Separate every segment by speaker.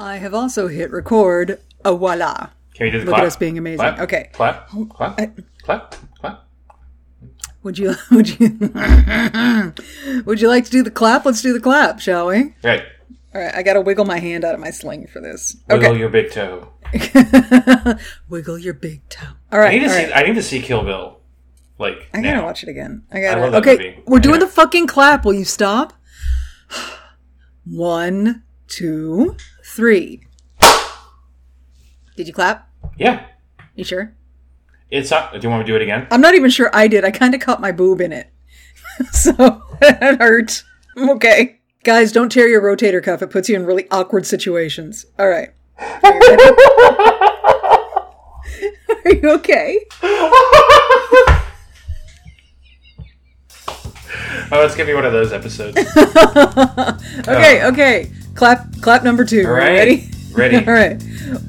Speaker 1: I have also hit record. Oh, voila.
Speaker 2: Can we do the
Speaker 1: Look
Speaker 2: clap?
Speaker 1: at us being amazing.
Speaker 2: Clap,
Speaker 1: Okay.
Speaker 2: Clap. Oh, clap.
Speaker 1: I-
Speaker 2: clap. Clap.
Speaker 1: Would you would you would you like to do the clap? Let's do the clap, shall we?
Speaker 2: Right.
Speaker 1: All right, I got to wiggle my hand out of my sling for this.
Speaker 2: Wiggle
Speaker 1: Okay.
Speaker 2: your big toe.
Speaker 1: wiggle your big toe. All right.
Speaker 2: I need to see.
Speaker 1: right.
Speaker 2: I need to see Kill Bill. Like
Speaker 1: I gotta
Speaker 2: now.
Speaker 1: watch it again. I
Speaker 2: I
Speaker 1: gotta.
Speaker 2: I love that
Speaker 1: okay,
Speaker 2: movie.
Speaker 1: we're doing
Speaker 2: Yeah.
Speaker 1: the fucking clap. Will you stop? One, two, three. Did you clap?
Speaker 2: Yeah.
Speaker 1: You sure?
Speaker 2: It's up. Do you want me to do it again?
Speaker 1: I'm not even sure I did. I kind of caught my boob in it, so it hurt. Okay, guys, don't tear your rotator cuff. It puts you in really awkward situations. All right. Are you? Are you okay?
Speaker 2: Oh, it's gonna be one of those episodes.
Speaker 1: Okay, okay. Clap, clap number two.
Speaker 2: All right.
Speaker 1: ready?
Speaker 2: Ready.
Speaker 1: All right.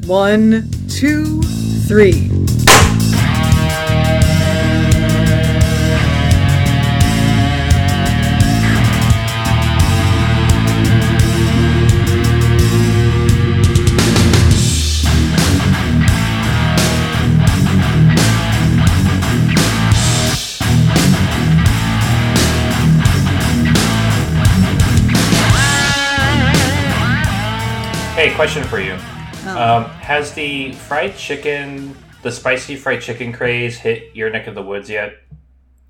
Speaker 1: One, two, three.
Speaker 2: Hey, question for you.
Speaker 1: Oh.
Speaker 2: Um, has the fried chicken, the spicy fried chicken craze, hit your neck of the woods yet?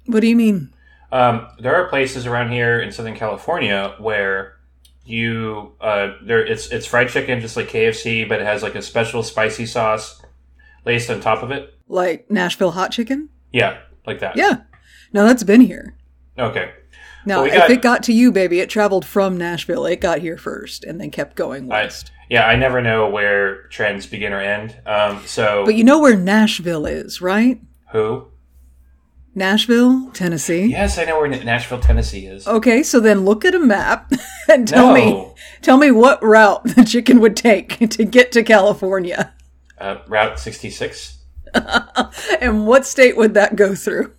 Speaker 1: What do you mean?
Speaker 2: Um, there are places around here in Southern California where you uh, there it's it's fried chicken just like KFC, but it has like a special spicy sauce laced on top of it.
Speaker 1: Like Nashville hot chicken?
Speaker 2: Yeah, like that.
Speaker 1: Yeah. No, that's been here.
Speaker 2: Okay.
Speaker 1: Now,
Speaker 2: Well, we
Speaker 1: if
Speaker 2: got-
Speaker 1: it got to you, baby, it traveled from Nashville. It got here first and then kept going
Speaker 2: I,
Speaker 1: west.
Speaker 2: Yeah, I never know where trends begin or end. Um, so
Speaker 1: But you know where Nashville is, right?
Speaker 2: who?
Speaker 1: Nashville, Tennessee.
Speaker 2: Yes, I know where Nashville, Tennessee is.
Speaker 1: Okay, so then look at a map and tell me tell me what route the chicken would take to get to California.
Speaker 2: Uh, Route sixty six.
Speaker 1: And what state would that go through?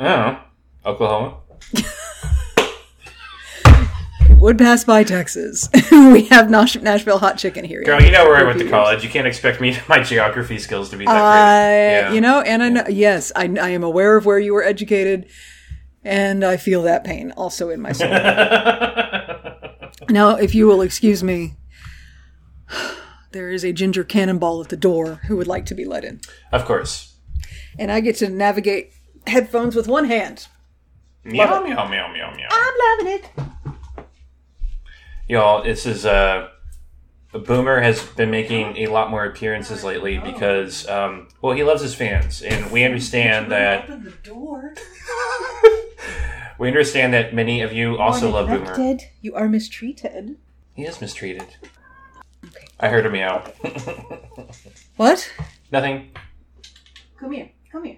Speaker 2: Oh. Oklahoma.
Speaker 1: Would pass by Texas. we have Nash- Nashville hot chicken here.
Speaker 2: Girl, you know where I went to college. You can't expect me my geography skills to be that great. Yeah.
Speaker 1: you know, and I know, yes, I, I am aware of where you were educated, and I feel that pain also in my soul. now, if you will excuse me, there is a ginger cannonball at the door who would like to be let in,
Speaker 2: of course.
Speaker 1: and I get to navigate headphones with one hand.
Speaker 2: Meow meow meow meow meow.
Speaker 1: I'm loving it.
Speaker 2: Y'all, this is uh Boomer has been making a lot more appearances lately because um well he loves his fans and we understand that
Speaker 1: Open the door.
Speaker 2: we understand that many of you also love Boomer.
Speaker 1: You are mistreated.
Speaker 2: He is mistreated. I heard a meow.
Speaker 1: What?
Speaker 2: Nothing.
Speaker 1: Come here. Come here.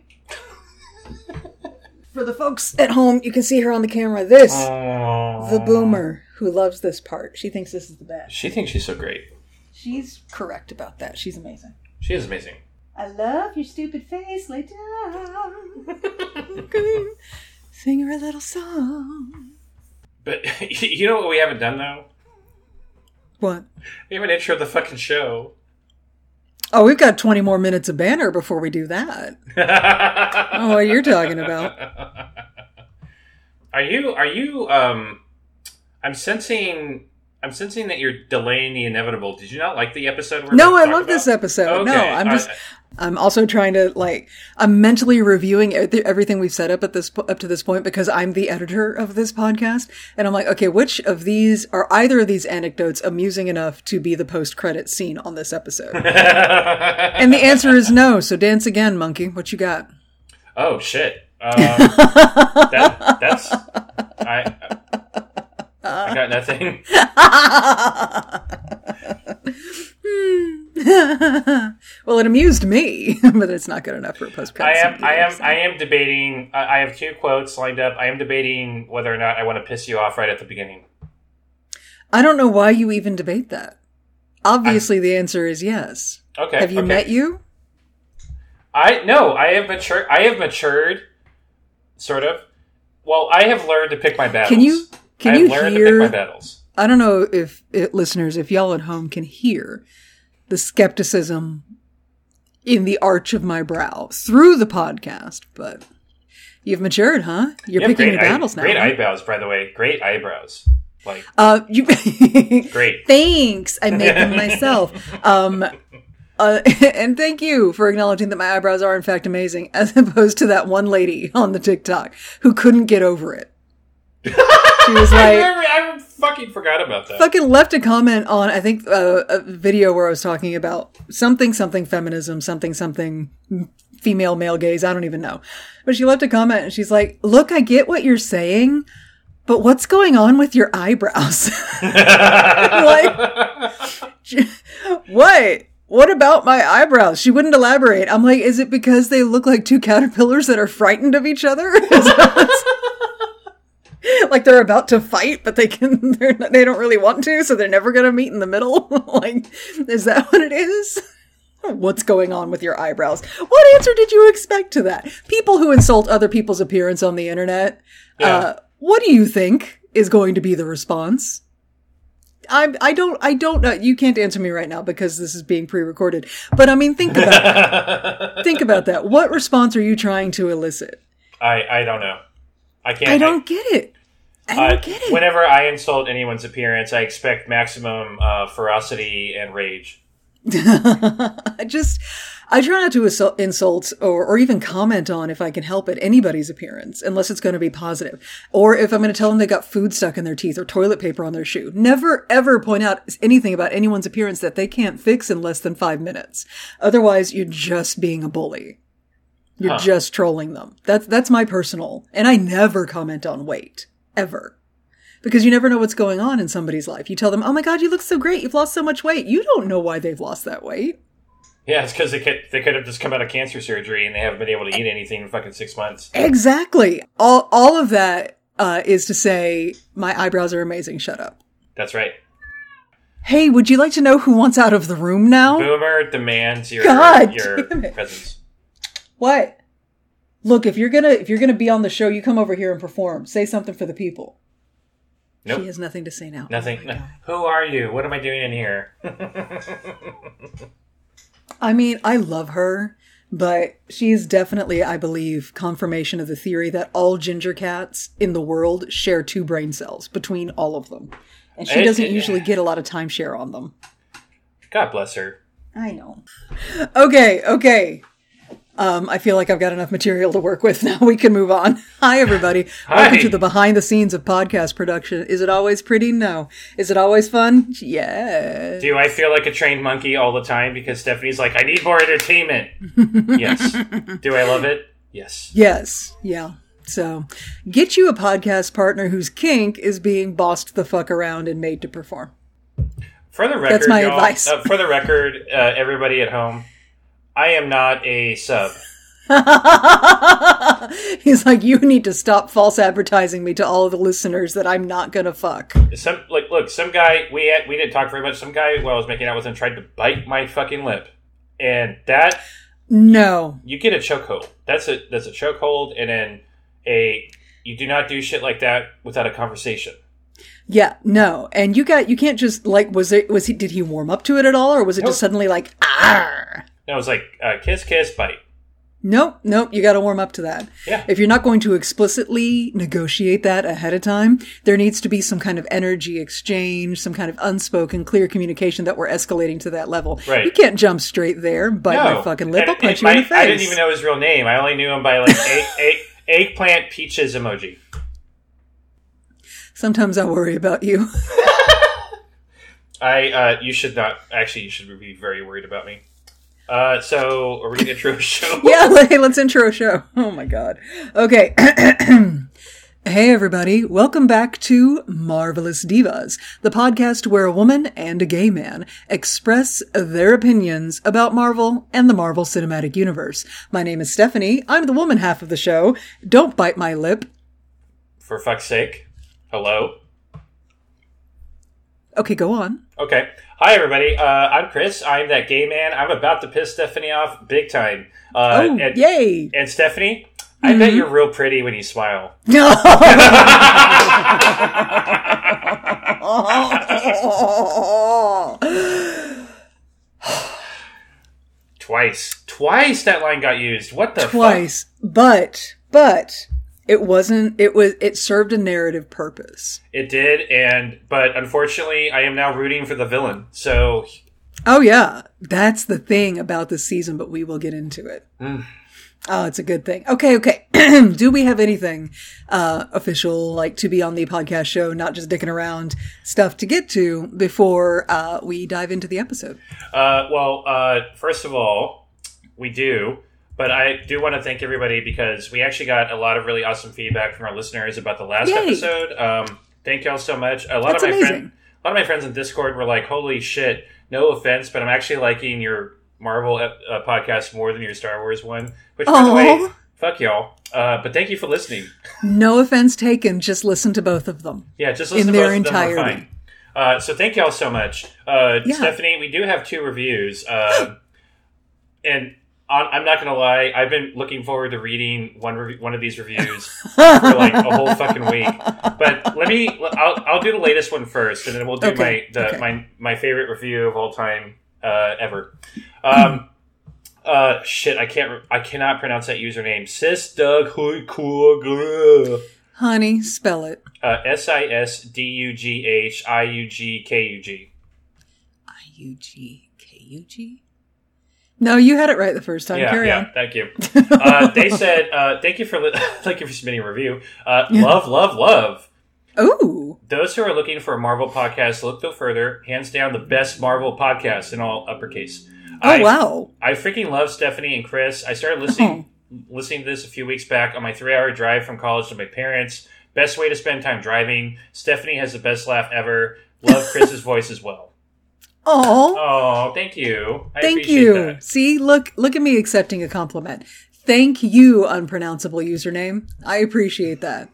Speaker 1: For the folks at home, you can see her on the camera. This, the boomer who loves this part. She thinks this is the best.
Speaker 2: She thinks she's so great.
Speaker 1: She's correct about that. She's amazing.
Speaker 2: She is amazing.
Speaker 1: I love your stupid face. Lay down. Sing her a little song.
Speaker 2: But you know what we haven't done though?
Speaker 1: What?
Speaker 2: We haven't introed the fucking show.
Speaker 1: Oh, we've got 20 more minutes of banner before we do that. Oh, what you're talking about.
Speaker 2: Are you are you um I'm sensing I'm sensing that you're delaying the inevitable. Did you not like the episode
Speaker 1: No, I love
Speaker 2: about?
Speaker 1: this episode. No, I'm
Speaker 2: I-
Speaker 1: just, I'm also trying to like, I'm mentally reviewing everything we've set up at this, up to this point because I'm the editor of this podcast. And I'm like, okay, which of these are either of these anecdotes amusing enough to be the post credit scene on this episode? and the answer is no. So dance again, monkey. What you got?
Speaker 2: Oh shit. Um, that, that's I I got nothing.
Speaker 1: well, it amused me, but it's not good enough for a post
Speaker 2: I am. I am. I am debating I have two quotes lined up. I am debating whether or not I want to piss you off right at the beginning.
Speaker 1: I don't know why you even debate that. Obviously, the answer is yes.
Speaker 2: Okay.
Speaker 1: Have you
Speaker 2: okay.
Speaker 1: met you?
Speaker 2: I no, I have matured. I have matured, sort of. Well, I have learned to pick my battles.
Speaker 1: Can you can
Speaker 2: I
Speaker 1: you
Speaker 2: learned to pick my
Speaker 1: hear?
Speaker 2: battles.
Speaker 1: I don't know if it, listeners, if y'all at home can hear the skepticism in the arch of my brow through the podcast, but you've matured, huh? You're
Speaker 2: You have
Speaker 1: picking your battles now.
Speaker 2: Great eyebrows, by the way. Great eyebrows. Like
Speaker 1: Uh, you.
Speaker 2: great.
Speaker 1: Thanks. I make them myself. Um, uh, and thank you for acknowledging that my eyebrows are in fact amazing, as opposed to that one lady on the TikTok who couldn't get over it. She was
Speaker 2: I,
Speaker 1: like,
Speaker 2: remember, I fucking forgot about that.
Speaker 1: fucking left a comment on I think uh, a video where I was talking about something something feminism something something female male gaze I don't even know. But she left a comment and she's like look I get what you're saying but what's going on with your eyebrows? Like, what? What about my eyebrows? She wouldn't elaborate. I'm like is it because they look like two caterpillars that are frightened of each other? Is that what's- like they're about to fight, but they can they're not, they don't really want to, so they're never going to meet in the middle. like, is that what it is? What's going on with your eyebrows? What answer did you expect to that? People who insult other people's appearance on the internet.
Speaker 2: Yeah.
Speaker 1: Uh, what do you think is going to be the response? I I don't I don't know. You can't answer me right now because this is being pre-recorded. But I mean, think about that. think about that. What response are you trying to elicit?
Speaker 2: I I don't know. I can't.
Speaker 1: I don't get it. I
Speaker 2: Uh,
Speaker 1: get it.
Speaker 2: Whenever I insult anyone's appearance, I expect maximum uh, ferocity and rage.
Speaker 1: I just, I try not to insult, insult or, or even comment on, if I can help it, anybody's appearance, unless it's going to be positive. Or if I'm going to tell them they got food stuck in their teeth or toilet paper on their shoe. Never ever point out anything about anyone's appearance that they can't fix in less than five minutes. Otherwise, you're just being a bully. You're
Speaker 2: Huh.
Speaker 1: just trolling them. That's, that's my personal, and I never comment on weight. Ever. Because you never know what's going on in somebody's life. You tell them, oh my god, you look so great. You've lost so much weight. You don't know why they've lost that weight.
Speaker 2: Yeah, it's because they could they could have just come out of cancer surgery and they haven't been able to eat anything in fucking six months.
Speaker 1: Exactly. All, all of that uh, is to say, my eyebrows are amazing. Shut up.
Speaker 2: That's right.
Speaker 1: Hey, would you like to know who wants out of the room now?
Speaker 2: Boomer demands your
Speaker 1: God
Speaker 2: your presence.
Speaker 1: What? Look, if you're gonna if you're gonna be on the show, you come over here and perform. Say something for the people.
Speaker 2: Nope.
Speaker 1: She has nothing to say now.
Speaker 2: Oh nothing.
Speaker 1: Oh my God.
Speaker 2: Who are you? What am I doing in here?
Speaker 1: I mean, I love her, but she's definitely, I believe, confirmation of the theory that all ginger cats in the world share two brain cells between all of them. And she doesn't usually get a lot of timeshare on them.
Speaker 2: God bless her.
Speaker 1: I know. Okay, okay. Um, I feel like I've got enough material to work with now. We can move on. Hi, everybody. Welcome to the behind the scenes of podcast production. Is it always pretty? No. Is it always fun? Yeah.
Speaker 2: Do I feel like a trained monkey all the time because Stephanie's like, I need more entertainment? yes. Do I love it? Yes.
Speaker 1: Yes. Yeah. So get you a podcast partner whose kink is being bossed the fuck around and made to perform.
Speaker 2: For the record,
Speaker 1: That's my advice.
Speaker 2: uh, for the record, uh, everybody at home, I am not a sub.
Speaker 1: He's like, you need to stop false advertising me to all of the listeners that I'm not gonna fuck.
Speaker 2: Some like, look, some guy we had, we didn't talk very much. Some guy while I was making out with him tried to bite my fucking lip, and that
Speaker 1: No.
Speaker 2: you get a chokehold. That's a that's a chokehold, and then a you do not do shit like that without a conversation.
Speaker 1: Yeah, no. And you got you can't just like was it was he did he warm up to it at all or was it
Speaker 2: Nope.
Speaker 1: just suddenly like ah
Speaker 2: No, it was like uh, kiss, kiss, bite.
Speaker 1: Nope, nope, you got to warm up to that.
Speaker 2: Yeah.
Speaker 1: If you're not going to explicitly negotiate that ahead of time, there needs to be some kind of energy exchange, some kind of unspoken, clear communication that we're escalating to that level.
Speaker 2: Right.
Speaker 1: You can't jump straight there, bite my fucking lip,
Speaker 2: And-
Speaker 1: I'll punch
Speaker 2: and
Speaker 1: you in the face.
Speaker 2: I didn't even know his real name. I only knew him by like egg, egg, eggplant peaches emoji.
Speaker 1: Sometimes I worry about you.
Speaker 2: I uh, you should not actually. You should be very worried about me. Uh, so are we gonna intro show?
Speaker 1: yeah, hey, let's intro show. Oh my god. Okay. hey everybody, welcome back to Marvelous Divas, the podcast where a woman and a gay man express their opinions about Marvel and the Marvel Cinematic Universe. My name is Stephanie. I'm the woman half of the show. Don't bite my lip.
Speaker 2: For fuck's sake. Hello.
Speaker 1: Okay, go on.
Speaker 2: Okay. Hi everybody. Uh, I'm Chris. I'm that gay man. I'm about to piss Stephanie off big time. Uh,
Speaker 1: oh,
Speaker 2: and,
Speaker 1: yay.
Speaker 2: and Stephanie, I bet you're real pretty when you smile.
Speaker 1: No.
Speaker 2: Twice. Twice that line got used. What the fuck?
Speaker 1: Twice, but but it wasn't. It was. It served a narrative purpose.
Speaker 2: It did, and but unfortunately, I am now rooting for the villain. So
Speaker 1: Oh yeah, that's the thing about this season. But we will get into it.
Speaker 2: Mm.
Speaker 1: Oh, it's a good thing. Okay, okay. Do we have anything uh, official, like to be on the podcast show, not just dicking around stuff to get to before uh, we dive into the episode?
Speaker 2: Uh, well, uh, first of all, we do, but I do want to thank everybody because we actually got a lot of really awesome feedback from our listeners about the last
Speaker 1: Yay.
Speaker 2: episode. Um, thank y'all so much. A lot
Speaker 1: That's
Speaker 2: of my friends, a lot of my friends in Discord were like, "Holy shit!" No offense, but I'm actually liking your Marvel uh, podcast more than your Star Wars one. Which, by the way, fuck y'all. Uh, but thank you for listening.
Speaker 1: No offense taken. Just listen to both of them.
Speaker 2: Yeah, just listen
Speaker 1: In
Speaker 2: to
Speaker 1: their
Speaker 2: both of them.
Speaker 1: Entirety.
Speaker 2: fine. Uh, so thank y'all so much, uh,
Speaker 1: Yeah.
Speaker 2: Stephanie. We do have two reviews, uh, and I'm not gonna lie, I've been looking forward to reading one rev- one of these reviews for like a whole fucking week. But let me, I'll, I'll do the latest one first, and then we'll do
Speaker 1: Okay,
Speaker 2: my the,
Speaker 1: okay.
Speaker 2: my my favorite review of all time uh, ever. Um, uh, shit, I can't, I cannot pronounce that username. Sis Doug
Speaker 1: Honey, spell it.
Speaker 2: uh, S I S D U G H I U G K U G.
Speaker 1: I U G K U G. No, you had it right the first time.
Speaker 2: Yeah,
Speaker 1: Carry
Speaker 2: yeah.
Speaker 1: on.
Speaker 2: Thank you. Uh, they said, uh, "Thank you for li- thank you for submitting a review. Uh, Love, love, love.
Speaker 1: Ooh.
Speaker 2: Those who are looking for a Marvel podcast, look no further. Hands down, the best Marvel podcast in all uppercase.
Speaker 1: Oh
Speaker 2: I,
Speaker 1: wow.
Speaker 2: I freaking love Stephanie and Chris. I started listening listening to this a few weeks back on my three hour drive from college to my parents. Best way to spend time driving. Stephanie has the best laugh ever. Love Chris's voice as well.
Speaker 1: Oh,
Speaker 2: Oh, thank you. I
Speaker 1: thank you.
Speaker 2: that.
Speaker 1: See, look, look at me accepting a compliment. Thank you, unpronounceable username. I appreciate that.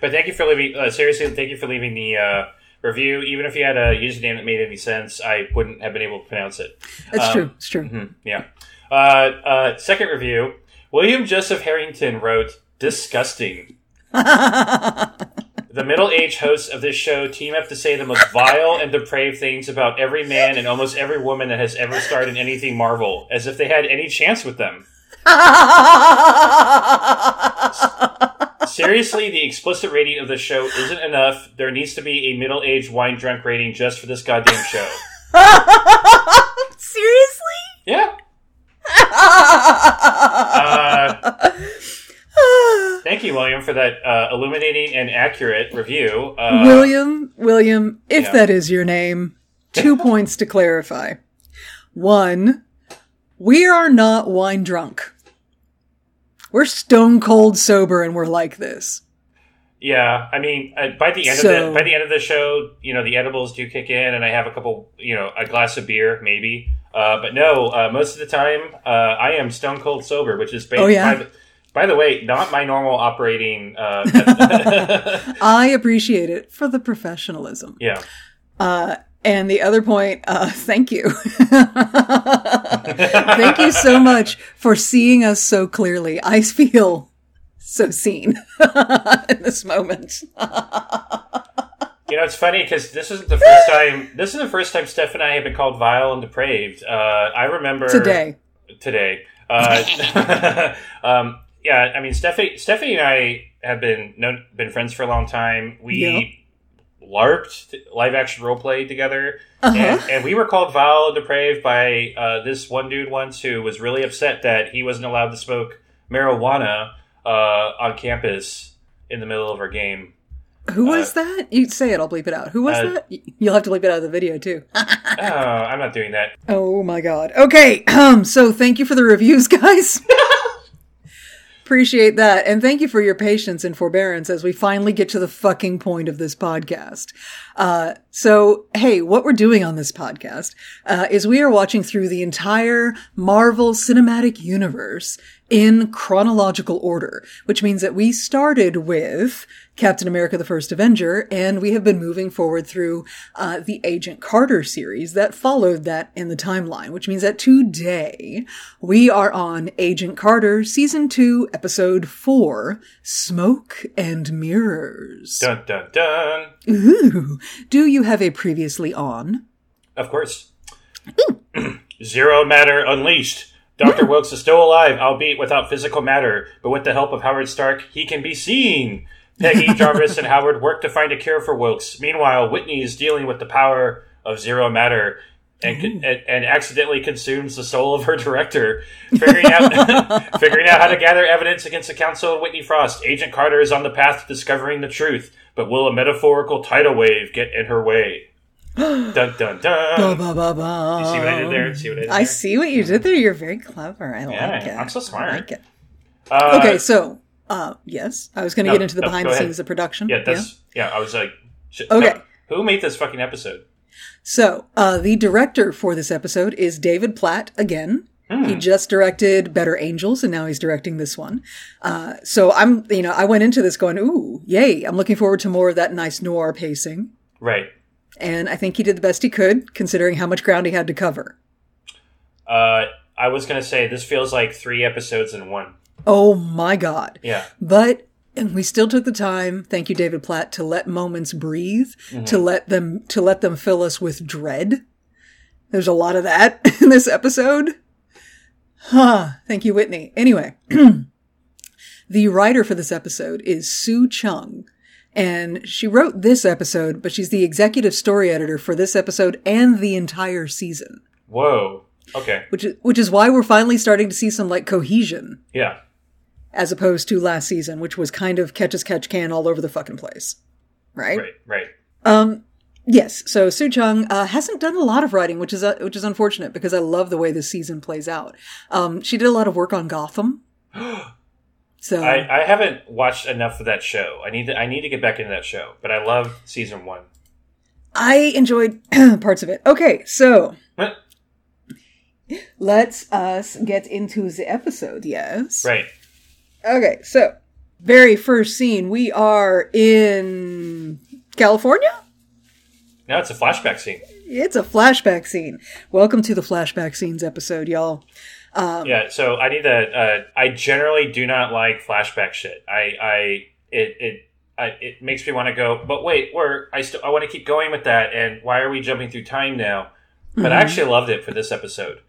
Speaker 2: But thank you for leaving. Uh, seriously, thank you for leaving the uh, review. Even if you had a username that made any sense, I wouldn't have been able to pronounce it.
Speaker 1: It's
Speaker 2: Um,
Speaker 1: true. It's true.
Speaker 2: Mhm, yeah. Uh, uh, second review. William Joseph Harrington wrote, "Disgusting." The middle-aged hosts of this show team up to say the most vile and depraved things about every man and almost every woman that has ever starred in anything Marvel, as if they had any chance with them. Seriously, the explicit rating of this show isn't enough. There needs to be a middle-aged wine drunk rating just for this goddamn show.
Speaker 1: Seriously?
Speaker 2: Yeah. Uh, thank you, William, for that uh, illuminating and accurate review. Uh,
Speaker 1: William, William, if
Speaker 2: yeah.
Speaker 1: that is your name, two points to clarify. One, we are not wine drunk. We're stone cold sober and we're like this.
Speaker 2: Yeah, I mean, uh, by the end
Speaker 1: So-
Speaker 2: of the by the end of the show, you know, the edibles do kick in, and I have a couple, you know, a glass of beer, maybe. Uh, but no, uh, most of the time, uh, I am stone cold sober, which is based.
Speaker 1: Oh, yeah?
Speaker 2: By the, by the way, not my normal operating. Uh,
Speaker 1: I appreciate it for the professionalism.
Speaker 2: yeah.
Speaker 1: Uh, and the other point, uh, thank you. thank you so much for seeing us so clearly. I feel so seen in this moment.
Speaker 2: You know, it's funny because this isn't the first time. This is the first time Steph and I have been called vile and depraved. Uh, I remember
Speaker 1: Today.
Speaker 2: Today, uh, um, yeah. I mean, Stephanie, Stephanie and I have been known, been friends for a long time. We larped live action role play together,
Speaker 1: Uh-huh.
Speaker 2: and, and we were called vile and depraved by uh, this one dude once who was really upset that he wasn't allowed to smoke marijuana uh, on campus in the middle of our game.
Speaker 1: Who was that? You say it, I'll bleep it out. Who was
Speaker 2: Uh,
Speaker 1: that? You'll have to bleep it out of the video too.
Speaker 2: oh, I'm not doing that.
Speaker 1: Oh my god. Okay, um, so thank you for the reviews, guys. Appreciate that. And thank you for your patience and forbearance as we finally get to the fucking point of this podcast. Uh, so, hey, what we're doing on this podcast, uh, is we are watching through the entire Marvel Cinematic Universe in chronological order, which means that we started with Captain America the First Avenger, and we have been moving forward through uh, the Agent Carter series that followed that in the timeline, which means that today we are on Agent Carter Season 2, Episode 4, Smoke and Mirrors.
Speaker 2: Dun dun dun.
Speaker 1: Ooh. Do you have a previously on?
Speaker 2: Of course. Zero matter unleashed. Dr. Wilkes is still alive, albeit without physical matter, but with the help of Howard Stark, he can be seen. Peggy, Jarvis, and Howard work to find a cure for Wilkes. Meanwhile, Whitney is dealing with the power of zero matter and, mm. and, and accidentally consumes the soul of her director, figuring out figuring out how to gather evidence against the council and Whitney Frost. Agent Carter is on the path to discovering the truth, but will a metaphorical tidal wave get in her way? Dun dun dun.
Speaker 1: ba, ba, ba.
Speaker 2: You see what I did there? See what I did
Speaker 1: I
Speaker 2: there?
Speaker 1: see what you did there. You're very clever. I
Speaker 2: Yeah,
Speaker 1: like it.
Speaker 2: I'm so smart.
Speaker 1: I like it.
Speaker 2: Uh,
Speaker 1: Okay, so uh, yes, I was going to
Speaker 2: No,
Speaker 1: get into the
Speaker 2: no,
Speaker 1: behind the scenes of production.
Speaker 2: Yeah, that's yeah. I was like, shit,
Speaker 1: Okay.
Speaker 2: no, who made this fucking episode?
Speaker 1: So uh, the director for this episode is David Platt again.
Speaker 2: Hmm.
Speaker 1: He just directed Better Angels, and now he's directing this one. Uh, so I'm, you know, I went into this going, "Ooh, yay!" I'm looking forward to more of that nice noir pacing,
Speaker 2: Right.
Speaker 1: And I think he did the best he could, considering how much ground he had to cover.
Speaker 2: Uh, I was gonna say this feels like three episodes in one.
Speaker 1: Oh my god!
Speaker 2: Yeah.
Speaker 1: But and we still took the time, thank you, David Platt, to let moments breathe, to let them to let them fill us with dread. There's a lot of that in this episode. Huh. Thank you, Whitney. Anyway, the writer for this episode is Sue Chung. And she wrote this episode, but she's the executive story editor for this episode and the entire season.
Speaker 2: Whoa. Okay.
Speaker 1: Which is, which is why we're finally starting to see some like cohesion
Speaker 2: Yeah.
Speaker 1: as opposed to last season, which was kind of catch as catch can all over the fucking place. Right?
Speaker 2: Right. Right.
Speaker 1: Um, yes. So Sue Chung uh, hasn't done a lot of writing, which is uh, which is unfortunate because I love the way this season plays out. Um, she did a lot of work on Gotham. So
Speaker 2: I, I haven't watched enough of that show. I need to I need to get back into that show. But I love season one.
Speaker 1: I enjoyed parts of it. Okay, so let's us get into the episode. Yes.
Speaker 2: Right.
Speaker 1: Okay, so very first scene, we are in California.
Speaker 2: Now it's a flashback scene.
Speaker 1: It's a flashback scene. Welcome to the flashback scenes episode, y'all. Um,
Speaker 2: Yeah. So I need to. Uh, I generally do not like flashback shit. I I it it. I, it makes me want to go, but wait, we're I still I want to keep going with that, and why are we jumping through time now? But I actually loved it for this episode.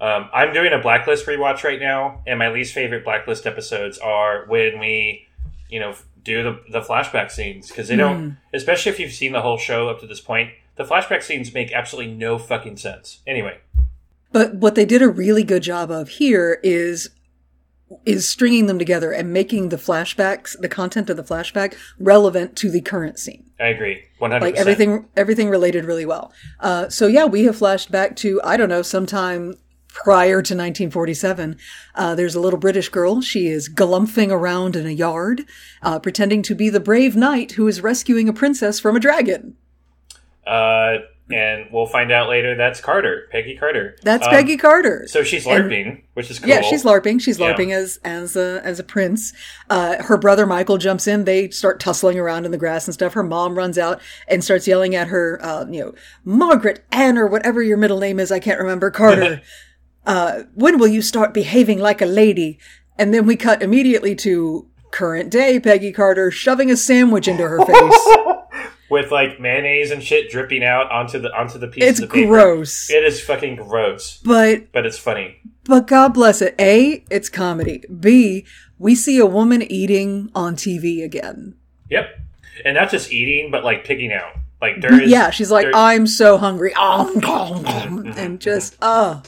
Speaker 2: Um, I'm doing a Blacklist rewatch right now, and my least favorite Blacklist episodes are when we, you know, do the the flashback scenes because they don't, especially if you've seen the whole show up to this point. The flashback scenes make absolutely no fucking sense. Anyway,
Speaker 1: But what they did a really good job of here is is stringing them together and making the flashbacks, the content of the flashback, relevant to the current scene.
Speaker 2: I agree, one hundred
Speaker 1: Like everything, everything related really well. Uh, so yeah, we have flashed back to I don't know sometime prior to 1947. Uh, there's a little British girl. She is galumphing around in a yard, uh, pretending to be the brave knight who is rescuing a princess from a dragon.
Speaker 2: Uh, and we'll find out later that's Carter, Peggy Carter.
Speaker 1: That's
Speaker 2: Um,
Speaker 1: Peggy Carter.
Speaker 2: So she's LARPing, which is cool.
Speaker 1: Yeah, she's LARPing. She's
Speaker 2: Yeah.
Speaker 1: LARPing as as a as a prince. Uh, her brother Michael jumps in. They start tussling around in the grass and stuff. Her mom runs out and starts yelling at her. Uh, you know, Margaret Ann or whatever your middle name is. I can't remember. Carter. uh, when will you start behaving like a lady? And then we cut immediately to current day Peggy Carter shoving a sandwich into her face.
Speaker 2: with like mayonnaise and shit dripping out onto the onto the piece.
Speaker 1: it's
Speaker 2: paper.
Speaker 1: gross,
Speaker 2: It is fucking gross,
Speaker 1: but
Speaker 2: but it's funny.
Speaker 1: But God bless it. A, it's comedy. B, we see a woman eating on TV again.
Speaker 2: Yep, and not just eating, but like picking out. Like there is,
Speaker 1: yeah, she's like, I'm so hungry. And just, uh,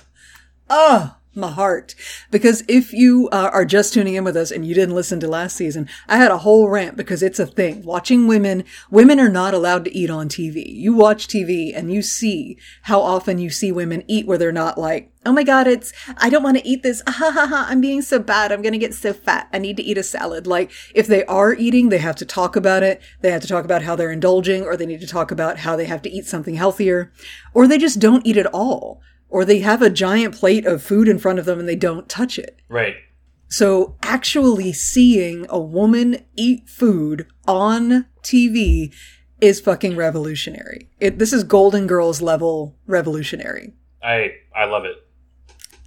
Speaker 1: uh, my heart. Because if you uh, are just tuning in with us and you didn't listen to last season, I had a whole rant because it's a thing. Watching women, women are not allowed to eat on TV. You watch TV and you see how often you see women eat where they're not like, oh my God, it's, I don't want to eat this. Ah, ha ha ha. I'm being so bad. I'm going to get so fat. I need to eat a salad. Like if they are eating, they have to talk about it. They have to talk about how they're indulging or they need to talk about how they have to eat something healthier or they just don't eat at all or they have a giant plate of food in front of them and they don't touch it.
Speaker 2: right.
Speaker 1: So actually seeing a woman eat food on TV is fucking revolutionary. It, this is Golden Girls level revolutionary.
Speaker 2: I I love it.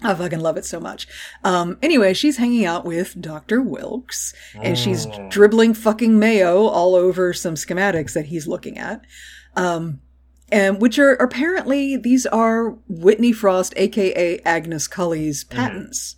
Speaker 1: I fucking love it so much. Um, anyway, she's hanging out with Dr. Wilkes and she's dribbling fucking mayo all over some schematics that he's looking at. Um, and which are apparently these are Whitney Frost, aka Agnes Cully's patents.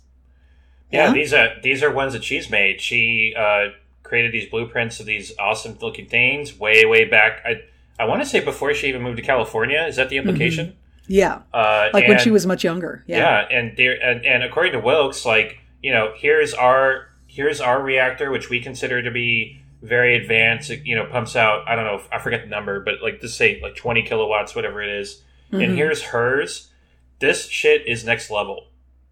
Speaker 2: Yeah,
Speaker 1: Yeah?
Speaker 2: these are these are ones that she's made. She uh, created these blueprints of these awesome looking things way way back. I I want to say before she even moved to California. Is that the implication?
Speaker 1: Yeah,
Speaker 2: Uh,
Speaker 1: Mm-hmm. like when she was much younger. Yeah.
Speaker 2: yeah, and there and, and according to Wilkes, like you know, here's our here's our reactor, which we consider to be very advanced. It, you know, pumps out I don't know, I forget the number, but like just say like twenty kilowatts, whatever it is.
Speaker 1: Mm-hmm.
Speaker 2: And here's hers. This shit is next level.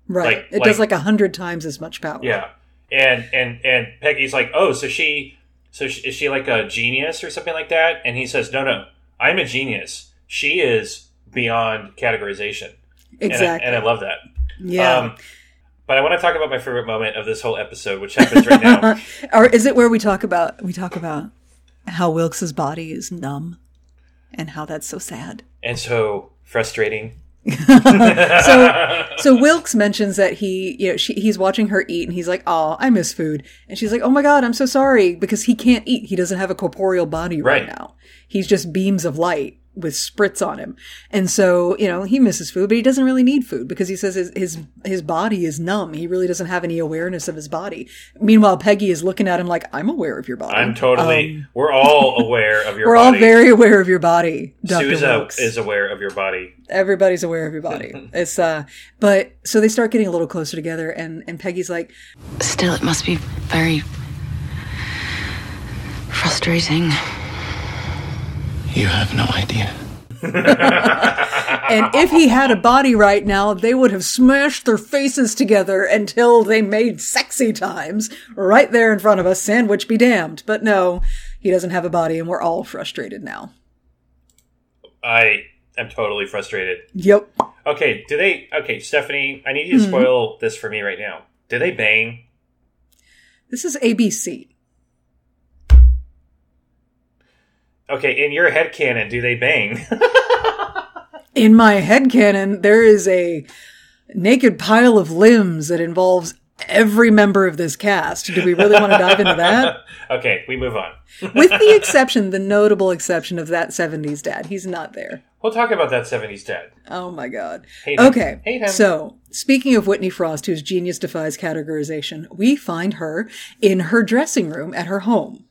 Speaker 1: right.
Speaker 2: like-
Speaker 1: it does
Speaker 2: like-
Speaker 1: like a hundred times as much power.
Speaker 2: Yeah, and and and Peggy's like, oh, so she, so she, is she like a genius or something like that? And he says, no, no, I'm a genius. She is beyond categorization. And I-
Speaker 1: exactly.
Speaker 2: and I, love that.
Speaker 1: yeah.
Speaker 2: Um, but I want to talk about my favorite moment of this whole episode, which happens right now.
Speaker 1: or is it where we talk about we talk about how Wilkes's body is numb and how that's so sad?
Speaker 2: and so frustrating.
Speaker 1: So so Wilkes mentions that he you know she, he's watching her eat and he's like, "Oh, I miss food." And she's like, "Oh my god, I'm so sorry because he can't eat. He doesn't have a corporeal body right,
Speaker 2: Right.
Speaker 1: now. He's just beams of light." With spritz on him, and so you know he misses food, but he doesn't really need food because he says his his his body is numb. He really doesn't have any awareness of his body. Meanwhile, Peggy is looking at him like, "I'm aware of your body.
Speaker 2: I'm totally. we're all aware of your
Speaker 1: Um, We're all very aware of your body, Dr.
Speaker 2: Sousa
Speaker 1: Wilkes.
Speaker 2: is aware of your body.
Speaker 1: Everybody's aware of your body. it's uh but so they start getting a little closer together and and Peggy's like,
Speaker 3: Still, it must be very frustrating.
Speaker 4: You have no idea.
Speaker 1: and if he had a body right now, they would have smashed their faces together until they made sexy times right there in front of us, sandwich be damned. But no, he doesn't have a body and we're all frustrated now.
Speaker 2: I am totally frustrated.
Speaker 1: Yep.
Speaker 2: Okay, do they? Okay, Stephanie, I need you to
Speaker 1: Hmm.
Speaker 2: spoil this for me right now. Do they bang?
Speaker 1: This is ABC.
Speaker 2: Okay, in your head canon, do they bang?
Speaker 1: In my head headcanon, there is a naked pile of limbs that involves every member of this cast. Do we really want to dive into that?
Speaker 2: okay, we move on.
Speaker 1: With the exception, the notable exception of that 70s dad. He's not there.
Speaker 2: We'll talk about that '70s dad.
Speaker 1: Oh my god.
Speaker 2: Hate him.
Speaker 1: Okay.
Speaker 2: Hate him.
Speaker 1: So, speaking of Whitney Frost, whose genius defies categorization, we find her in her dressing room at her home.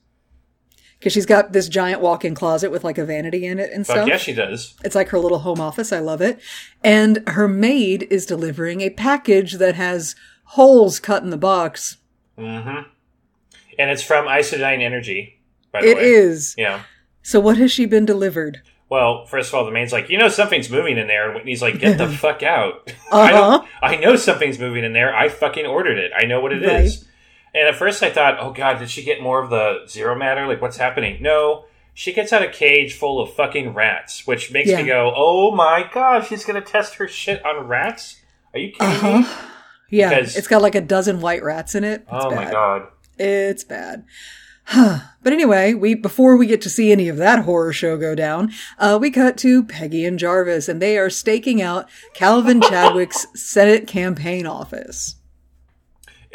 Speaker 1: Because she's got this giant walk in closet with like a vanity in it and
Speaker 2: Fuck
Speaker 1: stuff.
Speaker 2: yeah, she does.
Speaker 1: It's like her little home office. I love it. And her maid is delivering a package that has holes cut in the box. Mm-hmm.
Speaker 2: And it's from Isodyne Energy. By the
Speaker 1: It
Speaker 2: way,
Speaker 1: is.
Speaker 2: Yeah.
Speaker 1: So, what has she been delivered?
Speaker 2: Well, first of all, the maid's like, you know, something's moving in there, and Whitney's like, get the fuck out. I.
Speaker 1: Uh-huh.
Speaker 2: I know something's moving in there. I fucking ordered it. I know what it is. And at first, I thought, oh god, did she get more of the zero matter? Like, what's happening? No, she gets out a cage full of fucking rats, which makes
Speaker 1: Yeah.
Speaker 2: me go, oh my god, she's gonna test her shit on rats. Are you kidding
Speaker 1: Uh-huh.
Speaker 2: me?
Speaker 1: Yeah,
Speaker 2: Because-
Speaker 1: it's got like a dozen white rats in it. It's
Speaker 2: Oh my god.
Speaker 1: It's bad. but anyway, we before we get to see any of that horror show go down, uh, we cut to Peggy and Jarvis, and they are staking out Calvin Chadwick's Senate campaign office.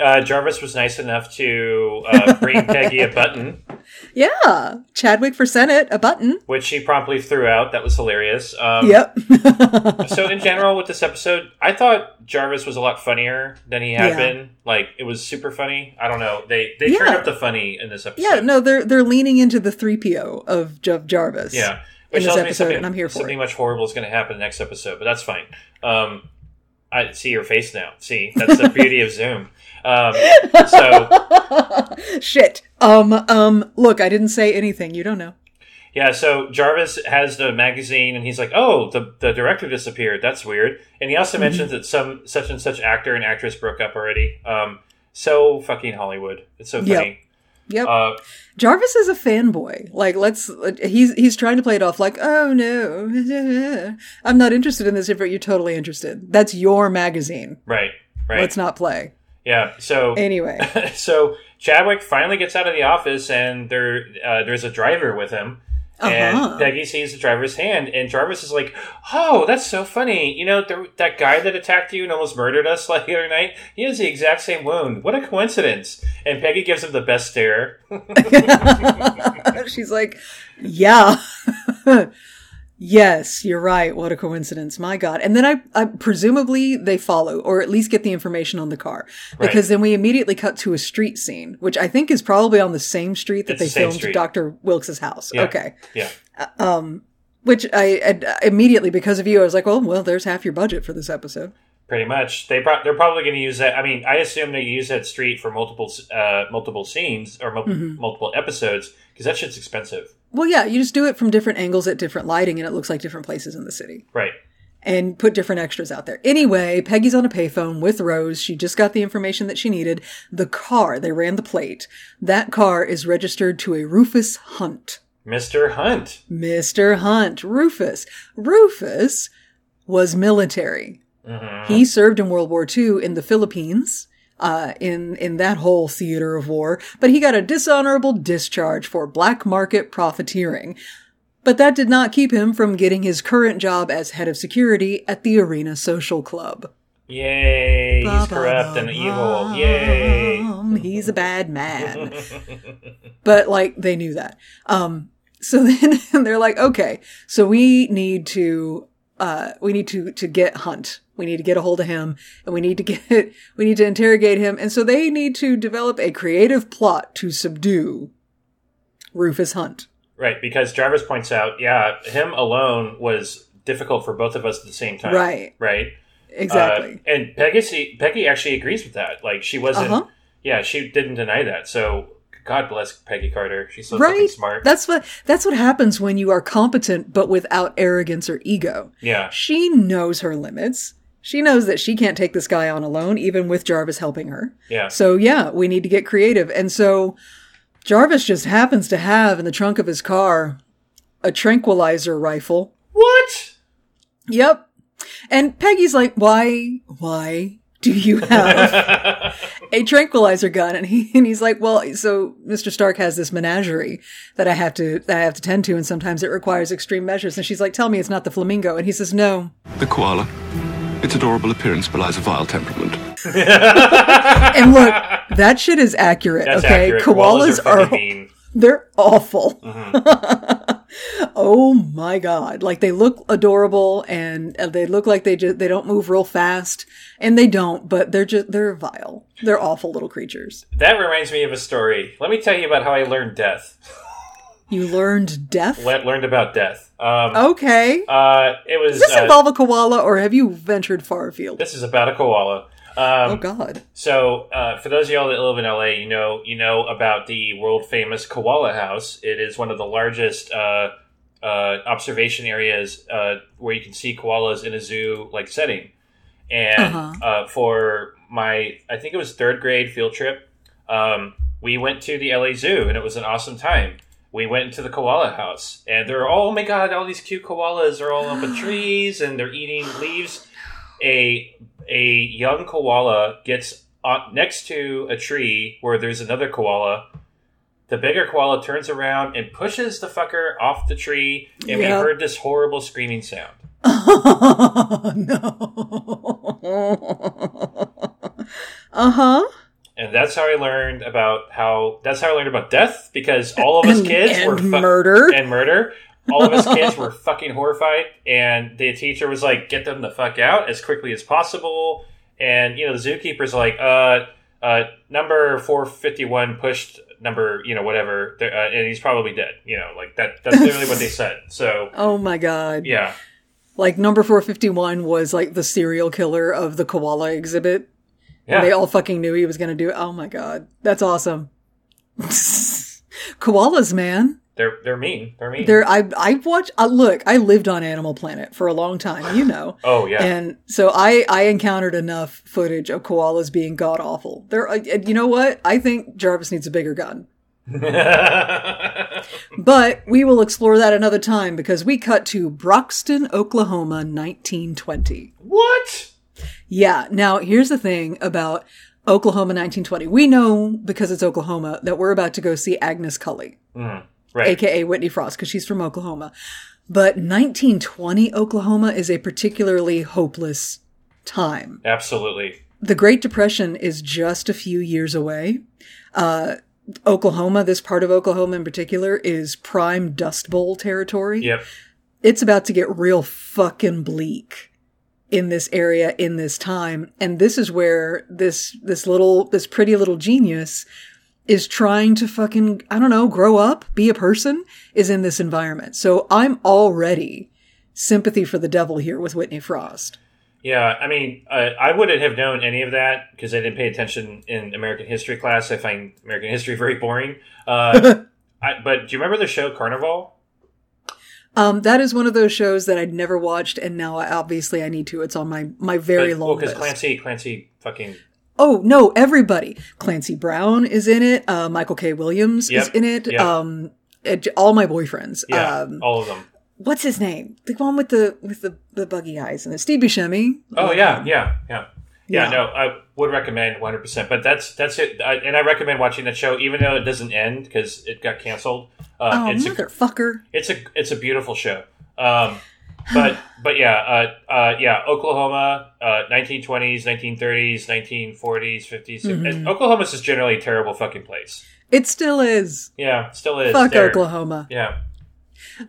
Speaker 2: Uh, Jarvis was nice enough to uh, bring Peggy a button,
Speaker 1: Yeah, Chadwick for Senate, a button.
Speaker 2: which she promptly threw out. That was hilarious. Um,
Speaker 1: Yep.
Speaker 2: so in general with this episode i thought jarvis was a lot funnier than he had
Speaker 1: Yeah.
Speaker 2: been like it was super funny i don't know they they turned
Speaker 1: Yeah.
Speaker 2: up the funny in this episode
Speaker 1: yeah, no, they're they're leaning into the three PO of J- Jarvis.
Speaker 2: yeah
Speaker 1: in this episode, and I'm here for
Speaker 2: something
Speaker 1: it.
Speaker 2: much horrible is going to happen next episode but that's fine um i see your face now see that's the beauty of zoom um so
Speaker 1: Shit. Um. Um. Look, I didn't say anything. You don't know.
Speaker 2: Yeah, so Jarvis has the magazine, and he's like, "Oh, the the director disappeared. That's weird." And he also
Speaker 1: Mm-hmm.
Speaker 2: mentions that some such and such actor and actress broke up already. Um, so fucking Hollywood. It's so
Speaker 1: Yep.
Speaker 2: funny.
Speaker 1: Yep.
Speaker 2: Uh,
Speaker 1: Jarvis is a fanboy. Like, let's. He's he's trying to play it off like, oh no, I'm not interested in this. If you're totally interested, that's your magazine.
Speaker 2: right, right.
Speaker 1: Let's not play.
Speaker 2: Yeah. So
Speaker 1: Anyway,
Speaker 2: so Chadwick finally gets out of the office, and there uh, there's a driver with him. And
Speaker 1: Uh-huh.
Speaker 2: Peggy sees the driver's hand, and Jarvis is like, "Oh, that's so funny! You know, the, that guy that attacked you and almost murdered us like the other night. He has the exact same wound. What a coincidence!" And Peggy gives him the best stare.
Speaker 1: she's like, yeah. Yes, you're right. What a coincidence. My God. And then I, I presumably they follow or at least get the information on the car because then we immediately cut to a street scene, which I think is probably on the same street that
Speaker 2: It's
Speaker 1: they
Speaker 2: the
Speaker 1: filmed
Speaker 2: street.
Speaker 1: Dr. Wilkes's house.
Speaker 2: Yeah.
Speaker 1: Okay.
Speaker 2: Yeah.
Speaker 1: Which I, I immediately because of you, I was like, well, well, there's half your budget for this episode.
Speaker 2: Pretty much, they pro- they're probably going to use that. I mean, I assume they use that street for multiple uh, multiple scenes or mul-
Speaker 1: Mm-hmm.
Speaker 2: multiple episodes because that shit's expensive,
Speaker 1: Well, yeah, you just do it from different angles at different lighting and it looks like different places in the city.
Speaker 2: right?
Speaker 1: and put different extras out there. Anyway, Peggy's on a payphone with Rose. She just got the information that she needed. The car, they ran the plate. That car is registered to a Rufus Hunt.
Speaker 2: Mister Hunt.
Speaker 1: Mr. Hunt. Rufus. Rufus was military.
Speaker 2: Mm-hmm.
Speaker 1: He served in World War II in the Philippines. Uh, in, in that whole theater of war, but he got a dishonorable discharge for black market profiteering. But that did not keep him from getting his current job as head of security at the Arena Social Club.
Speaker 2: Yay! He's corrupt and evil. Yay!
Speaker 1: He's a bad man. but like they knew that. Um, so then they're like, okay, so we need to, uh, we need to, to get Hunt. We need to get a hold of him and we need to get, we need to interrogate him. And so they need to develop a creative plot to subdue Rufus Hunt.
Speaker 2: Right, because Jarvis points out, yeah, him alone was difficult for both of us at the same time.
Speaker 1: Right.
Speaker 2: Right.
Speaker 1: Exactly.
Speaker 2: Uh, and Peggy, Peggy actually agrees with that. Like she wasn't.
Speaker 1: Uh-huh.
Speaker 2: Yeah, she didn't deny that. So God bless Peggy Carter. She's so fucking
Speaker 1: right.
Speaker 2: smart.
Speaker 1: That's what, that's what happens when you are competent, but without arrogance or ego.
Speaker 2: yeah.
Speaker 1: She knows her limits. She knows that she can't take this guy on alone, even with Jarvis helping her.
Speaker 2: Yeah.
Speaker 1: So yeah, we need to get creative. And so Jarvis just happens to have in the trunk of his car a tranquilizer rifle.
Speaker 2: What?
Speaker 1: Yep. And Peggy's like, why, why do you have a tranquilizer gun? And he, and he's like, well, so Mr. Stark has this menagerie that I have to, that I have to tend to. And sometimes it requires extreme measures. And she's like, tell me it's not the flamingo. And he says, no.
Speaker 5: The koala. Its adorable appearance belies a vile temperament.
Speaker 1: And look, that shit is accurate.
Speaker 2: That's
Speaker 1: okay.
Speaker 2: accurate.
Speaker 1: Koalas, are,
Speaker 2: fucking mean.
Speaker 1: they're awful.
Speaker 2: Mm-hmm.
Speaker 1: oh my god. Like they look adorable and uh, they look like they just they don't move real fast and they don't, but they're just they're vile. They're awful little creatures.
Speaker 2: That reminds me of a story. Let me tell you about how I learned death.
Speaker 1: You learned death?
Speaker 2: Le- learned about death. Um,
Speaker 1: Okay.
Speaker 2: uh, it was.
Speaker 1: Does this
Speaker 2: uh,
Speaker 1: involve a koala or have you ventured far afield?
Speaker 2: this is about a koala. Um,
Speaker 1: oh god.
Speaker 2: So, uh, for those of y'all that live in LA, you know you know about the world famous Koala House. It is one of the largest uh, uh, observation areas uh, where you can see koalas in a zoo like setting. And
Speaker 1: Uh-huh.
Speaker 2: uh, for my, I think it was third grade field trip, um, we went to the LA Zoo, and it was an awesome time. We went into the koala house, and they're all, oh my god, all these cute koalas are all up in trees, and they're eating leaves. A a young koala gets on, next to a tree where there's another koala. The bigger koala turns around and pushes the fucker off the tree, and we heard this horrible screaming sound.
Speaker 1: Oh no. uh-huh.
Speaker 2: And that's how I learned about how. That's how I learned about death because all of us kids
Speaker 1: and
Speaker 2: were fu-
Speaker 1: murder.
Speaker 2: and murder. All of us kids were fucking horrified, and the teacher was like, "Get them the fuck out as quickly as possible." And you know, the zookeeper's like, "Uh, uh, number four fifty one pushed number, you know, whatever, uh, and he's probably dead." You know, like that. That's literally what they said. So
Speaker 1: Oh my god.
Speaker 2: yeah,
Speaker 1: Like number 451 was like the serial killer of the koala exhibit.
Speaker 2: Yeah.
Speaker 1: They all fucking knew he was going to do it. Oh my god. That's awesome. Koalas, man.
Speaker 2: they're they're mean. They're mean.
Speaker 1: They're I I watch I look, I lived on Animal Planet for a long time, you know.
Speaker 2: oh yeah.
Speaker 1: And so I I encountered enough footage of koalas being god awful. They're uh, you know what? I think Jarvis needs a bigger gun. But we will explore that another time because we cut to Broxton, Oklahoma, 1920.
Speaker 2: what?
Speaker 1: Yeah. Now, here's the thing about Oklahoma 1920. We know because it's Oklahoma that we're about to go see Agnes Cully,
Speaker 2: Right.
Speaker 1: aka Whitney Frost, because she's from Oklahoma. But 1920 Oklahoma is a particularly hopeless time.
Speaker 2: Absolutely.
Speaker 1: The Great Depression is just a few years away. Uh, Oklahoma, this part of Oklahoma in particular, is prime Dust Bowl territory.
Speaker 2: Yep.
Speaker 1: It's about to get real fucking bleak in this area in this time. And this is where this, this little, this pretty little genius is trying to fucking, I don't know, grow up, be a person, is in this environment. So I'm already sympathy for the devil here with Whitney Frost.
Speaker 2: Yeah, I mean, uh, I wouldn't have known any of that because I didn't pay attention in American history class. I find American history very boring. Uh, I, but do you remember the show Carnival?
Speaker 1: Um, that is one of those shows that I'd never watched, and now I, obviously I need to. It's on my my very long
Speaker 2: because
Speaker 1: list.
Speaker 2: Clancy, Clancy, fucking
Speaker 1: oh no, everybody! Clancy Brown is in it. Uh, Michael K. Williams is in it.
Speaker 2: yep.
Speaker 1: Um, all my boyfriends.
Speaker 2: yeah,
Speaker 1: Um,
Speaker 2: all of them.
Speaker 1: what's his name? The one with the with the the buggy eyes and the Steve Buscemi.
Speaker 2: Oh yeah, yeah, yeah, yeah.
Speaker 1: Yeah.
Speaker 2: No, I would recommend 100. percent But that's that's it. I, and I recommend watching that show, even though it doesn't end because it got canceled. Uh,
Speaker 1: Oh
Speaker 2: it's a
Speaker 1: motherfucker!
Speaker 2: it's a it's a beautiful show. Um, but but yeah, uh, uh, yeah, Oklahoma, uh, 1920s, 1930s, 1940s, 50s.
Speaker 1: Mm-hmm.
Speaker 2: Oklahoma's just generally a terrible fucking place.
Speaker 1: It still is.
Speaker 2: Yeah, still is.
Speaker 1: Fuck
Speaker 2: There-
Speaker 1: Oklahoma.
Speaker 2: Yeah,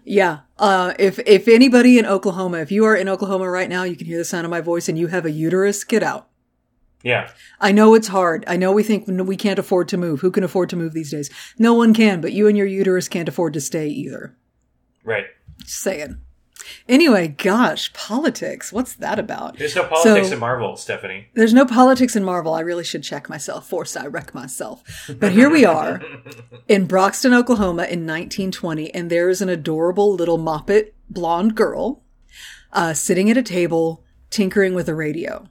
Speaker 1: Yeah. Uh, if if anybody in Oklahoma, if you are in Oklahoma right now, you can hear the sound of my voice, and you have a uterus, get out.
Speaker 2: Yeah,
Speaker 1: I know it's hard. I know we think we can't afford to move. Who can afford to move these days? No one can, but you and your uterus can't afford to stay either.
Speaker 2: right.
Speaker 1: Just saying. Anyway, gosh, politics. What's that about?
Speaker 2: There's no politics
Speaker 1: So-
Speaker 2: in Marvel, Stephanie.
Speaker 1: There's no politics in Marvel. I really should check myself. Force I wreck myself. But here we are in Broxton, Oklahoma in 1920, and there is an adorable little moppet blonde girl uh, sitting at a table tinkering with a radio.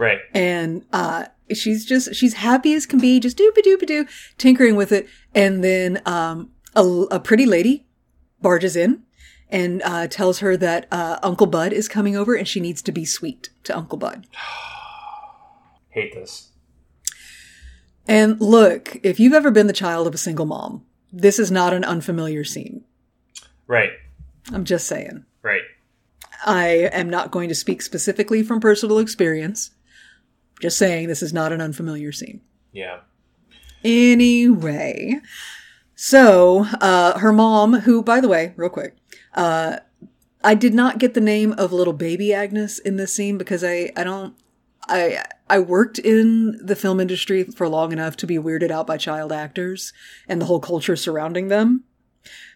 Speaker 2: Right.
Speaker 1: and uh she's just she's happy as can be just doop a doop a doo tinkering with it and then um a, a pretty lady barges in and uh tells her that uh uncle bud is coming over and she needs to be sweet to uncle bud
Speaker 2: Hate this.
Speaker 1: and look if you've ever been the child of a single mom this is not an unfamiliar scene
Speaker 2: Right.
Speaker 1: i'm just saying
Speaker 2: Right.
Speaker 1: i am not going to speak specifically from personal experience just saying this is not an unfamiliar scene
Speaker 2: Yeah.
Speaker 1: Anyway, so uh, her mom, who, by the way, real quick, uh, I did not get the name of little baby Agnes in this scene because I I don't I I worked in the film industry for long enough to be weirded out by child actors and the whole culture surrounding them.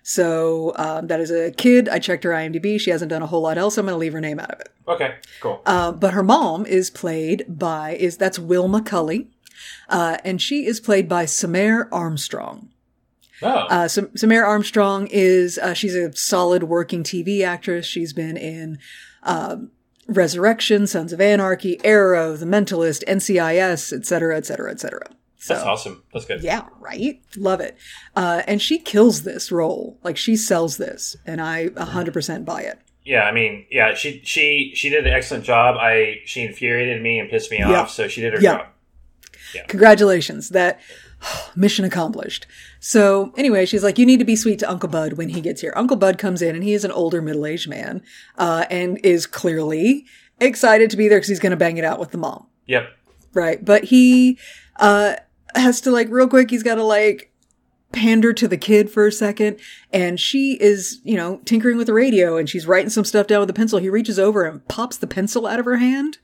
Speaker 1: So um, that is a kid. I checked her IMDb. She hasn't done a whole lot else. I'm going to leave her name out of it.
Speaker 2: Okay. Cool.
Speaker 1: Uh, but her mom is played by is that's Wilma Cully, uh, and she is played by Samaire Armstrong.
Speaker 2: oh.
Speaker 1: Uh, Sam- Samaire Armstrong is uh, she's a solid working TV actress. She's been in um, Resurrection, Sons of Anarchy, Arrow, The Mentalist, NCIS, etc., etc., etc.
Speaker 2: That's awesome. That's good.
Speaker 1: Yeah, right. Love it. Uh, and she kills this role. Like she sells this, and I 100% buy it.
Speaker 2: Yeah, I mean, yeah, she she she did an excellent job. I she infuriated me and pissed me
Speaker 1: Yeah.
Speaker 2: off, so she did her
Speaker 1: Yeah.
Speaker 2: job. Yeah.
Speaker 1: Congratulations. That mission accomplished. So anyway, she's like, you need to be sweet to Uncle Bud when he gets here. Uncle Bud comes in and he is an older middle-aged man, uh, and is clearly excited to be there because he's going to bang it out with the mom.
Speaker 2: Yep.
Speaker 1: Right. But he, uh, has to like real quick, he's got to like pander to the kid for a second. And she is, you know, tinkering with the radio and she's writing some stuff down with a pencil. He reaches over and pops the pencil out of her hand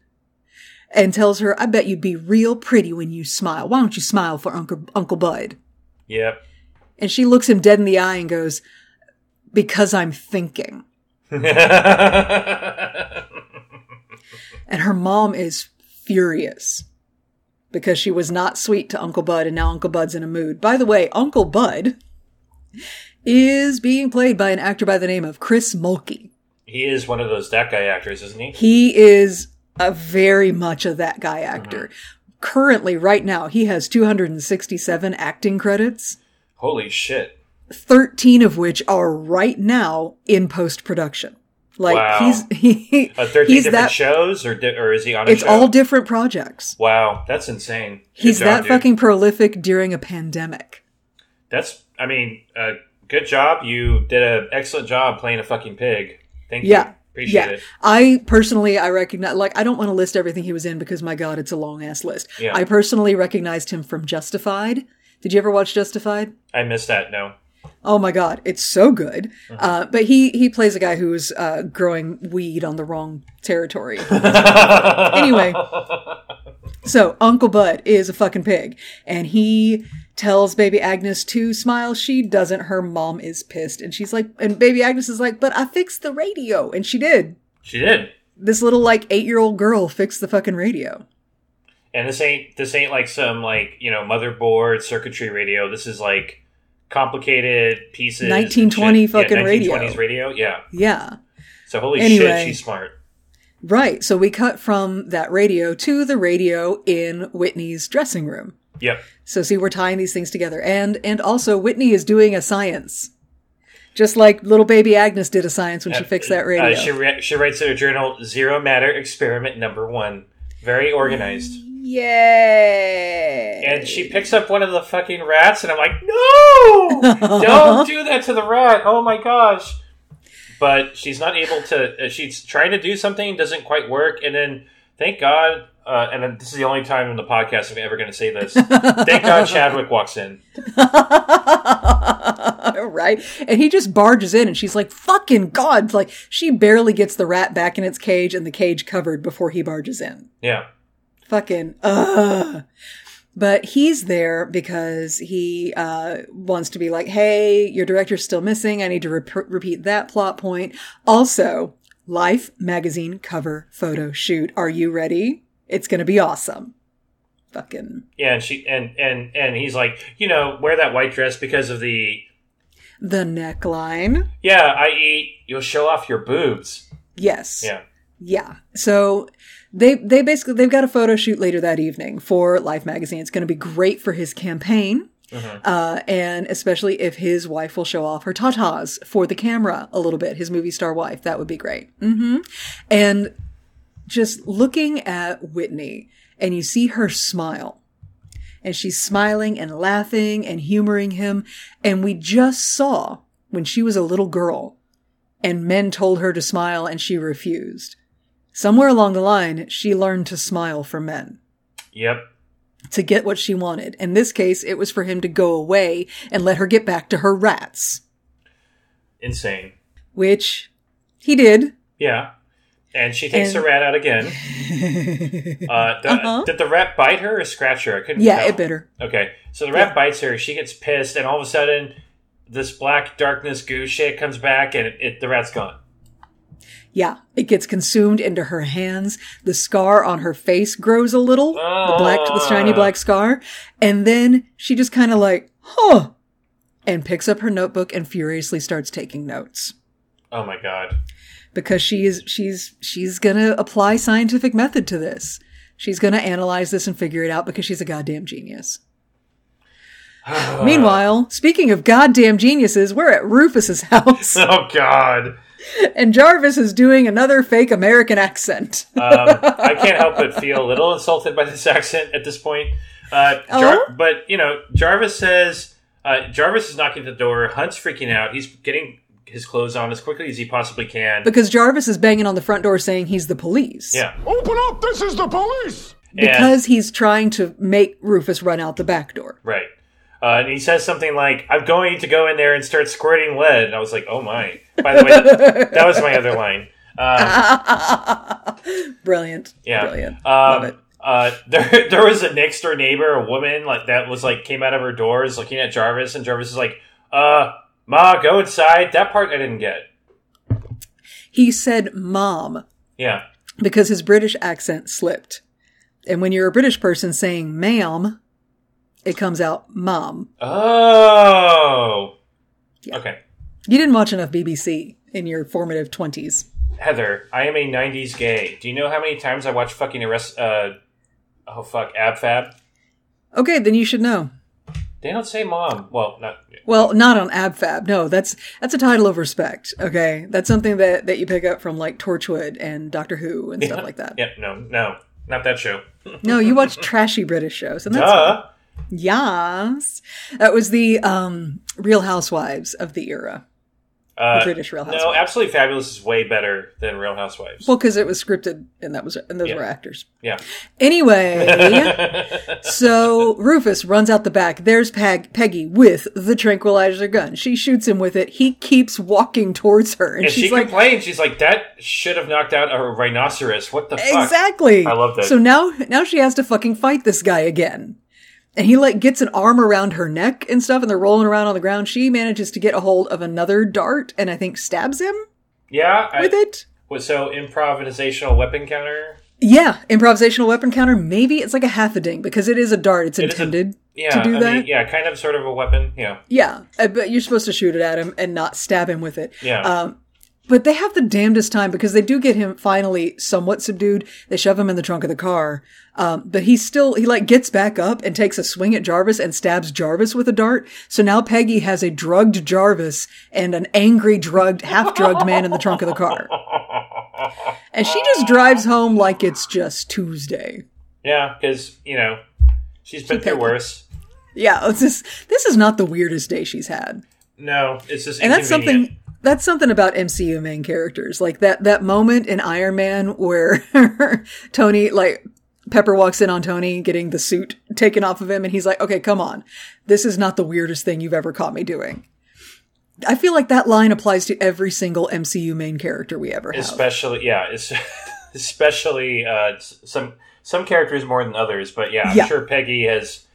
Speaker 1: and tells her, I bet you'd be real pretty when you smile. Why don't you smile for Uncle, Uncle Bud?
Speaker 2: Yep.
Speaker 1: And she looks him dead in the eye and goes, because I'm thinking. And her mom is furious because she was not sweet to Uncle Bud and now Uncle Bud's in a mood. By the way, Uncle Bud is being played by an actor by the name of Chris Mulkey.
Speaker 2: he is one of those that guy actors, isn't he?
Speaker 1: He is a very much of that guy actor. Mm-hmm. Currently, right now, he has 267 acting credits,
Speaker 2: Holy shit.
Speaker 1: 13 of which are right now in post production. Like
Speaker 2: Wow.
Speaker 1: he's he,
Speaker 2: Uh,
Speaker 1: he's
Speaker 2: different
Speaker 1: that.
Speaker 2: shows, or di- or is he on a
Speaker 1: It's
Speaker 2: show?
Speaker 1: all different projects.
Speaker 2: wow, that's insane. Good
Speaker 1: He's
Speaker 2: job,
Speaker 1: that
Speaker 2: dude.
Speaker 1: fucking prolific during a pandemic.
Speaker 2: That's. I mean, uh, good job. You did an excellent job playing a fucking pig. Thank you.
Speaker 1: Yeah.
Speaker 2: Appreciate
Speaker 1: yeah.
Speaker 2: it.
Speaker 1: I personally, I recognize, like, I don't want to list everything he was in because my God, it's a long ass list.
Speaker 2: Yeah.
Speaker 1: I personally recognized him from Justified. Did you ever watch Justified?
Speaker 2: I missed that. No.
Speaker 1: Oh my God, it's so good.
Speaker 2: Uh-huh.
Speaker 1: Uh, but he, he plays a guy who's, uh, growing weed on the wrong territory. anyway, so Uncle Bud is a fucking pig and he tells baby Agnes to smile. She doesn't. Her mom is pissed and she's like, and baby Agnes is like, but I fixed the radio. And she did.
Speaker 2: She did.
Speaker 1: This little like eight year old girl fixed the fucking radio.
Speaker 2: And this ain't this ain't like some like you know motherboard circuitry radio. This is like complicated pieces.
Speaker 1: 1920
Speaker 2: shit.
Speaker 1: fucking
Speaker 2: yeah,
Speaker 1: radio.
Speaker 2: 1920s radio. Yeah.
Speaker 1: Yeah.
Speaker 2: So holy
Speaker 1: Anyway.
Speaker 2: shit, she's smart.
Speaker 1: Right. So we cut from that radio to the radio in Whitney's dressing room.
Speaker 2: Yep.
Speaker 1: So see, we're tying these things together. And and also Whitney is doing a science. Just like little baby Agnes did a science when she fixed that radio.
Speaker 2: Uh, she re- she writes in her journal zero matter experiment number one. Very organized.
Speaker 1: Yay!
Speaker 2: And she picks up one of the fucking rats, and I'm like, no, don't do that to the rat. Oh my gosh. But she's not able to. Uh, she's trying to do something, doesn't quite work, and then thank God. Uh, and this is the only time in the podcast I'm ever going to say this. thank God Chadwick walks in.
Speaker 1: right? And he just barges in and she's like, fucking God. Like, she barely gets the rat back in its cage and the cage covered before he barges in.
Speaker 2: Yeah.
Speaker 1: Fucking, ugh. But he's there because he uh, wants to be like, hey, your director's still missing. I need to rep- repeat that plot point. Also, Life magazine cover photo shoot. Are you ready? It's going to be awesome. Fucking
Speaker 2: Yeah, and she and and and he's like, you know, wear that white dress because of the
Speaker 1: the neckline.
Speaker 2: yeah, i.e., you'll show off your boobs.
Speaker 1: Yes.
Speaker 2: Yeah.
Speaker 1: Yeah. So they they basically they've got a photo shoot later that evening for Life magazine. It's going to be great for his campaign. Uh, and especially if his wife will show off her tatas for the camera a little bit, his movie star wife, that would be great. Mm-hmm. And just looking at Whitney and you see her smile and she's smiling and laughing and humoring him. And we just saw when she was a little girl and men told her to smile and she refused. Somewhere along the line, she learned to smile for men
Speaker 2: Yep.
Speaker 1: to get what she wanted. In this case, it was for him to go away and let her get back to her rats,
Speaker 2: Insane.
Speaker 1: which he did.
Speaker 2: Yeah. And she takes
Speaker 1: And-
Speaker 2: the rat out again. Uh, the-
Speaker 1: Uh-huh.
Speaker 2: Did the rat bite her or scratch her? I couldn't
Speaker 1: Yeah,
Speaker 2: tell.
Speaker 1: it bit her.
Speaker 2: Okay, so the rat bites her. She gets pissed, and all of a sudden, this black darkness goo shit comes back, and it, it, the rat's gone.
Speaker 1: Yeah, it gets consumed into her hands. The scar on her face grows a little, the black, the shiny black ah. scar, and then she just kind of like, huh, and picks up her notebook and furiously starts taking notes.
Speaker 2: Oh my god.
Speaker 1: because she is she's she's gonna apply scientific method to this. She's gonna analyze this and figure it out because she's a goddamn genius. Meanwhile, speaking of goddamn geniuses, we're at Rufus's house,
Speaker 2: Oh god.
Speaker 1: And Jarvis is doing another fake American accent.
Speaker 2: Um, I can't help but feel a little insulted by this accent at this point. Uh, Jar-
Speaker 1: Oh?
Speaker 2: But you know, Jarvis says uh, Jarvis is knocking at the door. Hunt's freaking out. He's getting his clothes on as quickly as he possibly can.
Speaker 1: because Jarvis is banging on the front door saying he's the police.
Speaker 2: yeah.
Speaker 5: Open up! This is the police!
Speaker 2: And-
Speaker 1: Because he's trying to make Rufus run out the back door.
Speaker 2: Right. Uh, and he says something like, I'm going to go in there and start squirting lead. And I was like, oh my. By the way, that, that was my other line. Um,
Speaker 1: Brilliant.
Speaker 2: yeah.
Speaker 1: Brilliant.
Speaker 2: Um,
Speaker 1: Love it.
Speaker 2: Uh, there, there was a next door neighbor, a woman, like that was like came out of her doors looking at Jarvis, and Jarvis is like, "Uh, ma, go inside." That part I didn't get.
Speaker 1: He said mom.
Speaker 2: Yeah,
Speaker 1: because his British accent slipped. And when you're a British person saying ma'am, it comes out mom.
Speaker 2: Oh.
Speaker 1: Yeah.
Speaker 2: Okay.
Speaker 1: You didn't watch enough BBC in your formative 20s.
Speaker 2: Heather, I am a '90s gay. Do you know how many times I watched fucking arrest? Uh, oh fuck, Ab Fab.
Speaker 1: Okay, then you should know.
Speaker 2: They don't say mom. Well, not.
Speaker 1: Well, not on AbFab. No, that's that's a title of respect. Okay, that's something that that you pick up from like Torchwood and Doctor Who and stuff like that.
Speaker 2: Yeah, no, no, not that show.
Speaker 1: No, you watch trashy British shows, and that's
Speaker 2: Duh.
Speaker 1: yes, that was the um, Real Housewives of the era.
Speaker 2: Uh,
Speaker 1: British Real
Speaker 2: No, Absolutely Fabulous is way better than Real Housewives.
Speaker 1: Well, because it was scripted, and that was and those
Speaker 2: Yeah.
Speaker 1: were actors.
Speaker 2: yeah.
Speaker 1: Anyway, so Rufus runs out the back. There's Peg- Peggy with the tranquilizer gun. She shoots him with it. He keeps walking towards her, and
Speaker 2: she
Speaker 1: like,
Speaker 2: complains. She's like, "That should have knocked out a rhinoceros. What the fuck?"
Speaker 1: Exactly.
Speaker 2: I love that.
Speaker 1: So now, now she has to fucking fight this guy again. And he like gets an arm around her neck and stuff, and they're rolling around on the ground. She manages to get a hold of another dart and I think stabs him
Speaker 2: Yeah. I-
Speaker 1: with it.
Speaker 2: What, so improvisational weapon counter.
Speaker 1: Yeah, improvisational weapon counter. Maybe it's like a half a ding because it is a dart. It's
Speaker 2: It is a-
Speaker 1: intended
Speaker 2: Yeah.
Speaker 1: to do
Speaker 2: I
Speaker 1: that.
Speaker 2: mean, yeah, kind of, sort of a weapon. Yeah.
Speaker 1: Yeah, uh, but you're supposed to shoot it at him and not stab him with it.
Speaker 2: Yeah.
Speaker 1: Um, but they have the damnedest time because they do get him finally somewhat subdued. They shove him in the trunk of the car. Um, but he still, he like gets back up and takes a swing at Jarvis and stabs Jarvis with a dart. So now Peggy has a drugged Jarvis and an angry, drugged, half drugged man in the trunk of the car. And she just drives home like it's just Tuesday.
Speaker 2: Yeah, because you know she's been through
Speaker 1: Peggy.
Speaker 2: worse.
Speaker 1: Yeah, it's just, this is not the weirdest day she's had.
Speaker 2: No, it's just
Speaker 1: and that's something that's something about MCU main characters. Like that that moment in Iron Man where Tony like Pepper walks in on Tony getting the suit taken off of him and he's like, "Okay, come on. This is not the weirdest thing you've ever caught me doing." I feel like that line applies to every single MCU main character we ever have.
Speaker 2: especially yeah, it's, especially uh, some some characters more than others. But yeah, I'm
Speaker 1: Yeah.
Speaker 2: sure Peggy has.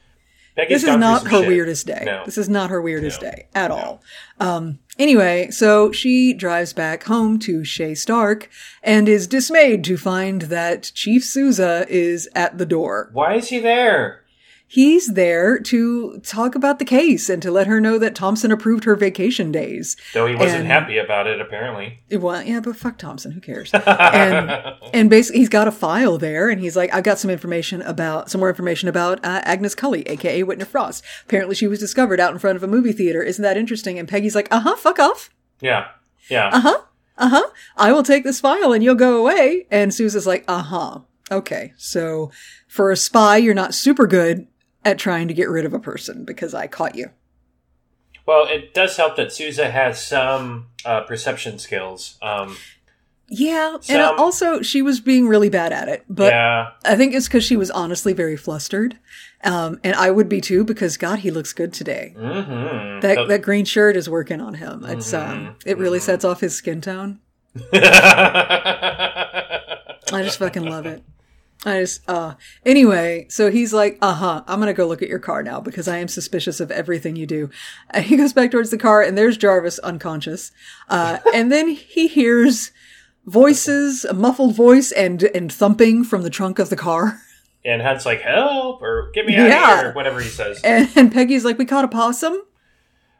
Speaker 2: Peggy's
Speaker 1: this is not her
Speaker 2: shit.
Speaker 1: weirdest day.
Speaker 2: No.
Speaker 1: This is not her weirdest
Speaker 2: No.
Speaker 1: day at all. Um, anyway, so she drives back home to Chez Stark and is dismayed to find that Chief Sousa is at the door.
Speaker 2: Why is he there?
Speaker 1: He's there to talk about the case and to let her know that Thompson approved her vacation days.
Speaker 2: Though he wasn't
Speaker 1: And-
Speaker 2: happy about it, apparently.
Speaker 1: Well, yeah, but fuck Thompson. Who cares? and and basically, he's got a file there, and he's like, I've got some information about some more information about uh, Agnes Cully, aka Whitney Frost. Apparently, she was discovered out in front of a movie theater. Isn't that interesting?" And Peggy's like, "Uh huh. Fuck off.
Speaker 2: Yeah, yeah.
Speaker 1: Uh huh. Uh huh. I will take this file, and you'll go away." And Sousa's like, "Uh huh. Okay. So for a spy, you're not super good." At trying to get rid of a person because I caught you.
Speaker 2: Well, it does help that Sousa has some uh, perception skills. Um,
Speaker 1: Yeah, and also she was being really bad at it. But
Speaker 2: yeah,
Speaker 1: I think it's because she was honestly very flustered. Um, and I would be too because God, he looks good today.
Speaker 2: hmm
Speaker 1: That that green shirt is working on him. It's um, it really sets off his skin tone. I just fucking love it. I just uh anyway, so he's like, "Uh-huh, I'm going to go look at your car now because I am suspicious of everything you do." And he goes back towards the car and there's Jarvis unconscious. Uh and then he hears voices, a muffled voice and and thumping from the trunk of the car.
Speaker 2: and Hunt's like, "Help!" or "Get me out
Speaker 1: Yeah.
Speaker 2: of here!" or whatever he says.
Speaker 1: And, and Peggy's like, "We caught a possum?"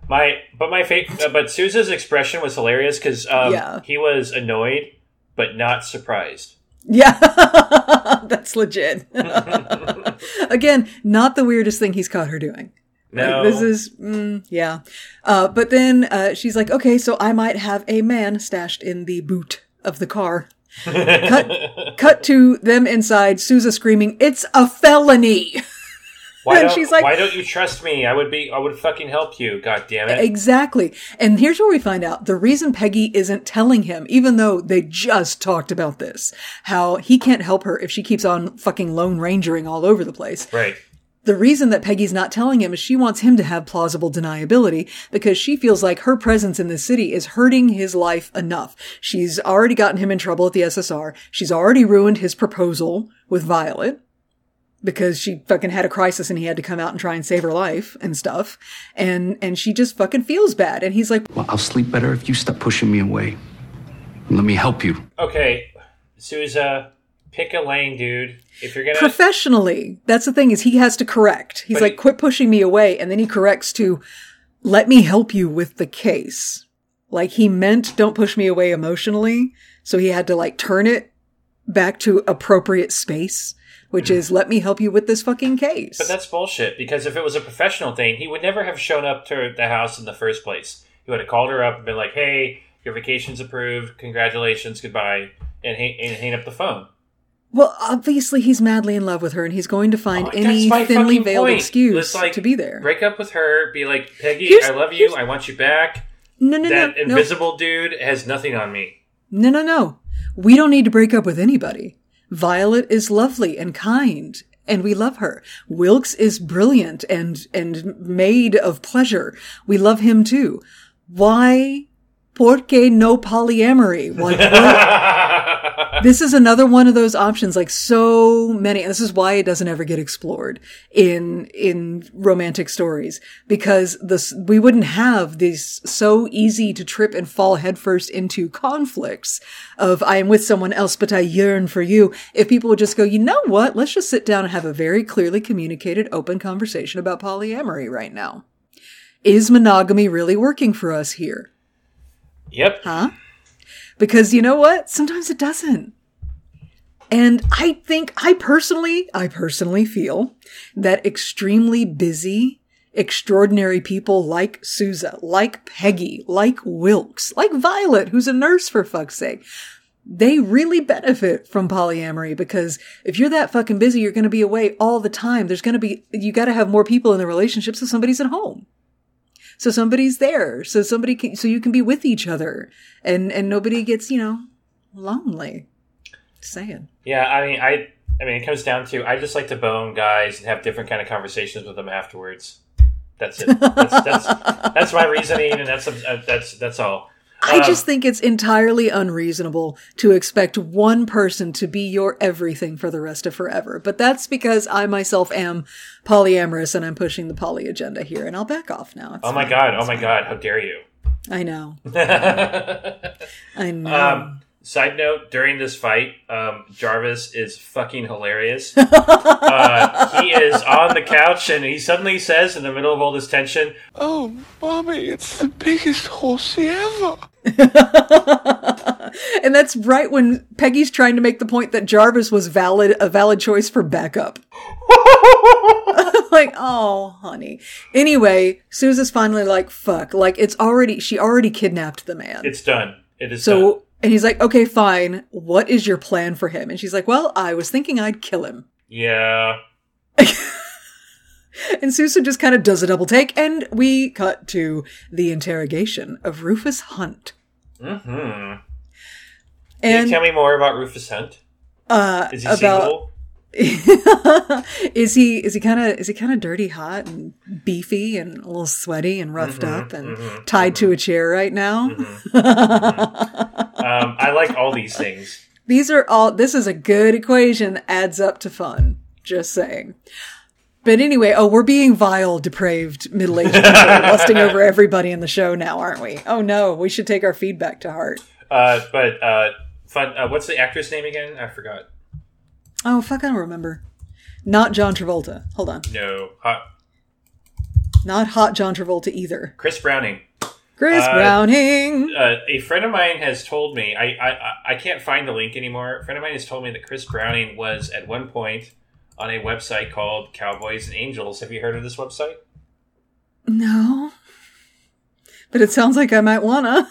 Speaker 2: My, but my fa- uh, but Sousa's expression was hilarious because um,
Speaker 1: Yeah.
Speaker 2: he was annoyed but not surprised.
Speaker 1: Yeah. That's legit. Again, not the weirdest thing he's caught her doing.
Speaker 2: No,
Speaker 1: Like, this is, mm, yeah. Uh, but then uh, she's like, okay, so I might have a man stashed in the boot of the car. cut, cut to them inside, Sousa screaming, it's a felony!
Speaker 2: Why
Speaker 1: and
Speaker 2: don't,
Speaker 1: she's like-
Speaker 2: "Why don't you trust me? I would be, I would fucking help you. God damn it!"
Speaker 1: exactly. And here's where we find out the reason Peggy isn't telling him, even though they just talked about this, how he can't help her if she keeps on fucking Lone Rangering all over the place.
Speaker 2: right.
Speaker 1: The reason that Peggy's not telling him is she wants him to have plausible deniability because she feels like her presence in the city is hurting his life enough. She's already gotten him in trouble at the SSR. She's already ruined his proposal with Violet because she fucking had a crisis and he had to come out and try and save her life and stuff. And, and she just fucking feels bad. And he's like,
Speaker 6: Well, I'll sleep better if you stop pushing me away. And let me help you.
Speaker 2: Okay, Sousa, pick a lane, dude. If you're gonna,
Speaker 1: professionally. That's the thing is he has to correct. He's
Speaker 2: But
Speaker 1: like,
Speaker 2: he-
Speaker 1: quit pushing me away. And then he corrects to, let me help you with the case. Like he meant don't push me away emotionally. So he had to like turn it back to appropriate space, which hmm. is let me help you with this fucking case.
Speaker 2: But that's bullshit because if it was a professional thing, he would never have shown up to the house in the first place. He would have called her up and been like, "Hey, your vacation's approved. Congratulations, goodbye," and hang, and hang up the phone.
Speaker 1: well, obviously he's madly in love with her, and he's going to find
Speaker 2: Oh,
Speaker 1: any thinly veiled
Speaker 2: point.
Speaker 1: excuse
Speaker 2: like,
Speaker 1: to be there.
Speaker 2: Break up with her. Be like, Peggy,
Speaker 1: Here's-
Speaker 2: I love you. I want you back.
Speaker 1: No, no,
Speaker 2: That
Speaker 1: no, no,
Speaker 2: invisible dude has nothing on me.
Speaker 1: no, no, no. We don't need to break up with anybody. Violet is lovely and kind, and we love her. Wilkes is brilliant and and made of pleasure. We love him too. Why? Porque no polyamory? Like? this is another one of those options like so many and this is why it doesn't ever get explored in in romantic stories because this we wouldn't have these so easy to trip and fall headfirst into conflicts of i am with someone else but i yearn for you if people would just go you know what let's just sit down and have a very clearly communicated open conversation about polyamory right now is monogamy really working for us here
Speaker 2: Yep.
Speaker 1: Huh? Because you know what? Sometimes it doesn't. And I think, I personally, I personally feel that extremely busy, extraordinary people like Sousa, like Peggy, like Wilkes, like Violet, who's a nurse for fuck's sake, they really benefit from polyamory because if you're that fucking busy, you're going to be away all the time. There's going to be, you got to have more people in the relationship so somebody's at home. So somebody's there. So somebody can, so you can be with each other and, and nobody gets, you know, lonely. Just saying.
Speaker 2: Yeah, I mean, I, I mean, it comes down to I just like to bone guys and have different kind of conversations with them afterwards. That's it. That's that's, that's my reasoning, and that's uh, that's that's all.
Speaker 1: I
Speaker 2: Um,
Speaker 1: just think it's entirely unreasonable to expect one person to be your everything for the rest of forever. But that's because I myself am polyamorous and I'm pushing the poly agenda here and I'll back off now. It's
Speaker 2: Oh my
Speaker 1: fine.
Speaker 2: god! Oh my god! How dare you?
Speaker 1: I know.
Speaker 2: um,
Speaker 1: I know.
Speaker 2: Side note: During this fight, um, Jarvis is fucking hilarious. uh, he is on the couch, and he suddenly says, in the middle of all this tension,
Speaker 5: Oh, mommy, it's the biggest horsey ever.
Speaker 1: and that's right when Peggy's trying to make the point that Jarvis was valid a valid choice for backup. like, oh, honey. Anyway, Sousa's finally like, fuck. Like, it's already, she already kidnapped the man.
Speaker 2: "It's done. It is
Speaker 1: so,
Speaker 2: done."
Speaker 1: And he's like, okay, fine. What is your plan for him? And she's like, well, I was thinking I'd kill him.
Speaker 2: Yeah.
Speaker 1: And Sousa just kind of does a double take, and we cut to the interrogation of Rufus Hunt.
Speaker 2: Mm-hmm. Can
Speaker 1: And
Speaker 2: you tell me more about Rufus Hunt?
Speaker 1: uh,
Speaker 2: Is he
Speaker 1: about
Speaker 2: single?
Speaker 1: is he is he kind of is he kind of dirty hot and beefy and a little sweaty and roughed
Speaker 2: Mm-hmm,
Speaker 1: up and tied to a chair right now?
Speaker 2: Um, I like all these things.
Speaker 1: These are all. This is a good equation that adds up to fun. Just saying. But anyway, oh, we're being vile, depraved, middle-aged people, lusting over everybody in the show now, aren't we? Oh no, we should take our feedback to heart.
Speaker 2: Uh, but uh, fun. Uh, what's the actress name again? I forgot.
Speaker 1: Oh fuck, I don't remember. Not John Travolta. Hold on.
Speaker 2: No, hot.
Speaker 1: Not hot John Travolta either.
Speaker 2: Chris Browning.
Speaker 1: Chris
Speaker 2: Uh,
Speaker 1: Browning.
Speaker 2: Uh, a friend of mine has told me. I, I I- can't find the link anymore. A friend of mine has told me that Chris Browning was at one point on a website called Cowboys and Angels. Have you heard of this website?
Speaker 1: No. But it sounds like I might wanna.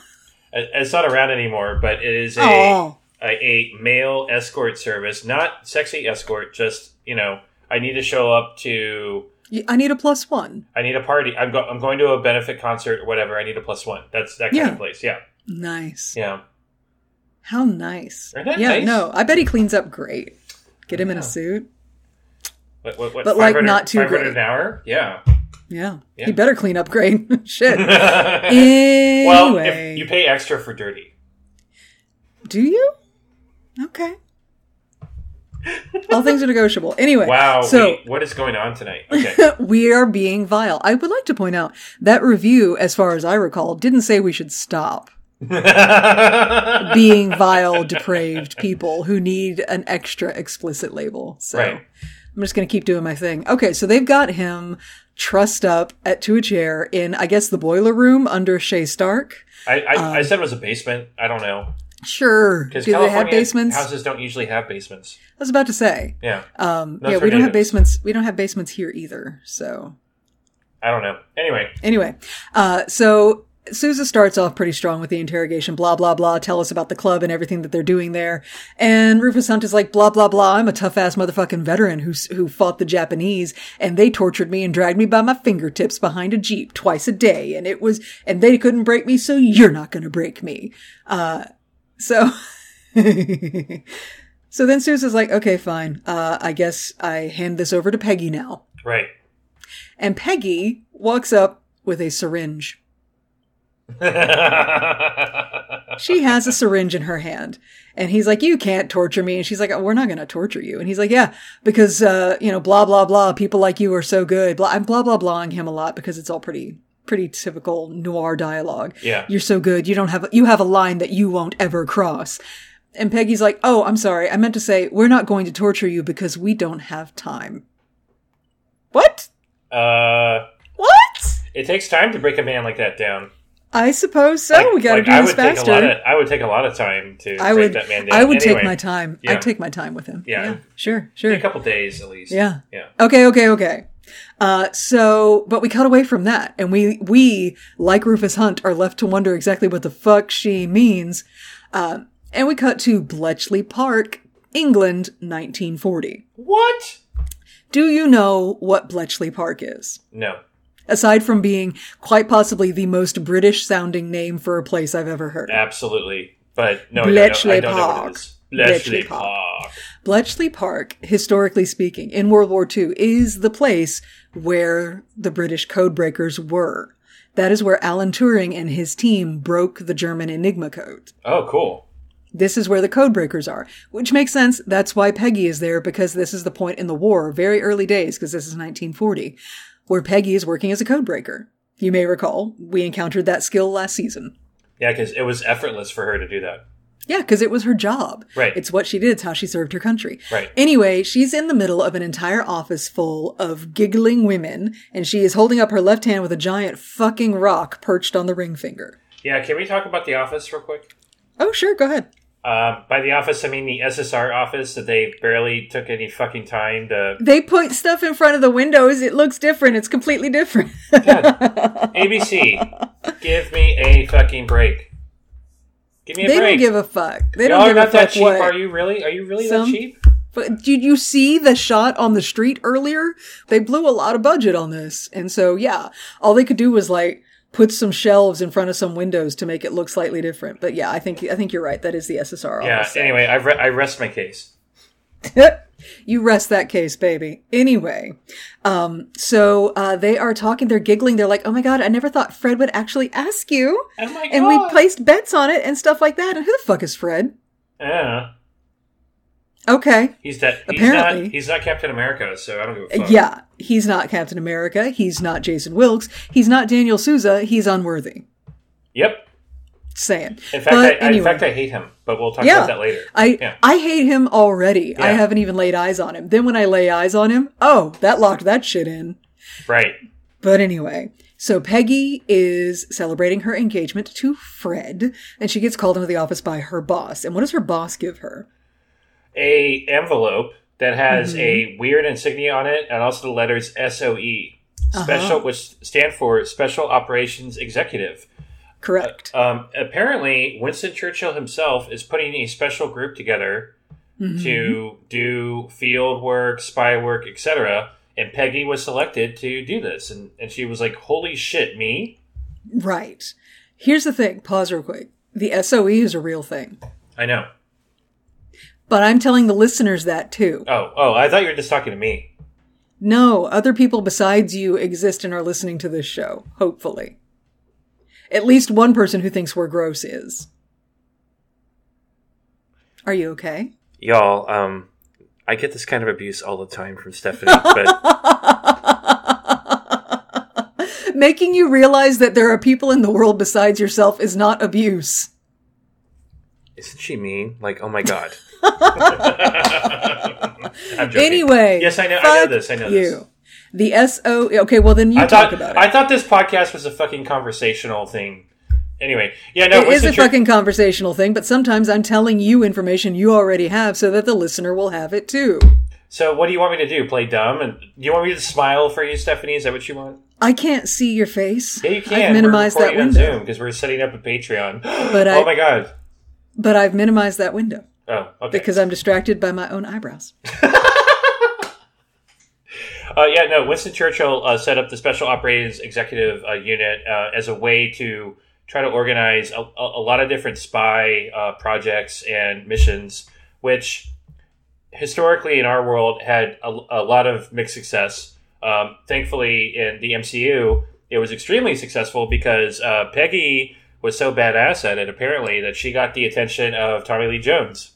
Speaker 2: Uh, It's not around anymore, but it is a
Speaker 1: Oh.
Speaker 2: A, a male escort service, not sexy escort. Just you know, I need to show up to.
Speaker 1: I need a plus one.
Speaker 2: I need a party. I'm, go- I'm going to a benefit concert or whatever. I need a plus one. That's that kind
Speaker 1: Yeah.
Speaker 2: of place. Yeah,
Speaker 1: Nice.
Speaker 2: yeah.
Speaker 1: How nice. Yeah,
Speaker 2: nice?
Speaker 1: no. I bet he cleans up great. Get him in a suit.
Speaker 2: What, what, what,
Speaker 1: But, like, not too
Speaker 2: 500
Speaker 1: great.
Speaker 2: an hour. Yeah.
Speaker 1: Yeah.
Speaker 2: Yeah.
Speaker 1: He better clean up great. Shit.
Speaker 2: Well,
Speaker 1: Anyway.
Speaker 2: if you pay extra for dirty.
Speaker 1: Do you? Okay. All things are negotiable. Anyway.
Speaker 2: Wow.
Speaker 1: So
Speaker 2: wait, what is going on tonight? Okay.
Speaker 1: we are being vile. I would like to point out that review, as far as I recall, didn't say we should stop being vile, depraved people who need an extra explicit label. So
Speaker 2: Right.
Speaker 1: I'm just going to keep doing my thing. Okay, so they've got him trussed up at, to a chair in, I guess, the boiler room under Chez Stark.
Speaker 2: I, I,
Speaker 1: Um,
Speaker 2: I said it was a basement. I don't know.
Speaker 1: Sure. Do they have basements?
Speaker 2: houses don't usually have basements.
Speaker 1: I was about to say.
Speaker 2: Yeah,
Speaker 1: Um, yeah, we don't have basements. We don't have basements here either. So
Speaker 2: I don't know. Anyway,
Speaker 1: anyway, uh, so Sousa starts off pretty strong with the interrogation. Blah blah blah. Tell us about the club and everything that they're doing there. And Rufus Hunt is like blah blah blah. I'm a tough ass motherfucking veteran who who fought the Japanese and they tortured me and dragged me by my fingertips behind a jeep twice a day. And it was and they couldn't break me, so you're not gonna break me. Uh, so. So then Sousa's like, okay, fine. Uh, I guess I hand this over to Peggy now.
Speaker 2: right.
Speaker 1: And Peggy walks up with a syringe. She has a syringe in her hand. And he's like, you can't torture me. And she's like, oh, we're not going to torture you. And he's like, yeah, because, uh, you know, blah, blah, blah. People like you are so good. Blah, I'm blah, blah, blahing him a lot because it's all pretty, pretty typical noir dialogue.
Speaker 2: Yeah.
Speaker 1: You're so good. You don't have, you have a line that you won't ever cross. And Peggy's like, oh, I'm sorry. I meant to say, we're not going to torture you because we don't have time. What?
Speaker 2: uh,
Speaker 1: What?
Speaker 2: it takes time to break a man like that down.
Speaker 1: I suppose so.
Speaker 2: Like-
Speaker 1: we got to
Speaker 2: like,
Speaker 1: do
Speaker 2: I
Speaker 1: this faster.
Speaker 2: of. I would take a lot of time to
Speaker 1: I
Speaker 2: break
Speaker 1: would.
Speaker 2: that man down.
Speaker 1: I would
Speaker 2: Anyway,
Speaker 1: take my time.
Speaker 2: yeah.
Speaker 1: I'd take my time with him.
Speaker 2: Yeah.
Speaker 1: sure, sure.
Speaker 2: A couple days at least.
Speaker 1: Yeah.
Speaker 2: Yeah.
Speaker 1: Okay, okay, okay. Uh, so, but we cut away from that, and we we like Rufus Hunt are left to wonder exactly what the fuck she means. Uh, and we cut to Bletchley Park, England, 1940.
Speaker 2: What?
Speaker 1: Do you know what Bletchley Park is?
Speaker 2: No.
Speaker 1: Aside from being quite possibly the most British sounding name for a place I've ever heard.
Speaker 2: Absolutely. But no,
Speaker 1: Bletchley
Speaker 2: I don't, I don't know what
Speaker 1: Park.
Speaker 2: It is.
Speaker 1: Bletchley
Speaker 2: Bletchley
Speaker 1: Park.
Speaker 2: Park.
Speaker 1: Bletchley Park, historically speaking, in World War II, is the place where the British codebreakers were. That is where Alan Turing and his team broke the German Enigma code.
Speaker 2: Oh, cool.
Speaker 1: This is where the codebreakers are, which makes sense. That's why Peggy is there because this is the point in the war, very early days, because this is 1940, where Peggy is working as a codebreaker. You may recall, we encountered that skill last season.
Speaker 2: Yeah, because it was effortless for her to do that.
Speaker 1: Yeah, because it was her job.
Speaker 2: Right.
Speaker 1: It's what she did. It's how she served her country.
Speaker 2: Right.
Speaker 1: Anyway, she's in the middle of an entire office full of giggling women, and she is holding up her left hand with a giant fucking rock perched on the ring finger.
Speaker 2: Yeah, can we talk about the office real quick?
Speaker 1: Oh, sure, go ahead.
Speaker 2: Uh, by the office, I mean the SSR office that they barely took any fucking time to.
Speaker 1: They put stuff in front of the windows. It looks different. It's completely different.
Speaker 2: ABC, give me a fucking break. Give me a
Speaker 1: they
Speaker 2: break.
Speaker 1: don't give a fuck. They
Speaker 2: Y'all
Speaker 1: don't give a
Speaker 2: not that
Speaker 1: fuck
Speaker 2: cheap,
Speaker 1: what.
Speaker 2: are you really? Are you really
Speaker 1: Some-
Speaker 2: that cheap?
Speaker 1: But did you see the shot on the street earlier? They blew a lot of budget on this. And so, yeah, all they could do was like put some shelves in front of some windows to make it look slightly different. But yeah, I think, I think you're right. That is the SSR
Speaker 2: Yeah. Anyway, I, re- I rest my case.
Speaker 1: you rest that case, baby. Anyway, um, so, uh, they are talking, they're giggling. They're like, Oh my God, I never thought Fred would actually ask you.
Speaker 2: Oh my
Speaker 1: And we placed bets on it and stuff like that. And who the fuck is Fred?
Speaker 2: Yeah.
Speaker 1: Okay.
Speaker 2: He's that. He's
Speaker 1: Apparently.
Speaker 2: not. He's not Captain America, so I don't give a fuck.
Speaker 1: Yeah, he's not Captain America. He's not Jason Wilkes. He's not Daniel Sousa. He's unworthy.
Speaker 2: Yep.
Speaker 1: Saying.
Speaker 2: In fact, I, I, in fact, I hate him. But we'll talk
Speaker 1: yeah,
Speaker 2: about that later.
Speaker 1: I
Speaker 2: Yeah.
Speaker 1: I hate him already. I haven't even laid eyes on him. Then when I lay eyes on him, oh, that locked that shit in.
Speaker 2: right.
Speaker 1: But anyway, so Peggy is celebrating her engagement to Fred, and she gets called into the office by her boss. And what does her boss give her?
Speaker 2: A envelope that has
Speaker 1: Mm-hmm.
Speaker 2: a weird insignia on it, and also the letters SOE,
Speaker 1: Uh-huh.
Speaker 2: special, which stand for Special Operations Executive.
Speaker 1: Correct.
Speaker 2: Um, apparently, Winston Churchill himself is putting a special group together
Speaker 1: Mm-hmm.
Speaker 2: to do field work, spy work, etc. And Peggy was selected to do this, and, and she was like, "Holy shit, me!"
Speaker 1: right. Here's the thing. Pause real quick. The SOE is a real thing.
Speaker 2: I know.
Speaker 1: But I'm telling the listeners that too.
Speaker 2: Oh, oh, I thought you were just talking to me.
Speaker 1: No, other people besides you exist and are listening to this show, hopefully. At least one person who thinks we're gross is. Are you okay?
Speaker 2: Y'all, um, I get this kind of abuse all the time from Stephanie, but
Speaker 1: Making you realize that there are people in the world besides yourself is not abuse.
Speaker 2: isn't she mean? Like, oh my god.
Speaker 1: Anyway.
Speaker 2: yes, I know. I know this. I know
Speaker 1: you.
Speaker 2: this.
Speaker 1: The SO. Okay, well then you
Speaker 2: I
Speaker 1: talk
Speaker 2: thought
Speaker 1: about it.
Speaker 2: I thought this podcast was a fucking conversational thing. Anyway, yeah, no,
Speaker 1: it is a
Speaker 2: Chur-
Speaker 1: fucking conversational thing, but sometimes I'm telling you information you already have so that the listener will have it too.
Speaker 2: So, what do you want me to do? Play dumb? And do you want me to smile for you, Stephanie? Is that what you want?
Speaker 1: I can't see your face.
Speaker 2: Yeah, you can.
Speaker 1: I've minimized that window.
Speaker 2: Zoom because we're setting up a Patreon.
Speaker 1: But oh I-
Speaker 2: oh my god.
Speaker 1: But I've minimized that window
Speaker 2: Oh, okay.
Speaker 1: because I'm distracted by my own eyebrows.
Speaker 2: Uh, yeah, no. Winston Churchill uh, set up the Special Operations Executive uh, Unit uh, as a way to try to organize a, a, lot of different spy uh, projects and missions, which historically in our world had a, a lot of mixed success. Um, thankfully, in the MCU, it was extremely successful because uh, Peggy was so badass at it, apparently, that she got the attention of Tommy Lee Jones.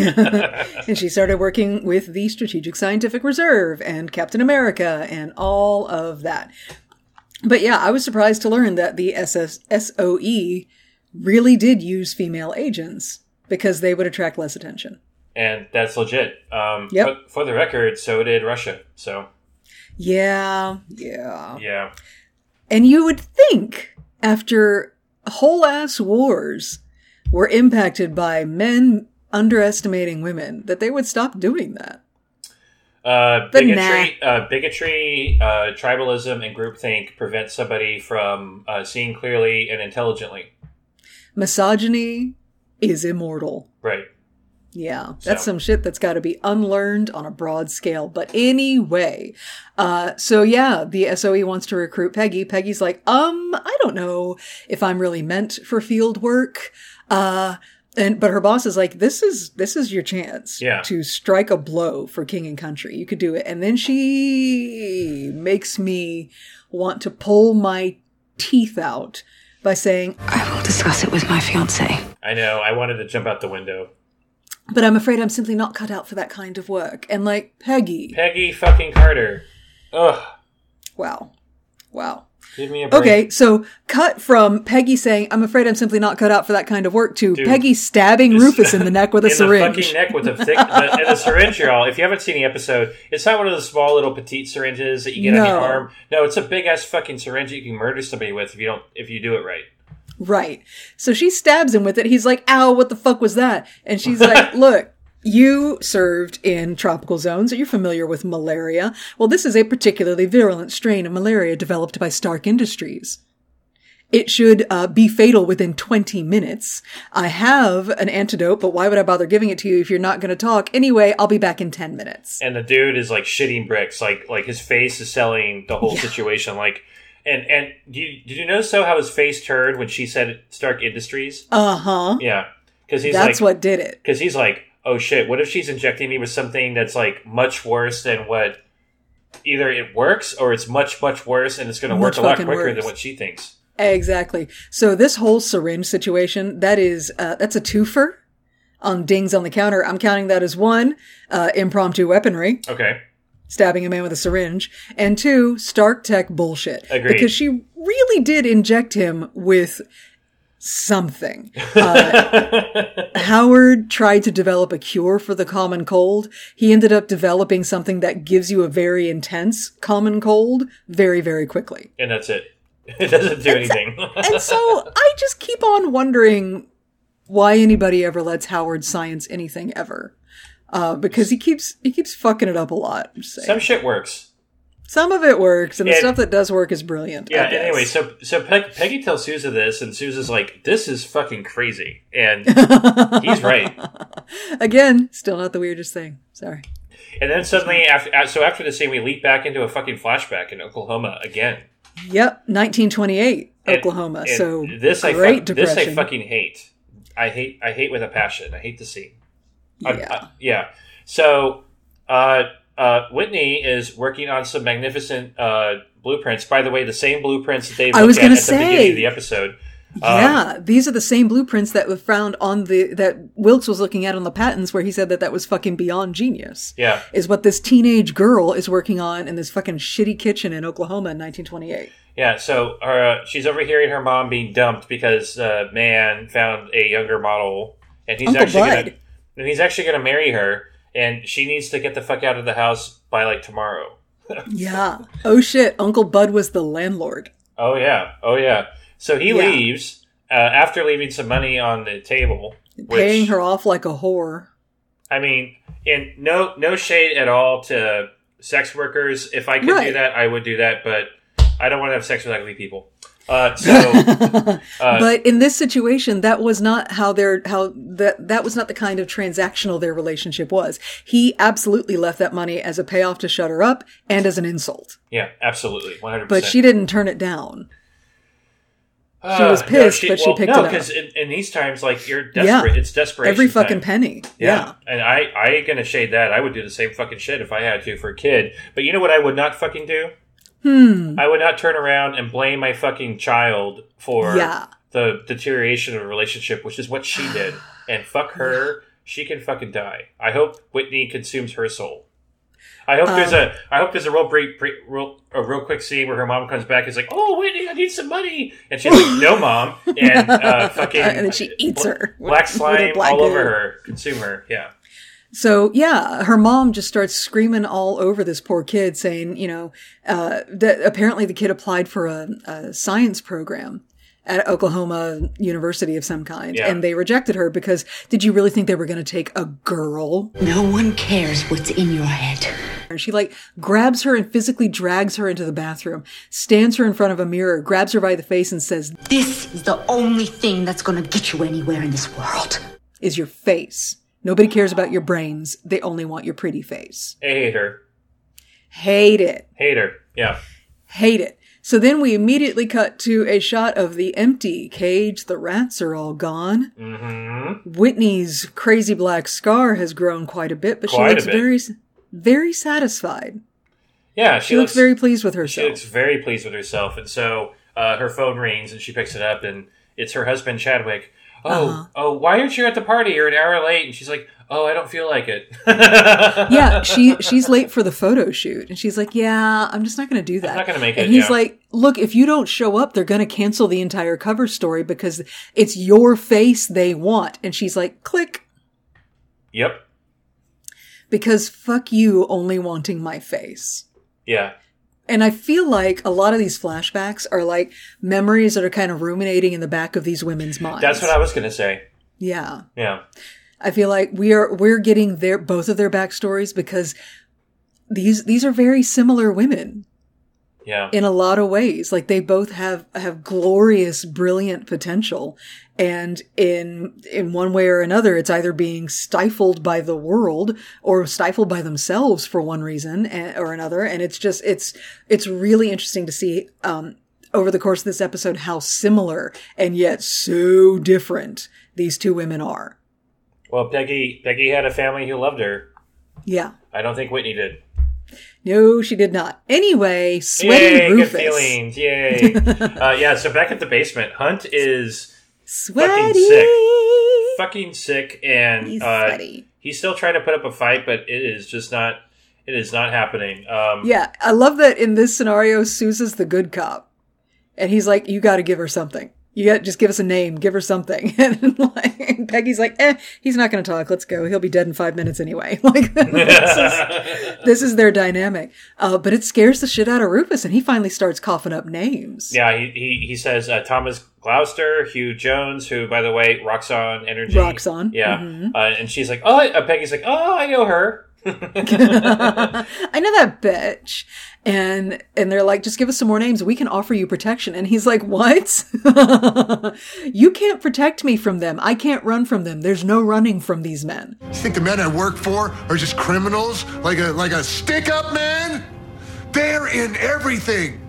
Speaker 1: and she started working with the Strategic Scientific Reserve and Captain America and all of that. But yeah, I was surprised to learn that the SS- SOE really did use female agents because they would attract less attention.
Speaker 2: And that's legit. Um,
Speaker 1: Yep.
Speaker 2: for, for the record, so did Russia. So,
Speaker 1: Yeah, yeah.
Speaker 2: yeah.
Speaker 1: And you would think after whole ass wars were impacted by men underestimating women that they would stop doing that.
Speaker 2: Uh, bigotry, uh, bigotry, uh, tribalism, and groupthink prevent somebody from uh, seeing clearly and intelligently.
Speaker 1: Misogyny is immortal.
Speaker 2: Right.
Speaker 1: Yeah, that's
Speaker 2: So-
Speaker 1: some shit that's got to be unlearned on a broad scale. But anyway, uh, so yeah, the SOE wants to recruit Peggy. Peggy's like, um, I don't know if I'm really meant for field work. Uh, and but her boss is like, this is this is your chance
Speaker 2: Yeah.
Speaker 1: to strike a blow for king and country. You could do it. And then she makes me want to pull my teeth out by saying,
Speaker 3: I will discuss it with my fiance.
Speaker 2: I know. I wanted to jump out the window.
Speaker 1: but I'm afraid I'm simply not cut out for that kind of work. And like, Peggy,
Speaker 2: Peggy fucking Carter. Ugh.
Speaker 1: wow, wow.
Speaker 2: Give me a break.
Speaker 1: Okay, so cut from Peggy saying, I'm afraid I'm simply not cut out for that kind of work to
Speaker 2: Dude.
Speaker 1: Peggy stabbing Rufus in the neck with a
Speaker 2: in
Speaker 1: syringe.
Speaker 2: the fucking neck with a thick the, and the syringe, y'all. If you haven't seen the episode, it's not one of those small little petite syringes that you get on your arm. No, it's a big ass fucking syringe that you can murder somebody with if you don't if you do it right.
Speaker 1: Right. So she stabs him with it. He's like, ow, what the fuck was that? And she's like, look, you served in tropical zones. Are you familiar with malaria? Well, this is a particularly virulent strain of malaria developed by Stark Industries. It should uh, be fatal within 20 minutes. I have an antidote, but why would I bother giving it to you if you're not going to talk? Anyway, I'll be back in 10 minutes.
Speaker 2: and the dude is like shitting bricks like like his face is selling the whole situation like and and did you, did you notice though how his face turned when she said stark industries
Speaker 1: Uh huh.
Speaker 2: yeah because he's
Speaker 1: That's
Speaker 2: like
Speaker 1: what did it.
Speaker 2: because he's like oh shit what if she's injecting me with something that's like much worse than what either it works or it's much much worse and it's going to work a lot quicker than what she thinks
Speaker 1: Exactly. So this whole syringe situation, that is, uh, that's a twofer on dings on the counter. I'm counting that as one, uh, impromptu weaponry,
Speaker 2: okay
Speaker 1: stabbing a man with a syringe, and two, Stark Tech bullshit.
Speaker 2: Agreed.
Speaker 1: Because she really did inject him with something. Uh, Howard tried to develop a cure for the common cold. He ended up developing something that gives you a very intense common cold very, very quickly.
Speaker 2: and that's it it doesn't do anything
Speaker 1: And so I just keep on wondering why anybody ever lets Howard science anything ever. Uh, because he keeps he keeps fucking it up a lot. I'm
Speaker 2: some shit works
Speaker 1: Some of it works, and the stuff that does work is brilliant.
Speaker 2: Yeah. Anyway, so so Peg, Peggy tells Sousa this, and Sousa's like, "This is fucking crazy," and he's right.
Speaker 1: again, still not the weirdest thing. Sorry.
Speaker 2: And then suddenly, after so after the scene, we leap back into a fucking flashback in Oklahoma again.
Speaker 1: Yep, 1928,
Speaker 2: And-
Speaker 1: Oklahoma.
Speaker 2: and
Speaker 1: so
Speaker 2: this I
Speaker 1: great
Speaker 2: fuck- this. I fucking hate. I hate I hate with a passion. I hate the scene. I-
Speaker 1: yeah.
Speaker 2: I- yeah. So, uh, uh, Whitney is working on some magnificent uh, blueprints. By the way, the same blueprints that they
Speaker 1: I was
Speaker 2: at at the beginning of the episode. Um,
Speaker 1: yeah, these are the same blueprints that were found on the that Wilkes was looking at on the patents, where he said that that was fucking beyond genius.
Speaker 2: Yeah.
Speaker 1: is what this teenage girl is working on in this fucking shitty kitchen in Oklahoma in 1928.
Speaker 2: Yeah, so uh, she's overhearing her mom being dumped because uh, man found a younger model, and he's
Speaker 1: Uncle
Speaker 2: actually
Speaker 1: Bud.
Speaker 2: gonna, and he's actually going to marry her, and she needs to get the fuck out of the house by like tomorrow.
Speaker 1: Yeah. Oh shit, Uncle Bud was the landlord.
Speaker 2: Oh yeah, oh yeah. So he
Speaker 1: Yeah.
Speaker 2: leaves uh, after leaving some money on the table, which,
Speaker 1: Paying her off like a whore.
Speaker 2: I mean, and no no shade at all to sex workers. If I could do that, I would do that. But I don't want to have sex with ugly people. Uh, so uh,
Speaker 1: but in this situation, that was not how their how that that was not the kind of transactional their relationship was. He absolutely left that money as a payoff to shut her up and as an insult.
Speaker 2: yeah, absolutely, one hundred.
Speaker 1: But she didn't turn it down. she was pissed, but she picked
Speaker 2: no,
Speaker 1: it up.
Speaker 2: because in, in these times, like you're desperate. It's desperation.
Speaker 1: Every fucking
Speaker 2: time.
Speaker 1: penny.
Speaker 2: Yeah.
Speaker 1: Yeah.
Speaker 2: And I, I ain't gonna shade that. I would do the same fucking shit if I had to for a kid. But you know what I would not fucking do? Hmm. I would not turn around and blame my fucking child for
Speaker 1: Yeah.
Speaker 2: the deterioration of a relationship, which is what she did. And fuck her. She can fucking die. I hope Whitney consumes her soul. I hope there's
Speaker 1: Um,
Speaker 2: a I hope there's a real brief, brief real a real quick scene where her mom comes back and is like, "Oh, Whitney, I need some money," and she's like, "No, mom," and uh, fucking
Speaker 1: And then she eats her with-
Speaker 2: black
Speaker 1: her
Speaker 2: slime
Speaker 1: black
Speaker 2: all over her, consume her. Yeah,
Speaker 1: So yeah, her mom just starts screaming all over this poor kid, saying, you know, uh, that apparently the kid applied for a, a science program at Oklahoma University of some kind,
Speaker 2: Yeah.
Speaker 1: and they rejected her because did you really think they were going to take a girl?
Speaker 7: No one cares what's in your head.
Speaker 1: And she like grabs her and physically drags her into the bathroom, stands her in front of a mirror, grabs her by the face, and says,
Speaker 7: This is the only thing that's gonna get you anywhere in this world.
Speaker 1: "Is your face." Nobody cares about your brains. They only want your pretty face.
Speaker 2: I hate her.
Speaker 1: Hate it.
Speaker 2: Hate her. Yeah,
Speaker 1: Hate it. So then we immediately cut to a shot of the empty cage. The rats are all gone.
Speaker 2: mm-hmm.
Speaker 1: Whitney's crazy black scar has grown quite a bit, but
Speaker 2: Quite
Speaker 1: she looks very, very satisfied.
Speaker 2: yeah.
Speaker 1: She, looks, very pleased with herself.
Speaker 2: She looks very pleased with herself, and so uh, her phone rings and she picks it up, and it's her husband Chadwick. Oh,
Speaker 1: Uh-huh.
Speaker 2: oh, why aren't you at the party? You're an hour late, and she's like, "Oh, I don't feel like it."
Speaker 1: yeah, she she's late for the photo shoot, and she's like, "Yeah, I'm just not going to do that."
Speaker 2: not gonna make
Speaker 1: And
Speaker 2: it,
Speaker 1: he's
Speaker 2: yeah.
Speaker 1: like, "Look, if you don't show up, they're going to cancel the entire cover story because it's your face they want." And she's like, "Click."
Speaker 2: Yep.
Speaker 1: Because fuck you only wanting my face.
Speaker 2: Yeah.
Speaker 1: And I feel like a lot of these flashbacks are like memories that are kind of ruminating in the back of these women's minds.
Speaker 2: That's what I was gonna say.
Speaker 1: Yeah.
Speaker 2: Yeah.
Speaker 1: I feel like we are we're getting their both of their backstories because these these are very similar women
Speaker 2: Yeah.
Speaker 1: in a lot of ways. Like they both have have glorious, brilliant potential, and in in one way or another, it's either being stifled by the world or stifled by themselves for one reason or another. And it's just it's it's really interesting to see um, over the course of this episode how similar and yet so different these two women are.
Speaker 2: Well, Peggy Peggy had a family who loved her.
Speaker 1: Yeah.
Speaker 2: I don't think Whitney did.
Speaker 1: No, she did not. Anyway, sweaty
Speaker 2: Yay,
Speaker 1: Rufus.
Speaker 2: good feelings. Yay. uh, yeah, so back at the basement, Hunt is
Speaker 1: Sweaty.
Speaker 2: sick. fucking sick and
Speaker 1: He's
Speaker 2: uh, he's still trying to put up a fight, but it is just not it is not happening. Um
Speaker 1: Yeah, I love that in this scenario, Sousa's the good cop. And he's like, you gotta give her something. You got just give us a name, give her something. And like Peggy's like, eh, he's not gonna talk. Let's go. He'll be dead in five minutes anyway. Like this is, this is their dynamic. Uh, but it scares the shit out of Rufus, and he finally starts coughing up names.
Speaker 2: Yeah, he, he, he says uh, Thomas Gloucester, Hugh Jones, who, by the way, Roxxon Energy.
Speaker 1: Rocks on,
Speaker 2: Yeah.
Speaker 1: mhm.
Speaker 2: Uh, and she's like, oh, uh, Peggy's like, oh, I know her.
Speaker 1: I know that bitch. And and they're like, just give us some more names. We can offer you protection. And he's like, what? you can't protect me from them. I can't run from them. There's no running from these men.
Speaker 8: You think the men I work for are just criminals? Like a like a stick-up man? They're in everything.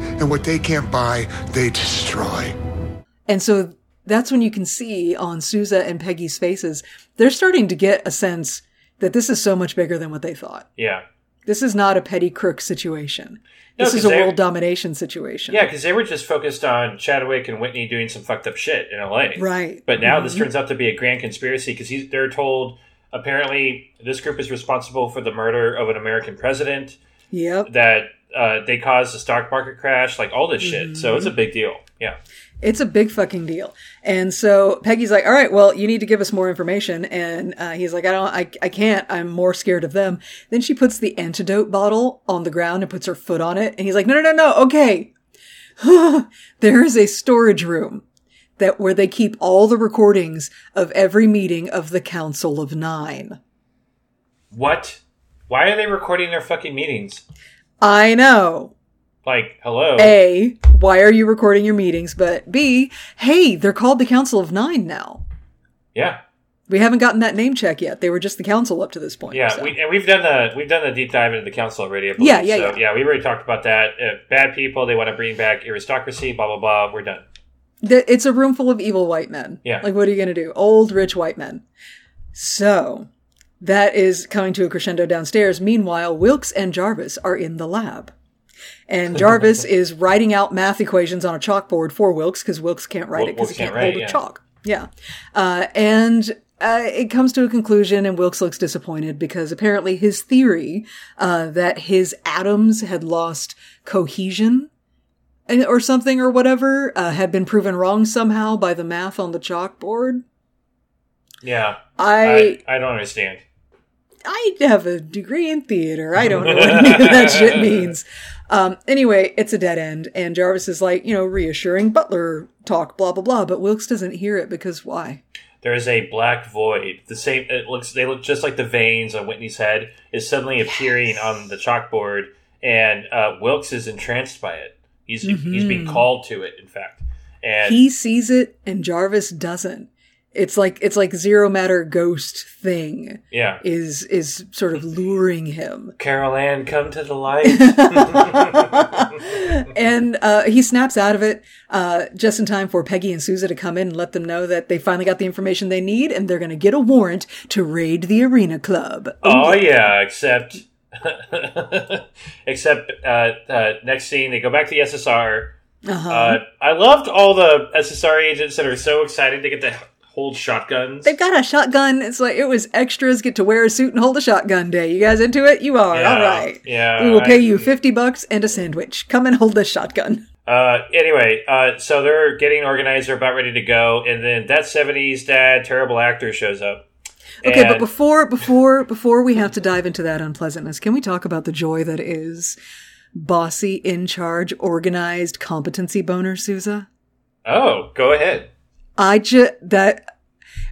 Speaker 8: And what they can't buy, they destroy.
Speaker 1: And so that's when you can see on Sousa and Peggy's faces, they're starting to get a sense that this is so much bigger than what they thought.
Speaker 2: Yeah.
Speaker 1: This is not a petty crook situation.
Speaker 2: No,
Speaker 1: This is a
Speaker 2: they-
Speaker 1: world domination situation.
Speaker 2: Yeah, because they were just focused on Chadwick and Whitney doing some fucked up shit in LA.
Speaker 1: Right.
Speaker 2: But now this
Speaker 1: Mhm.
Speaker 2: turns out to be a grand conspiracy because they're told apparently this group is responsible for the murder of an American president,
Speaker 1: Yep.
Speaker 2: that uh, they caused the stock market crash, like all this shit. So
Speaker 1: Mm-hmm.
Speaker 2: it's a big deal. Yeah.
Speaker 1: It's a big fucking deal. And so Peggy's like, all right, well, you need to give us more information. And uh, he's like, I don't, I, I can't. I'm more scared of them. Then she puts the antidote bottle on the ground and puts her foot on it. And he's like, no, no, no, no. Okay. there is a storage room that where they keep all the recordings of every meeting of the Council of Nine.
Speaker 2: What? Why are they recording their fucking meetings?
Speaker 1: I know.
Speaker 2: Like, hello.
Speaker 1: A, why are you recording your meetings? But B, hey, they're called the Council of Nine now.
Speaker 2: Yeah.
Speaker 1: We haven't gotten that name check yet. They were just the council up to this point.
Speaker 2: Yeah,
Speaker 1: so.
Speaker 2: we, and we've done the we've done the deep dive into the council already. I believe.
Speaker 1: Yeah, yeah,
Speaker 2: so,
Speaker 1: yeah.
Speaker 2: We already talked about that. Uh, bad people. They want to bring back aristocracy. Blah blah blah. We're done.
Speaker 1: The- it's a room full of evil white men.
Speaker 2: Yeah.
Speaker 1: Like, what are you going to do? Old, rich white men. So, that is coming to a crescendo downstairs. Meanwhile, Wilkes and Jarvis are in the lab. And Jarvis is writing out math equations on a chalkboard for Wilkes because Wilkes can't write it because he can't,
Speaker 2: can't write
Speaker 1: hold a
Speaker 2: yeah.
Speaker 1: chalk. Yeah. Uh, and uh, it comes to a conclusion, and Wilkes looks disappointed because apparently his theory uh, that his atoms had lost cohesion or something or whatever uh, had been proven wrong somehow by the math on the chalkboard.
Speaker 2: Yeah.
Speaker 1: I
Speaker 2: I, I don't understand.
Speaker 1: I have a degree in theater. I don't know what that shit means. Um, anyway, it's a dead end, and Jarvis is like, you know, reassuring Butler talk, blah blah blah. But Wilkes doesn't hear it because why?
Speaker 2: There is a black void. The same. It looks. They look just like the veins on Whitney's head is suddenly appearing on the chalkboard, and uh, Wilkes is entranced by it. He's he's being called to it. In fact, and
Speaker 1: Mm-hmm. He sees it, and Jarvis doesn't. It's like it's like zero matter ghost thing
Speaker 2: yeah.
Speaker 1: is is sort of luring him.
Speaker 2: Carol Ann, come to the light.
Speaker 1: and uh, he snaps out of it uh, just in time for Peggy and Sousa to come in and let them know that they finally got the information they need and they're going to get a warrant to raid the Arena Club.
Speaker 2: Oh yeah, except except uh, uh, next scene they go back to the SSR.
Speaker 1: Uh-huh.
Speaker 2: Uh, I loved all the SSR agents that are so excited to get to hold shotguns.
Speaker 1: They've got a shotgun. It's like it was extras get to wear a suit and hold a shotgun day. You guys into it? You are.
Speaker 2: Yeah,
Speaker 1: All right.
Speaker 2: yeah,
Speaker 1: We will pay
Speaker 2: I-
Speaker 1: you 50 bucks and a sandwich. Come and hold this shotgun.
Speaker 2: Uh, anyway, uh, so they're getting organized. They're about ready to go, and then that '70s dad, terrible actor, shows up.
Speaker 1: Okay, but before before before we have to dive into that unpleasantness, can we talk about the joy that is bossy, in charge, organized competency boner Sousa?
Speaker 2: oh, go ahead.
Speaker 1: I just that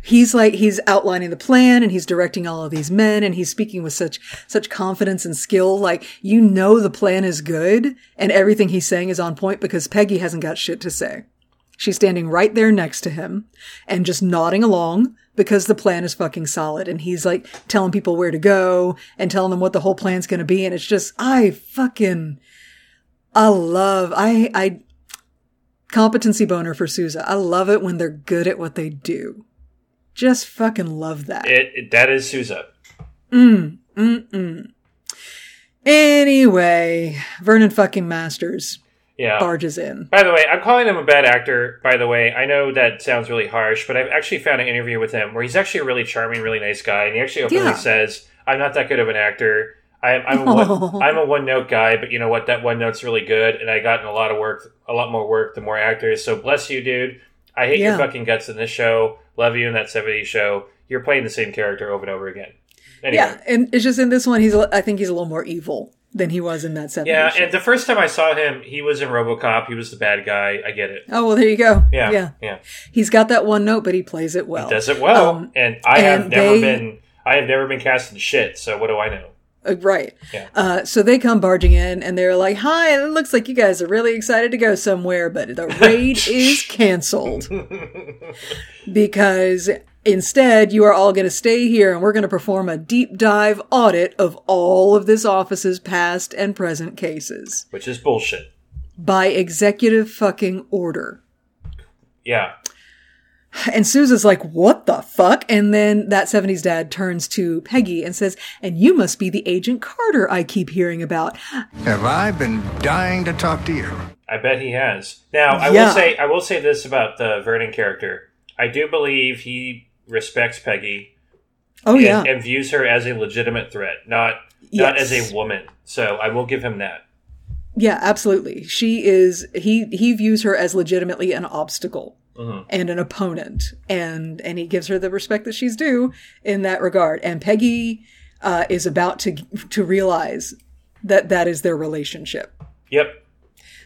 Speaker 1: he's like he's outlining the plan and he's directing all of these men and he's speaking with such such confidence and skill. Like you know the plan is good and everything he's saying is on point because Peggy hasn't got shit to say. She's standing right there next to him and just nodding along because the plan is fucking solid. And he's like telling people where to go and telling them what the whole plan's going to be. And it's just I fucking I love I I competency boner for Sousa. I love it when they're good at what they do. Just fucking love that.
Speaker 2: It, it that is Sousa. Mm, mm, mm.
Speaker 1: Anyway, Vernon fucking Masters
Speaker 2: Yeah.
Speaker 1: barges in.
Speaker 2: By the way, I'm calling him a bad actor. By the way, I know that sounds really harsh, but I've actually found an interview with him where he's actually a really charming, really nice guy, and he actually openly
Speaker 1: Yeah.
Speaker 2: says, "I'm not that good of an actor. I'm I'm a one, I'm a one note guy, but you know what? That one note's really good, and I gotten a lot of work, a lot more work, the more actors. So bless you, dude. I hate
Speaker 1: Yeah.
Speaker 2: your fucking guts in this show. Love you in that '70s show. You're playing the same character over and over again. Anyway.
Speaker 1: Yeah, and it's just in this one, he's I think he's a little more evil than he was in that 70s.
Speaker 2: Yeah,
Speaker 1: show.
Speaker 2: and the first time I saw him, he was in RoboCop. He was the bad guy. I get it.
Speaker 1: oh well, there you go.
Speaker 2: Yeah,
Speaker 1: yeah.
Speaker 2: yeah.
Speaker 1: He's got that one note, but he plays it well.
Speaker 2: does it well,
Speaker 1: Um,
Speaker 2: and I have never
Speaker 1: they-
Speaker 2: been. I have never been cast in shit. So what do I know?
Speaker 1: Uh, right.
Speaker 2: Yeah.
Speaker 1: Uh, so they come barging in and they're like, "Hi, it looks like you guys are really excited to go somewhere, but the raid is canceled because instead you are all going to stay here and we're going to perform a deep dive audit of all of this office's past and present cases
Speaker 2: Which is bullshit.
Speaker 1: by executive fucking order."
Speaker 2: Yeah,
Speaker 1: And Sousa's like, what the fuck? And then that 70s dad turns to Peggy and says, and you must be the Agent Carter I keep hearing about.
Speaker 6: Have I been dying to talk to you?
Speaker 2: I bet he has. Now I
Speaker 1: Yeah.
Speaker 2: will say I will say this about the Vernon character. I do believe he respects Peggy
Speaker 1: Oh,
Speaker 2: and,
Speaker 1: yeah.
Speaker 2: and views her as a legitimate threat, not not
Speaker 1: Yes.
Speaker 2: as a woman. So I will give him that.
Speaker 1: Yeah, absolutely. She is, he, he views her as legitimately an obstacle and an opponent. And, and he gives her the respect that she's due in that regard. And Peggy, uh, is about to, to realize that that is their relationship.
Speaker 2: Yep.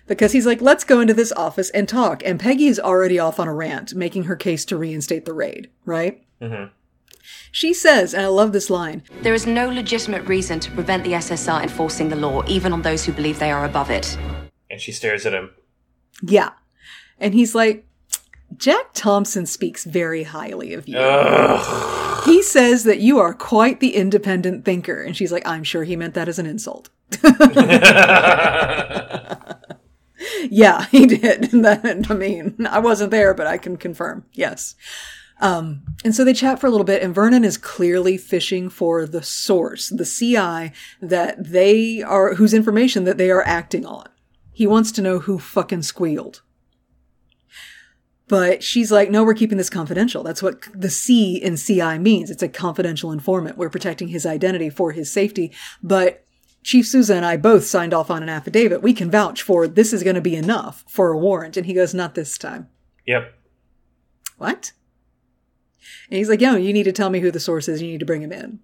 Speaker 1: because he's like, let's go into this office and talk. And Peggy is already off on a rant, making her case to reinstate the raid, right?
Speaker 2: Mhm.
Speaker 1: She says, and I love this line
Speaker 3: There is no legitimate reason to prevent the SSR enforcing the law, even on those who believe they are above it.
Speaker 2: And she stares at him.
Speaker 1: Yeah. And he's like, Jack Thompson speaks very highly of you.
Speaker 2: Ugh.
Speaker 1: He says that you are quite the independent thinker. And she's like, I'm sure he meant that as an insult. yeah, he did. That, I mean, I wasn't there, but I can confirm. Yes. Um, and so they chat for a little bit, and Vernon is clearly fishing for the source, the CI that they are, whose information that they are acting on. He wants to know who fucking squealed. But she's like, no, we're keeping this confidential. That's what the C in CI means. It's a confidential informant. We're protecting his identity for his safety. But Chief Sousa and I both signed off on an affidavit. We can vouch for this is going to be enough for a warrant. And he goes, not this time.
Speaker 2: Yep.
Speaker 1: What? And he's like, yo, you need to tell me who the source is. You need to bring him in.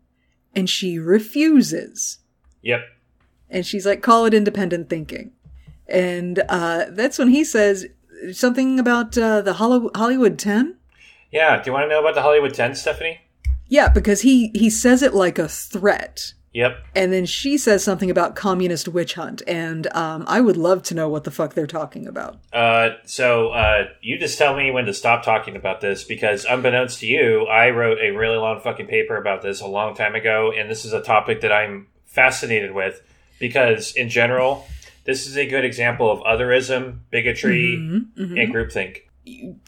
Speaker 1: And she refuses.
Speaker 2: Yep.
Speaker 1: And she's like, call it independent thinking. And uh, that's when he says something about uh, the Hollywood 10.
Speaker 2: Yeah. Do you want to know about the Hollywood 10, Stephanie?
Speaker 1: Yeah, because he, he says it like a threat.
Speaker 2: Yep.
Speaker 1: And then she says something about communist witch hunt. And um, I would love to know what the fuck they're talking about.
Speaker 2: Uh, so uh, you just tell me when to stop talking about this because, unbeknownst to you, I wrote a really long fucking paper about this a long time ago, and this is a topic that I'm fascinated with because, in general, this is a good example of otherism, bigotry,
Speaker 1: Mm-hmm,
Speaker 2: and groupthink.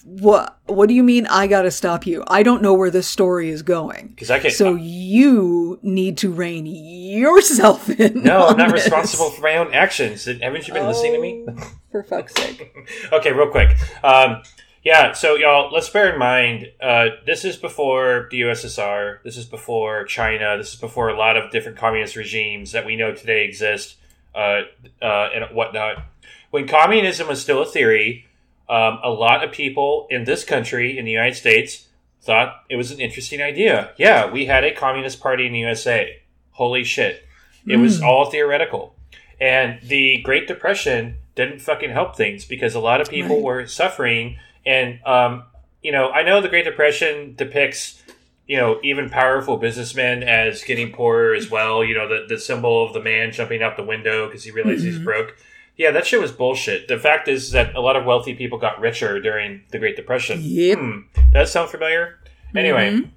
Speaker 1: What What do you mean I gotta stop you? I don't know where this story is going.
Speaker 2: Because I can.
Speaker 1: So you need to rein yourself in.
Speaker 2: no, I'm not
Speaker 1: this.
Speaker 2: responsible for my own actions. Haven't you been listening to me?
Speaker 1: Oh, For fuck's sake.
Speaker 2: okay, real quick. Um, yeah, so y'all, let's bear in mind, uh, this is before the USSR. This is before China. This is before a lot of different communist regimes that we know today exist, uh, uh, and whatnot. When communism was still a theory, um, a lot of people in this country, in the United States, thought it was an interesting idea. Yeah, we had a communist party in the USA. Holy shit. It was all theoretical. And the Great Depression didn't fucking help things because a lot of people
Speaker 1: Right.
Speaker 2: were suffering. And, um, you know, I know the Great Depression depicts, you know, even powerful businessmen as getting poorer as well. You know, the, the symbol of the man jumping out the window because he realized he's broke. Yeah, that shit was bullshit. The fact is that a lot of wealthy people got richer during the Great Depression.
Speaker 1: Yep.
Speaker 2: Hmm. Does that sound familiar? Anyway,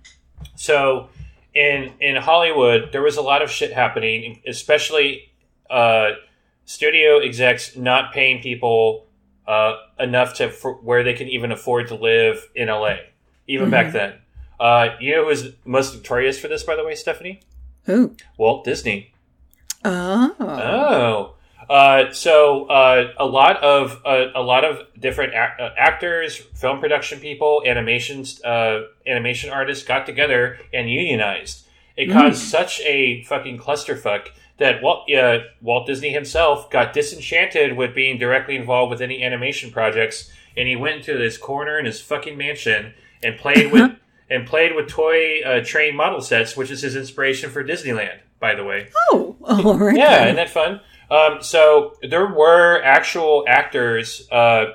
Speaker 2: so in in Hollywood, there was a lot of shit happening, especially uh, studio execs not paying people uh, enough to for, where they can even afford to live in LA, even back then. Uh, you know who's most notorious for this, by the way, Stephanie?
Speaker 1: Who?
Speaker 2: Walt Disney.
Speaker 1: Oh.
Speaker 2: Oh. Uh, so uh, a lot of uh, a lot of different uh, actors, film production people, animations, uh, animation artists got together and unionized. It caused such a fucking clusterfuck that Walt, uh, Walt Disney himself got disenchanted with being directly involved with any animation projects, and he went into this corner in his fucking mansion and played with and played with toy uh, train model sets, which is his inspiration for Disneyland, by the way.
Speaker 1: Oh, all right.
Speaker 2: Yeah,
Speaker 1: then.
Speaker 2: isn't that fun? Um, so there were actual actors uh,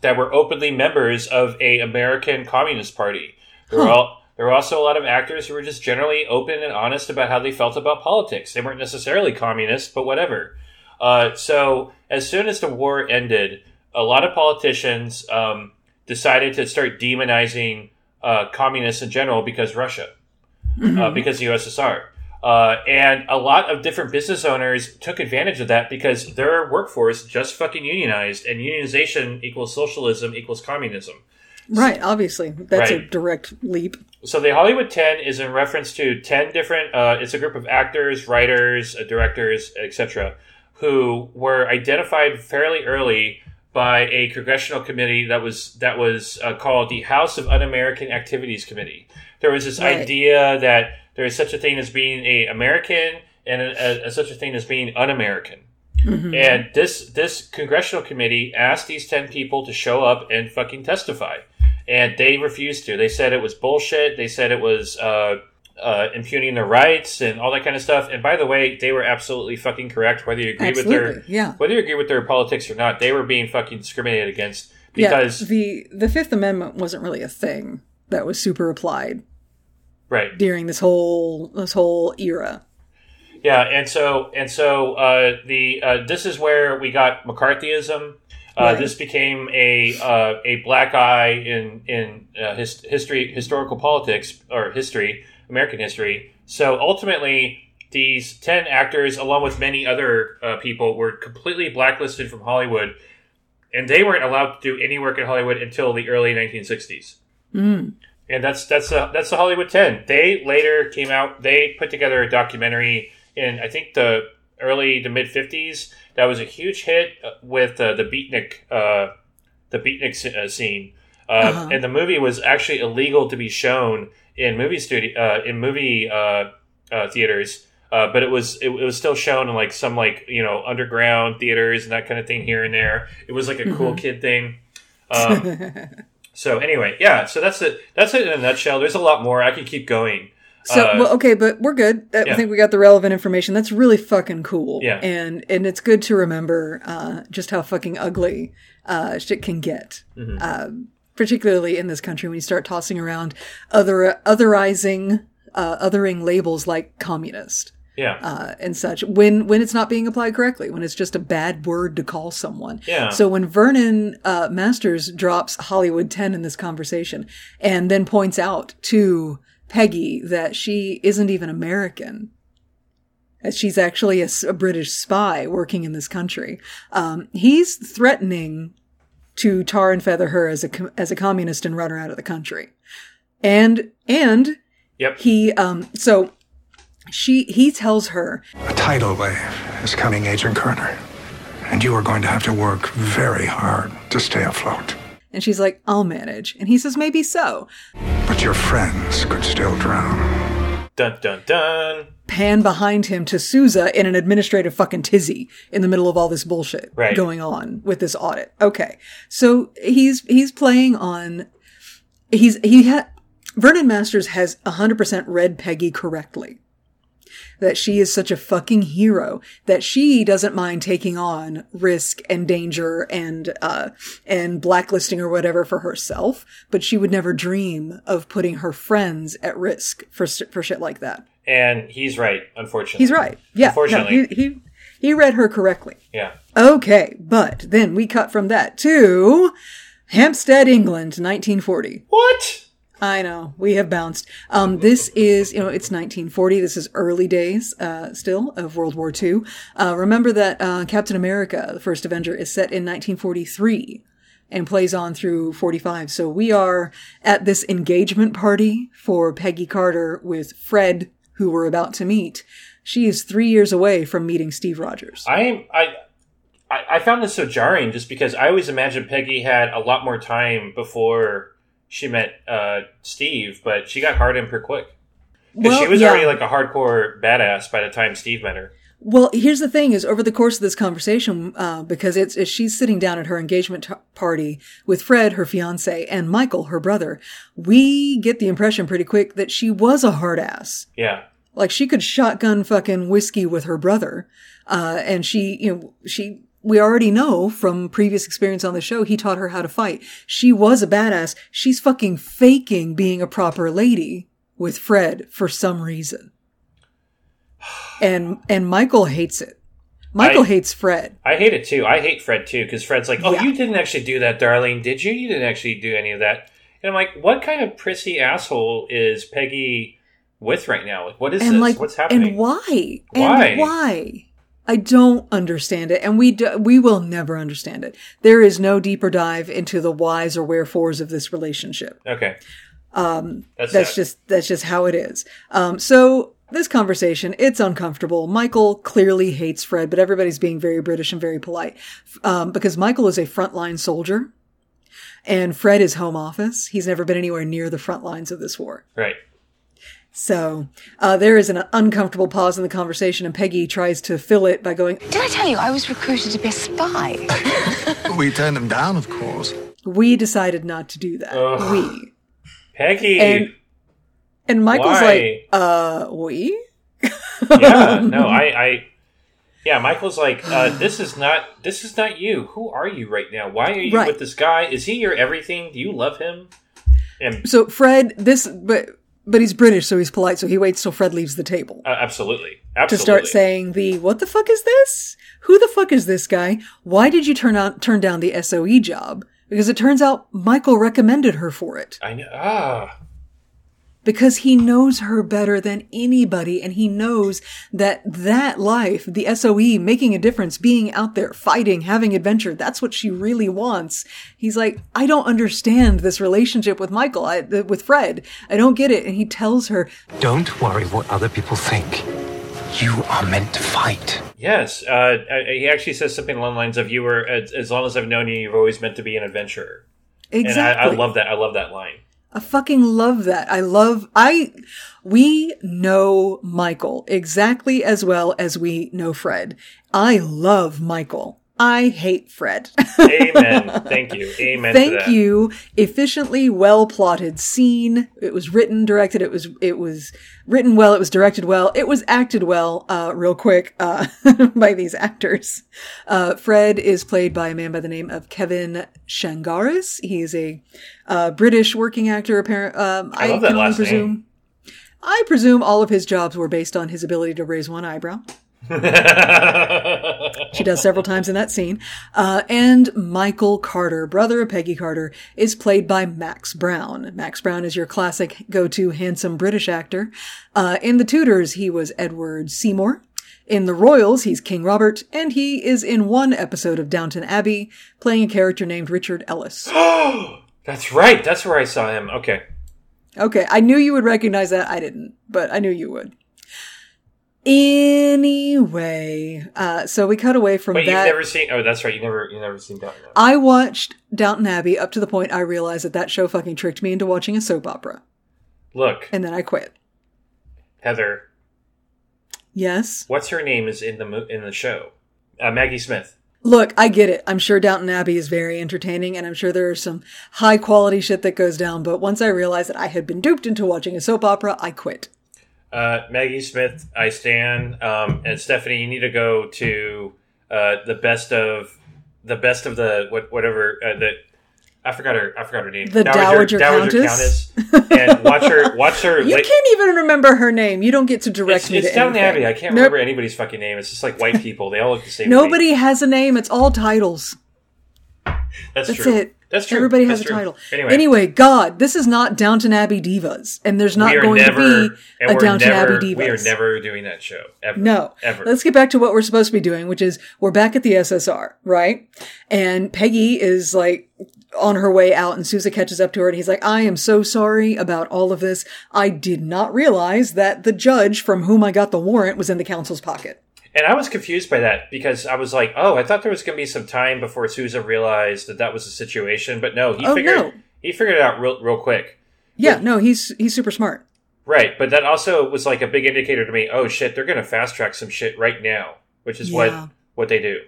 Speaker 2: that were openly members of a American Communist Party. There were all, there were also a lot of actors who were just generally open and honest about how they felt about politics. They weren't necessarily communist, but whatever. Uh, so as soon as the war ended, a lot of politicians um, decided to start demonizing uh, communists in general because Russia, uh, because the USSR. Uh, and a lot of different business owners took advantage of that because their workforce just fucking unionized, and unionization equals socialism equals communism.
Speaker 1: Right, obviously. That's a direct leap.
Speaker 2: So the Hollywood 10 is in reference to 10 different, uh, it's a group of actors, writers, uh, directors, etc., who were identified fairly early by a congressional committee that was that was uh, called the House of Un-American Activities Committee. There was this
Speaker 1: Right.
Speaker 2: idea that there is such a thing as being a American and a, a, such a thing as being un-American. And this this congressional committee asked these ten people to show up and fucking testify, and they refused to. They said it was bullshit. They said it was uh, uh, impugning their rights and all that kind of stuff. And by the way, they were absolutely fucking correct. Whether you agree with their
Speaker 1: yeah.
Speaker 2: whether you agree with their politics or not, they were being fucking discriminated against because
Speaker 1: yeah, the the Fifth Amendment wasn't really a thing that was super applied
Speaker 2: right.
Speaker 1: during this whole this whole era.
Speaker 2: Yeah, and so and so uh, the uh, this is where we got McCarthyism. Uh,
Speaker 1: Right.
Speaker 2: This became a uh, a black eye in in uh, his, history, historical politics or history, American history. So ultimately, these ten actors, along with many other uh, people, were completely blacklisted from Hollywood, and they weren't allowed to do any work in Hollywood until the early 1960s. And that's that's the that's the Hollywood Ten. They later came out. They put together a documentary in I think the early to mid fifties. That was a huge hit uh, with uh, the beatnik uh, the beatnik uh, scene. Uh,
Speaker 1: Uh-huh.
Speaker 2: And the movie was actually illegal to be shown in movie studio uh, in movie uh, uh, theaters. Uh, but it was it, it was still shown in like some like you know underground theaters and that kind of thing here and there. It was like a cool kid thing. Um, so anyway, yeah. So that's it. That's it in a nutshell. There's a lot more. I could keep going.
Speaker 1: So
Speaker 2: Uh,
Speaker 1: well, okay, but we're good. I
Speaker 2: yeah.
Speaker 1: think we got the relevant information. That's really fucking cool.
Speaker 2: Yeah.
Speaker 1: and and it's good to remember uh, just how fucking ugly uh, shit can get.
Speaker 2: Mm-hmm.
Speaker 1: Um, particularly in this country when you start tossing around other otherizing uh, othering labels like communist
Speaker 2: yeah.
Speaker 1: uh, and such when when it's not being applied correctly when it's just a bad word to call someone
Speaker 2: Yeah.
Speaker 1: so when vernon uh, masters drops hollywood 10 in this conversation and then points out to peggy that she isn't even american that she's actually a british spy working in this country um, he's threatening to tar and feather her as a com- as a communist and run her out of the country and and
Speaker 2: Yep.
Speaker 1: he um so she he tells her
Speaker 9: A tidal wave is coming, Agent Carter. And you are going to have to work very hard to stay afloat.
Speaker 1: and she's like i'll manage and he says maybe so
Speaker 9: But your friends could still drown.
Speaker 2: Dun dun dun.
Speaker 1: pan behind him to Sousa in an administrative fucking tizzy in the middle of all this bullshit
Speaker 2: Right.
Speaker 1: going on with this audit. Okay. So he's, he's playing on, he's, he had, Vernon Masters has 100% read Peggy correctly. That she is such a fucking hero that she doesn't mind taking on risk and danger and, uh, and blacklisting or whatever for herself, but she would never dream of putting her friends at risk for, for shit like that.
Speaker 2: And he's right. Unfortunately,
Speaker 1: He's right. Yeah. no,
Speaker 2: Unfortunately,
Speaker 1: he, he he read her correctly.
Speaker 2: yeah.
Speaker 1: Okay, but then we cut from that to Hampstead, England, 1940.
Speaker 2: What?
Speaker 1: I know we have bounced. Um, this is you know it's 1940. This is early days uh, still of World War II. Uh, remember that uh, Captain America, the first Avenger, is set in 1943 and plays on through 45. So we are at this engagement party for Peggy Carter with Fred, who we're about to meet. She is three years away from meeting Steve Rogers.
Speaker 2: I am. I. I I found this so jarring just because I always imagined Peggy had a lot more time before she met uh, Steve, but she got hard in pretty quick. Because she was
Speaker 1: yeah.
Speaker 2: already like a hardcore badass by the time Steve met her.
Speaker 1: Well, here's the thing: is over the course of this conversation, uh, because it's, it's she's sitting down at her engagement t- party with Fred, her fiance, and Michael, her brother. We get the impression pretty quick that she was a hard ass.
Speaker 2: Yeah.
Speaker 1: Like she could shotgun fucking whiskey with her brother, uh, and she, you know, she. We already know from previous experience on the show, he taught her how to fight. She was a badass. She's fucking faking being a proper lady with Fred for some reason. And, and Michael hates it. Michael
Speaker 2: I-
Speaker 1: hates Fred.
Speaker 2: I hate it too. I hate Fred too because Fred's like, "Oh,
Speaker 1: Yeah.
Speaker 2: you didn't actually do that, darling, did you? You didn't actually do any of that." And I'm like, "What kind of prissy asshole is Peggy with right now? Like, what is
Speaker 1: and
Speaker 2: this?
Speaker 1: like,
Speaker 2: What's happening?"
Speaker 1: and why?
Speaker 2: Why?
Speaker 1: And why? I don't understand it, and we do, we will never understand it. There is no deeper dive into the whys or wherefores of this relationship.
Speaker 2: Okay. Um, that's
Speaker 1: That's just that's just how it is. Um, so this conversation, it's uncomfortable. Michael clearly hates Fred, but everybody's being very British and very polite um, because Michael is a frontline soldier, and Fred is home office. He's never been anywhere near the front lines of this war.
Speaker 2: right.
Speaker 1: So uh, there is an uncomfortable pause in the conversation, and Peggy tries to fill it by going,
Speaker 10: Did I tell you I was recruited to be a spy?
Speaker 9: We turned them down, of course.
Speaker 1: "We decided not to do that.
Speaker 2: Ugh.
Speaker 1: We."
Speaker 2: Peggy.
Speaker 1: And- And Michael's
Speaker 2: Why?
Speaker 1: like, uh, we?
Speaker 2: yeah, no, I, I, yeah, Michael's like, uh, this is not, this is not you. Who are you right now? Why are you
Speaker 1: Right.
Speaker 2: with this guy? Is he your everything? Do you love him? And
Speaker 1: So Fred, this, but, but he's British, so he's polite, so he waits till Fred leaves the table.
Speaker 2: uh, absolutely,
Speaker 1: to start saying the what the fuck is this? Who the fuck is this guy? Why did you turn out turn down the SOE job? Because it turns out Michael recommended her for it.
Speaker 2: I know. Ah,
Speaker 1: Because he knows her better than anybody and he knows that that life, the SOE, making a difference, being out there, fighting, having adventure, that's what she really wants. He's like, I don't understand this relationship with Michael, I, with Fred. I don't get it. And he tells her,
Speaker 11: Don't worry what other people think. You are meant to fight.
Speaker 2: yes. Uh, uh, he actually says something along the lines of, "You were as, as long as I've known you, you've always meant to be an adventurer."
Speaker 1: exactly.
Speaker 2: And I, I love that. I love that line.
Speaker 1: I fucking love that. I love, I, we know Michael exactly as well as we know Fred. I love Michael. I hate Fred.
Speaker 2: Amen. Thank you. Amen. to
Speaker 1: Thank you. Efficiently, well plotted scene. It was written, directed. It was, it was written well. It was directed well. It was acted well, uh, real quick, uh, by these actors. Uh, Fred is played by a man by the name of Kevin Shangaris. He is a, uh, British working actor, apparent, um,
Speaker 2: I love that last name.
Speaker 1: presume. I presume all of his jobs were based on his ability to raise one eyebrow. She does several times in that scene. Uh, and Michael Carter, brother of Peggy Carter, is played by Max Brown. Max Brown is your classic go-to handsome British actor. Uh, in The Tudors, he was Edward Seymour. In The Royals, he's King Robert, and he is in one episode of Downton Abbey, playing a character named Richard Ellis.
Speaker 2: That's right. That's where I saw him. Okay.
Speaker 1: Okay, I knew you would recognize that. I didn't, but I knew you would. Anyway, uh, so we cut away from
Speaker 2: Wait,
Speaker 1: that.
Speaker 2: you've never seen? Oh, that's right. You never, you never seen Downton Abbey.
Speaker 1: I watched Downton Abbey up to the point I realized that that show fucking tricked me into watching a soap opera.
Speaker 2: Look,
Speaker 1: And then I quit.
Speaker 2: Heather.
Speaker 1: Yes.
Speaker 2: What's her name is in the mo- in the show? Uh, Maggie Smith.
Speaker 1: Look, I get it. I'm sure Downton Abbey is very entertaining and I'm sure there is some high quality shit that goes down, but once I realized that I had been duped into watching a soap opera, I quit.
Speaker 2: Uh, Maggie Smith, I stand. Um, and Stephanie, you need to go to uh, the best of the best of the what whatever uh, the I forgot her I forgot her name.
Speaker 1: The Dowager Countess?
Speaker 2: Countess. and watch her watch her.
Speaker 1: You
Speaker 2: like-
Speaker 1: can't even remember her name. You don't get to direct
Speaker 2: it's,
Speaker 1: me
Speaker 2: it's
Speaker 1: to
Speaker 2: Downton
Speaker 1: anything.
Speaker 2: Abbey. I can't
Speaker 1: Nope.
Speaker 2: remember anybody's fucking name. It's just like white people. They all look the same.
Speaker 1: Nobody has a name. It's all titles.
Speaker 2: That's,
Speaker 1: That's
Speaker 2: true.
Speaker 1: it.
Speaker 2: That's true.
Speaker 1: Everybody
Speaker 2: That's
Speaker 1: has
Speaker 2: true.
Speaker 1: a title.
Speaker 2: Anyway,
Speaker 1: Anyway, God, this is not Downton Abbey divas, and there's not going
Speaker 2: never,
Speaker 1: to be a Downton
Speaker 2: never,
Speaker 1: Abbey divas.
Speaker 2: We are never doing that show ever.
Speaker 1: No.
Speaker 2: ever.
Speaker 1: Let's get back to what we're supposed to be doing, which is we're back at the SSR, right? And Peggy is like on her way out and Sousa catches up to her and he's like, I am so sorry about all of this. I did not realize that the judge from whom I got the warrant was in the council's pocket.
Speaker 2: And I was confused by that because I was like, "Oh, I thought there was going to be some time before Sousa realized that that was the situation." But no, he
Speaker 1: Oh,
Speaker 2: figured
Speaker 1: no.
Speaker 2: he figured it out real real quick.
Speaker 1: Yeah, no, he's he's super smart.
Speaker 2: Right, but that also was like a big indicator to me. Oh shit, they're going to fast track some shit right now, which is
Speaker 1: Yeah.
Speaker 2: what what they do.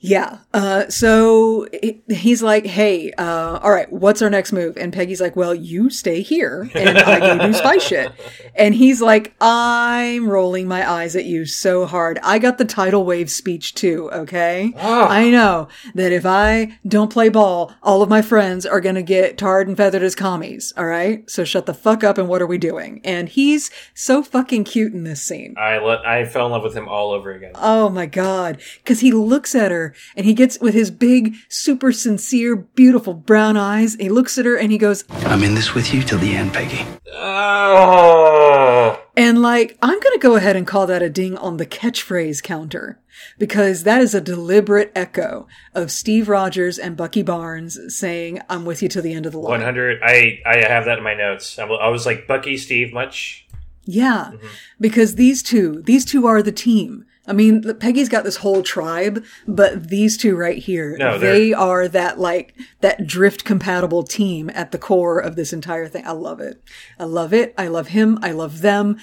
Speaker 1: Yeah. Uh, so he's like, Hey, uh, all right, what's our next move? And Peggy's like, well, you stay here and I go do spy shit. And he's like, I'm rolling my eyes at you so hard. I got the tidal wave speech too. Okay. I know that if I don't play ball, all of my friends are going to get tarred and feathered as commies. All right. So shut the fuck up. And what are we doing? And he's so fucking cute in this scene.
Speaker 2: I let I fell in love with him all over again.
Speaker 1: Oh my God. Cause he looks at her and he gets with his big, super sincere, beautiful brown eyes. He looks at her and he goes,
Speaker 6: I'm in this with you till the end, Peggy.
Speaker 2: Oh,
Speaker 1: and like, I'm going to go ahead and call that a ding on the catchphrase counter because that is a deliberate echo of Steve Rogers and Bucky Barnes saying, I'm with you till the end of the line.
Speaker 2: one hundred. I I have that in my notes. I I was like Bucky, Steve, much.
Speaker 1: Yeah,
Speaker 2: Mm-hmm.
Speaker 1: because these two, these two are the team. I mean, Peggy's got this whole tribe, but these two right here,
Speaker 2: No, they're-
Speaker 1: that like that drift compatible team at the core of this entire thing. I love it. I love it. I love him. I love them.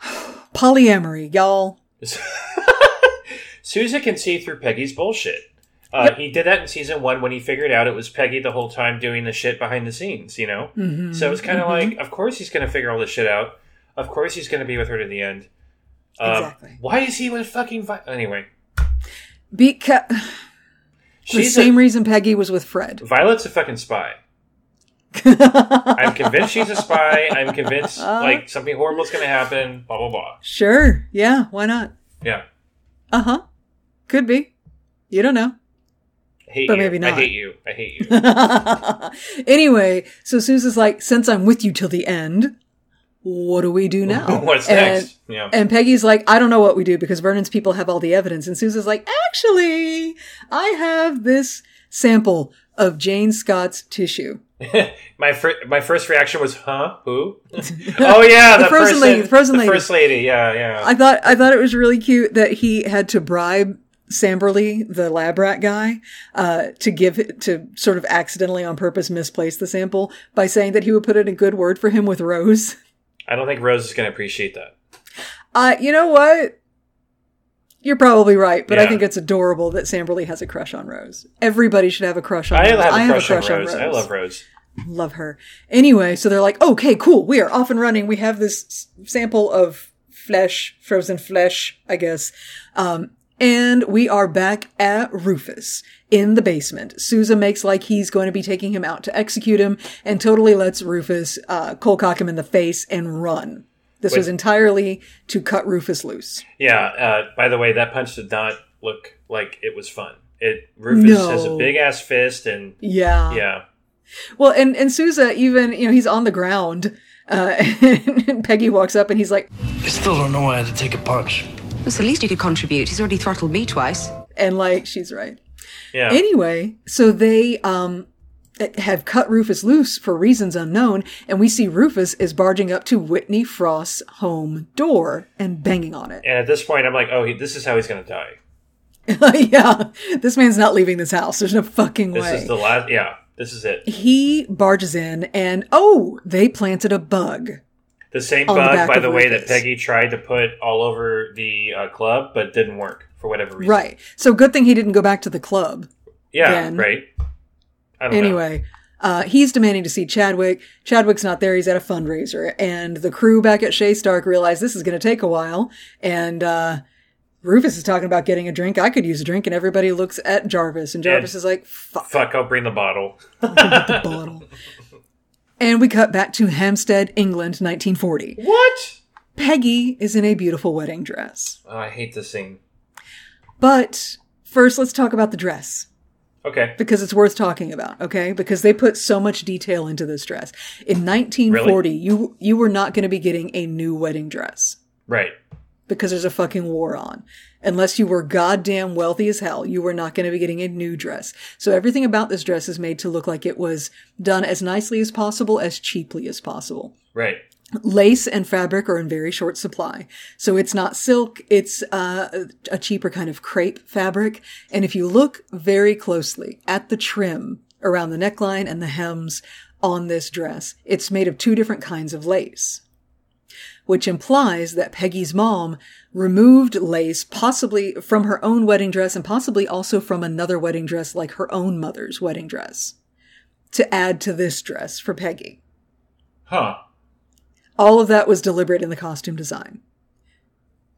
Speaker 1: Polyamory, y'all.
Speaker 2: Sousa can see through Peggy's bullshit. Uh, He did that in season one when he figured out it was Peggy the whole time doing the shit behind the scenes, you know?
Speaker 1: Mhm,
Speaker 2: So it's kind of
Speaker 1: mhm.
Speaker 2: like, of course he's going to figure all this shit out. Of course he's going to be with her to the end. Um,
Speaker 1: Exactly.
Speaker 2: Why is he with fucking. Vi- anyway,
Speaker 1: Because the
Speaker 2: She's
Speaker 1: same
Speaker 2: a-
Speaker 1: reason Peggy was with Fred.
Speaker 2: Violet's a fucking spy. I'm convinced she's a spy. I'm convinced
Speaker 1: Uh.
Speaker 2: like something horrible is going to happen. Blah blah blah.
Speaker 1: Sure. Yeah. Why not?
Speaker 2: Yeah,
Speaker 1: Uh huh. Could be. You don't know.
Speaker 2: I hate
Speaker 1: But
Speaker 2: you.
Speaker 1: maybe
Speaker 2: I hate you. I hate you.
Speaker 1: anyway, so Sousa's like, since I'm with you till the end, what do we do now?
Speaker 2: What's
Speaker 1: and,
Speaker 2: next? Yeah.
Speaker 1: And Peggy's like, I don't know what we do because Vernon's people have all the evidence. And Sousa's like, actually, I have this sample of Jane Scott's tissue.
Speaker 2: my fir- my first reaction was, "Huh? Who?" oh yeah,
Speaker 1: The
Speaker 2: the,
Speaker 1: frozen
Speaker 2: person,
Speaker 1: lady, the frozen lady.
Speaker 2: first lady. Yeah, yeah.
Speaker 1: I thought I thought it was really cute that he had to bribe Samberly, the lab rat guy, uh, to give it to sort of accidentally on purpose misplace the sample by saying that he would put in a good word for him with Rose.
Speaker 2: I don't think Rose is going to appreciate that.
Speaker 1: Uh, you know what? You're probably right, but I think it's adorable that Samberly has a crush on Rose. Everybody should have a crush on
Speaker 2: I
Speaker 1: Rose.
Speaker 2: have a crush, on, Rose. I love Rose.
Speaker 1: Love her. Anyway, so they're like, okay, cool. We are off and running. We have this sample of flesh, frozen flesh, I guess. Um, and we are back at Rufus in the basement. Sousa makes like he's going to be taking him out to execute him and totally lets Rufus, uh, cold cock him in the face and run. This
Speaker 2: Wait.
Speaker 1: was entirely to cut Rufus loose.
Speaker 2: Yeah. Uh, by the way, that punch did not look like it was fun. It Rufus
Speaker 1: No.
Speaker 2: has a big ass fist, and
Speaker 1: Yeah.
Speaker 2: yeah,
Speaker 1: Well, and, and Sousa even, you know, he's on the ground. Uh, and Peggy walks up and he's like,
Speaker 12: I still don't know why I had to take a punch.
Speaker 3: It's the least you could contribute. He's already throttled me twice.
Speaker 1: and like, she's right.
Speaker 2: Yeah.
Speaker 1: Anyway, so they um have cut Rufus loose for reasons unknown, and we see Rufus is barging up to Whitney Frost's home door and banging on it.
Speaker 2: and at this point, I'm like, oh, he, this is how he's going to die.
Speaker 1: yeah, this man's not leaving this house. There's no fucking
Speaker 2: This
Speaker 1: way.
Speaker 2: This is the last. Yeah, this is it.
Speaker 1: he barges in, and oh, they planted a bug.
Speaker 2: The same
Speaker 1: On the
Speaker 2: bug, by the way, that Peggy tried to put all over the uh, club, but didn't work for whatever reason.
Speaker 1: Right. So good thing he didn't go back to the club.
Speaker 2: Yeah.
Speaker 1: then.
Speaker 2: Right. I don't know.
Speaker 1: Anyway, uh, he's demanding to see Chadwick. Chadwick's not there. He's at a fundraiser. And the crew back at Chez Stark realize this is going to take a while. And, uh, Rufus is talking about getting a drink. I could use a drink. And everybody looks at Jarvis. And Jarvis
Speaker 2: And-
Speaker 1: is like, fuck
Speaker 2: Fuck, I'll bring the bottle.
Speaker 1: the bottle. And we cut back to Hampstead, England, 1940.
Speaker 2: What?
Speaker 1: Peggy is in a beautiful wedding dress.
Speaker 2: Oh, I hate this scene.
Speaker 1: But first, let's talk about the dress.
Speaker 2: Okay.
Speaker 1: because it's worth talking about, okay? Because they put so much detail into this dress. In 1940, you you were not going to be getting a new wedding dress
Speaker 2: Right.
Speaker 1: because there's a fucking war on. Unless you were goddamn wealthy as hell, you were not going to be getting a new dress. So everything about this dress is made to look like it was done as nicely as possible, as cheaply as possible.
Speaker 2: Right.
Speaker 1: Lace and fabric are in very short supply. So it's not silk, it's uh, a cheaper kind of crepe fabric. And if you look very closely at the trim around the neckline and the hems on this dress, it's made of two different kinds of lace. Which implies that Peggy's mom removed lace possibly from her own wedding dress and possibly also from another wedding dress like her own mother's wedding dress to add to this dress for Peggy.
Speaker 2: Huh.
Speaker 1: All of that was deliberate in the costume design.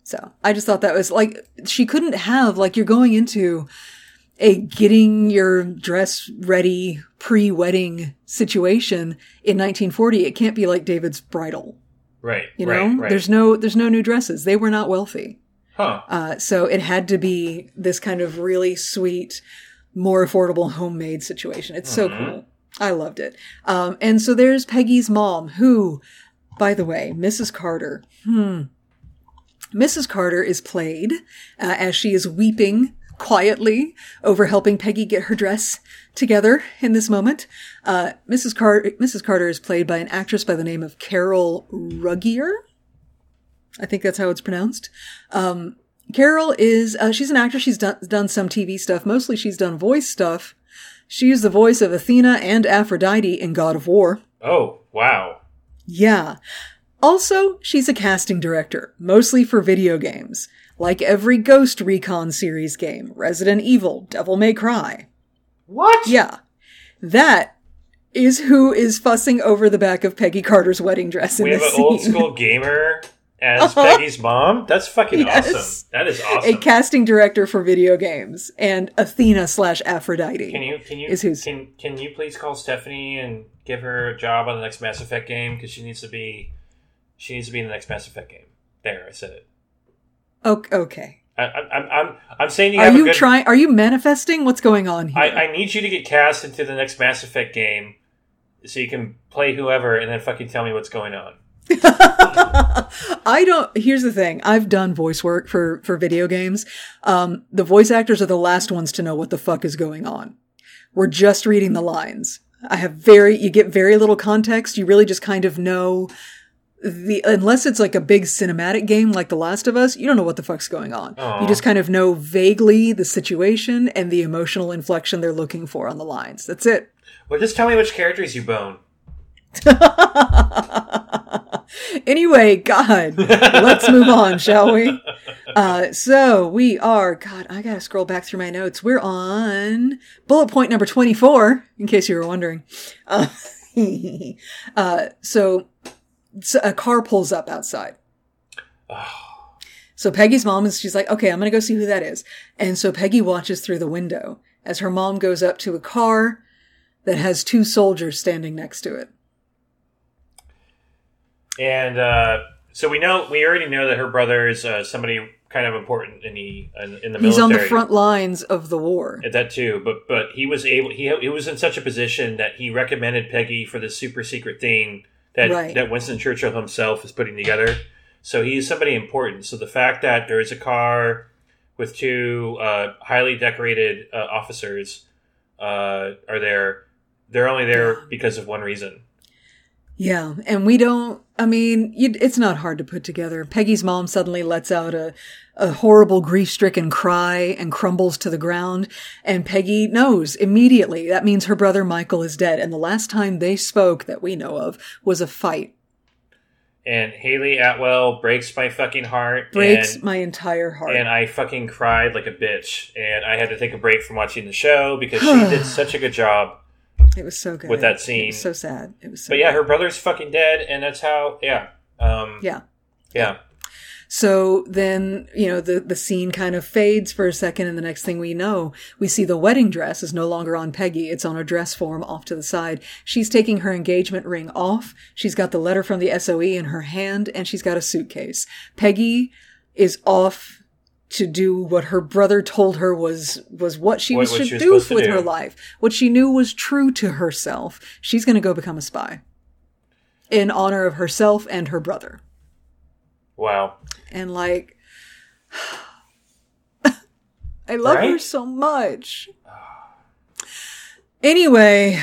Speaker 1: So I just thought that was like, she couldn't have, like, you're going into a getting your dress ready pre wedding situation in 1940. It can't be like David's bridal.
Speaker 2: Right.
Speaker 1: You know,
Speaker 2: right. Right.
Speaker 1: there's no, there's no new dresses. They were not wealthy.
Speaker 2: Huh.
Speaker 1: Uh, so it had to be this kind of really sweet, more affordable homemade situation. It's so
Speaker 2: Mhm.
Speaker 1: cool. I loved it. Um, and so there's Peggy's mom, who, by the way, Mrs. Carter. Hmm. Mrs. Carter is played uh, as she is weeping quietly over helping Peggy get her dress together in this moment. Uh, Mrs. Carter, Mrs. Carter is played by an actress by the name of Carol Ruggier. I think that's how it's pronounced. Um, Carol is, uh, she's an actress. She's done, done some TV stuff. Mostly she's done voice stuff. She's the voice of Athena and Aphrodite in God of War.
Speaker 2: Oh, wow.
Speaker 1: Yeah. Also, she's a casting director, mostly for video games. like every Ghost Recon series game, Resident Evil, Devil May Cry.
Speaker 2: What?
Speaker 1: Yeah. That is who is fussing over the back of Peggy Carter's wedding dress in
Speaker 2: We have
Speaker 1: this
Speaker 2: an old school gamer as
Speaker 1: Uh-huh.
Speaker 2: Peggy's mom. That's fucking
Speaker 1: Yes.
Speaker 2: awesome. That is awesome.
Speaker 1: A casting director for video games and Athena slash Aphrodite.
Speaker 2: Can you can you
Speaker 1: is who's
Speaker 2: can can you please call Stephanie and give her a job on the next Mass Effect game because she needs to be she needs to be in the next Mass Effect game. There, I said it.
Speaker 1: okay? okay.
Speaker 2: I, I'm I'm I'm saying you
Speaker 1: Are you
Speaker 2: good.
Speaker 1: trying? Are you manifesting? What's going on here?
Speaker 2: I, I need you to get cast into the next Mass Effect game so you can play whoever and then fucking tell me what's going on.
Speaker 1: I don't. Here's the thing. I've done voice work for for video games. Um, the voice actors are the last ones to know what the fuck is going on. We're just reading the lines. I have very. You get very little context. You really just kind of know the unless it's like a big cinematic game like The Last of Us. You don't know what the fuck's going on.
Speaker 2: Aw.
Speaker 1: You just kind of know vaguely the situation and the emotional inflection they're looking for on the lines. That's it.
Speaker 2: Well, just tell me which characters you bone.
Speaker 1: anyway, God, let's move on, shall we? Uh, so we are, God, I gotta scroll back through my notes. We're on bullet point number 24, in case you were wondering. Uh, uh, so, so a car pulls up outside. So Peggy's mom is, she's like, okay, I'm gonna go see who that is. And so Peggy watches through the window as her mom goes up to a car that has two soldiers standing next to it.
Speaker 2: And uh, so we know we already know that her brother is uh, somebody kind of important in the in, in the military.
Speaker 1: He's on the front lines of the war.
Speaker 2: At that too, but but he was able. He he was in such a position that he recommended Peggy for this super secret thing that
Speaker 1: Right.
Speaker 2: that Winston Churchill himself is putting together. So he's somebody important. So the fact that there is a car with two uh, highly decorated uh, officers uh, are there, they're only there because of one reason.
Speaker 1: Yeah, and we don't. I mean, you, it's not hard to put together. Peggy's mom suddenly lets out a, a horrible grief-stricken cry and crumbles to the ground, and Peggy knows immediately that means her brother Michael is dead. And the last time they spoke that we know of was a fight.
Speaker 2: And Hayley Atwell breaks my fucking heart.
Speaker 1: Breaks
Speaker 2: and,
Speaker 1: my entire heart.
Speaker 2: and I fucking cried like a bitch. And I had to take a break from watching the show because she did such a good job.
Speaker 1: It was so good
Speaker 2: with that
Speaker 1: It
Speaker 2: scene.
Speaker 1: was so sad. It was. So
Speaker 2: But yeah,
Speaker 1: good.
Speaker 2: her brother's fucking dead, and that's how. Yeah, um,
Speaker 1: yeah.
Speaker 2: yeah.
Speaker 1: So then, you know, the, the scene kind of fades for a second, and the next thing we know, we see the wedding dress is no longer on Peggy. It's on a dress form off to the side. She's taking her engagement ring off. She's got the letter from the SOE in her hand, and she's got a suitcase. Peggy is off to do what her brother told her was was what she
Speaker 2: What-
Speaker 1: was
Speaker 2: what
Speaker 1: should
Speaker 2: she was
Speaker 1: do with
Speaker 2: do.
Speaker 1: her life. What she knew was true to herself. She's going to go become a spy in honor of herself and her brother
Speaker 2: Wow.
Speaker 1: and like I love her so much. Anyway,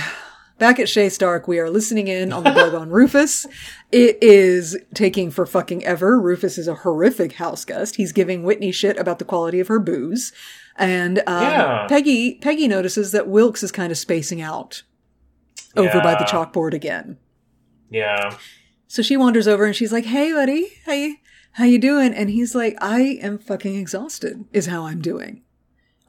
Speaker 1: back at Chez Stark, we are listening in on the bug on Rufus. It is taking for fucking ever. Rufus is a horrific house guest. He's giving Whitney shit about the quality of her booze. And um,
Speaker 2: Yeah.
Speaker 1: Peggy Peggy notices that Wilkes is kind of spacing out over by the chalkboard again.
Speaker 2: Yeah.
Speaker 1: So she wanders over and she's like, "Hey, buddy, how you how you doing?" And he's like, "I am fucking exhausted. Is how I'm doing.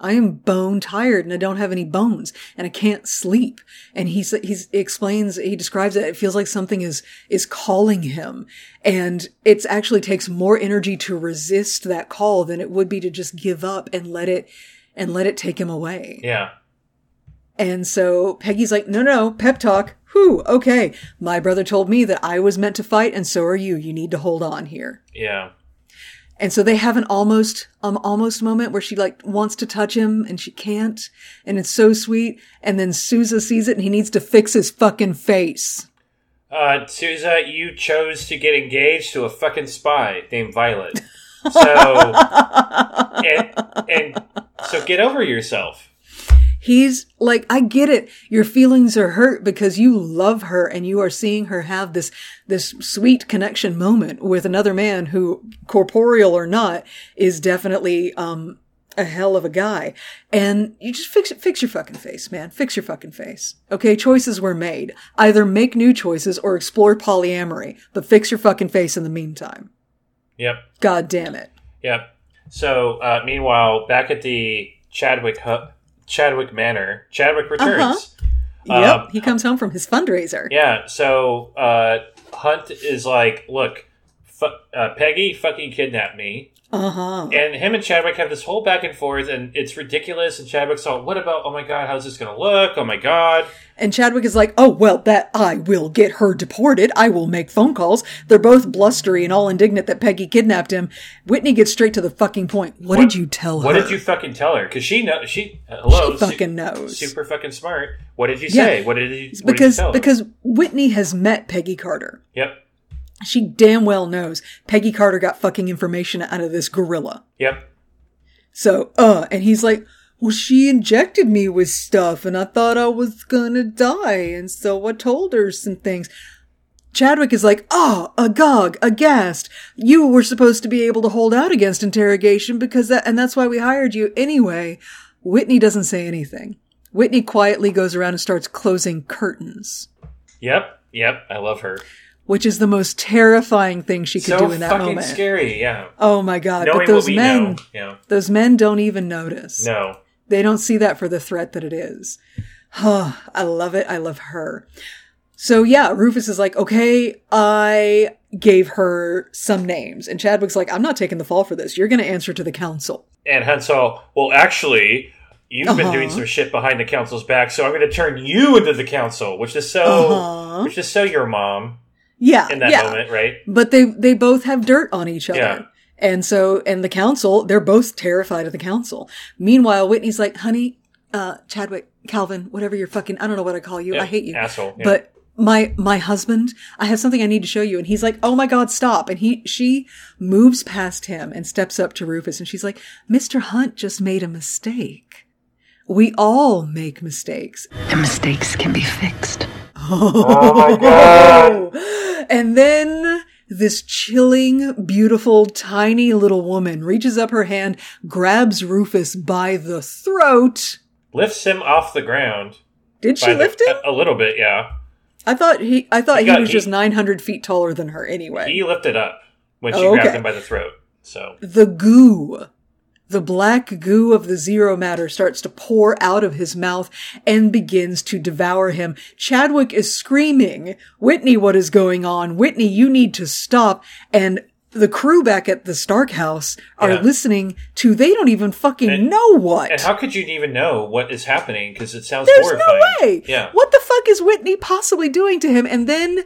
Speaker 1: I am bone tired and I don't have any bones and I can't sleep." And he's he's he explains he describes it. It feels like something is is calling him, and it actually takes more energy to resist that call than it would be to just give up and let it and let it take him away.
Speaker 2: Yeah.
Speaker 1: And so Peggy's like, no, no, pep talk. Whew, okay. My brother told me that I was meant to fight, and so are you. You need to hold on here.
Speaker 2: Yeah.
Speaker 1: And so they have an almost, um, almost moment where she like wants to touch him and she can't. And it's so sweet. And then Sousa sees it and he needs to fix his fucking face.
Speaker 2: Uh, Sousa, you chose to get engaged to a fucking spy named Violet. So, and, and so get over yourself.
Speaker 1: He's like, I get it. Your feelings are hurt because you love her and you are seeing her have this, this sweet connection moment with another man who, corporeal or not, is definitely, um, a hell of a guy. And you just fix it, fix your fucking face, man. Fix your fucking face. Okay. Choices were made. Either make new choices or explore polyamory, but fix your fucking face in the meantime.
Speaker 2: Yep.
Speaker 1: God damn it.
Speaker 2: Yep. So, uh, meanwhile, back at the Chadwick hu- Chadwick Manor, Chadwick returns.
Speaker 1: Yep,
Speaker 2: Um,
Speaker 1: he comes home from his fundraiser.
Speaker 2: Yeah, so uh, Hunt is like, look, fu- uh, Peggy fucking kidnapped me.
Speaker 1: Uh huh.
Speaker 2: And him and Chadwick have this whole back and forth, and it's ridiculous. And Chadwick's all, what about, oh my god, how's this going to look? Oh my god.
Speaker 1: And Chadwick is like, oh, well, that I will get her deported. I will make phone calls. They're both blustery and all indignant that Peggy kidnapped him. Whitney gets straight to the fucking point. What, did you tell her?
Speaker 2: What did you fucking tell her? Because she know she uh, hello,
Speaker 1: She fucking knows.
Speaker 2: super fucking smart. What did you
Speaker 1: Yeah.
Speaker 2: say? What did you? What
Speaker 1: because
Speaker 2: did you tell her?
Speaker 1: because Whitney has met Peggy Carter.
Speaker 2: yep,
Speaker 1: She damn well knows Peggy Carter got fucking information out of this gorilla.
Speaker 2: yep.
Speaker 1: So, uh, and he's like, well, she injected me with stuff and I thought I was gonna die. And so I told her some things. Chadwick is like, oh, agog, aghast. You were supposed to be able to hold out against interrogation because that, and that's why we hired you anyway. Whitney doesn't say anything. Whitney quietly goes around and starts closing curtains,
Speaker 2: Yep, yep. I love her.
Speaker 1: Which is the most terrifying thing she could
Speaker 2: so
Speaker 1: do in that moment.
Speaker 2: That's fucking
Speaker 1: moment.
Speaker 2: scary. Yeah.
Speaker 1: Oh my god!
Speaker 2: Knowing
Speaker 1: but those men,
Speaker 2: know. Yeah.
Speaker 1: those men don't even notice.
Speaker 2: No.
Speaker 1: They don't see that for the threat that it is. Oh, I love it. I love her. So yeah, Rufus is like, okay, I gave her some names. And Chadwick's like, I'm not taking the fall for this. You're going to answer to the council.
Speaker 2: And Hunt's all, well, actually, you've been
Speaker 1: Uh-huh.
Speaker 2: doing some shit behind the council's back, so I'm going to turn you into the council, which is so,
Speaker 1: Uh-huh.
Speaker 2: which is so your mom
Speaker 1: Yeah.
Speaker 2: in that
Speaker 1: yeah.
Speaker 2: moment, right?
Speaker 1: But they, they both have dirt on each other.
Speaker 2: Yeah.
Speaker 1: And so, and the council, they're both terrified of the council. Meanwhile, Whitney's like, honey, uh, Chadwick, Calvin, whatever you're fucking, I don't know what I call you.
Speaker 2: Yeah,
Speaker 1: I hate you.
Speaker 2: asshole, yeah.
Speaker 1: But my, my husband, I have something I need to show you. And he's like, oh my God, stop. And he, she moves past him and steps up to Rufus and she's like, Mr. Hunt just made a mistake. We all make mistakes.
Speaker 10: And mistakes can be fixed.
Speaker 2: Oh my god!
Speaker 1: And then this chilling, beautiful, tiny little woman reaches up her hand, grabs Rufus by the throat.
Speaker 2: Lifts him off the ground.
Speaker 1: Did she
Speaker 2: by the-
Speaker 1: lift him?
Speaker 2: A, a little bit, yeah.
Speaker 1: I thought he. I thought
Speaker 2: He
Speaker 1: he,
Speaker 2: got-
Speaker 1: was
Speaker 2: he-
Speaker 1: just nine hundred feet taller than her. Anyway,
Speaker 2: He lifted up when she
Speaker 1: Oh,
Speaker 2: grabbed
Speaker 1: okay.
Speaker 2: him by the throat. So
Speaker 1: the goo, the black goo of the zero matter starts to pour out of his mouth and begins to devour him. Chadwick is screaming, Whitney, what is going on? Whitney, you need to stop. And the crew back at the Stark house are
Speaker 2: Yeah.
Speaker 1: listening to, they don't even fucking know what.
Speaker 2: And how could you even know what is happening? Because it sounds
Speaker 1: There's
Speaker 2: horrifying.
Speaker 1: no way.
Speaker 2: Yeah.
Speaker 1: What the fuck is Whitney possibly doing to him? And then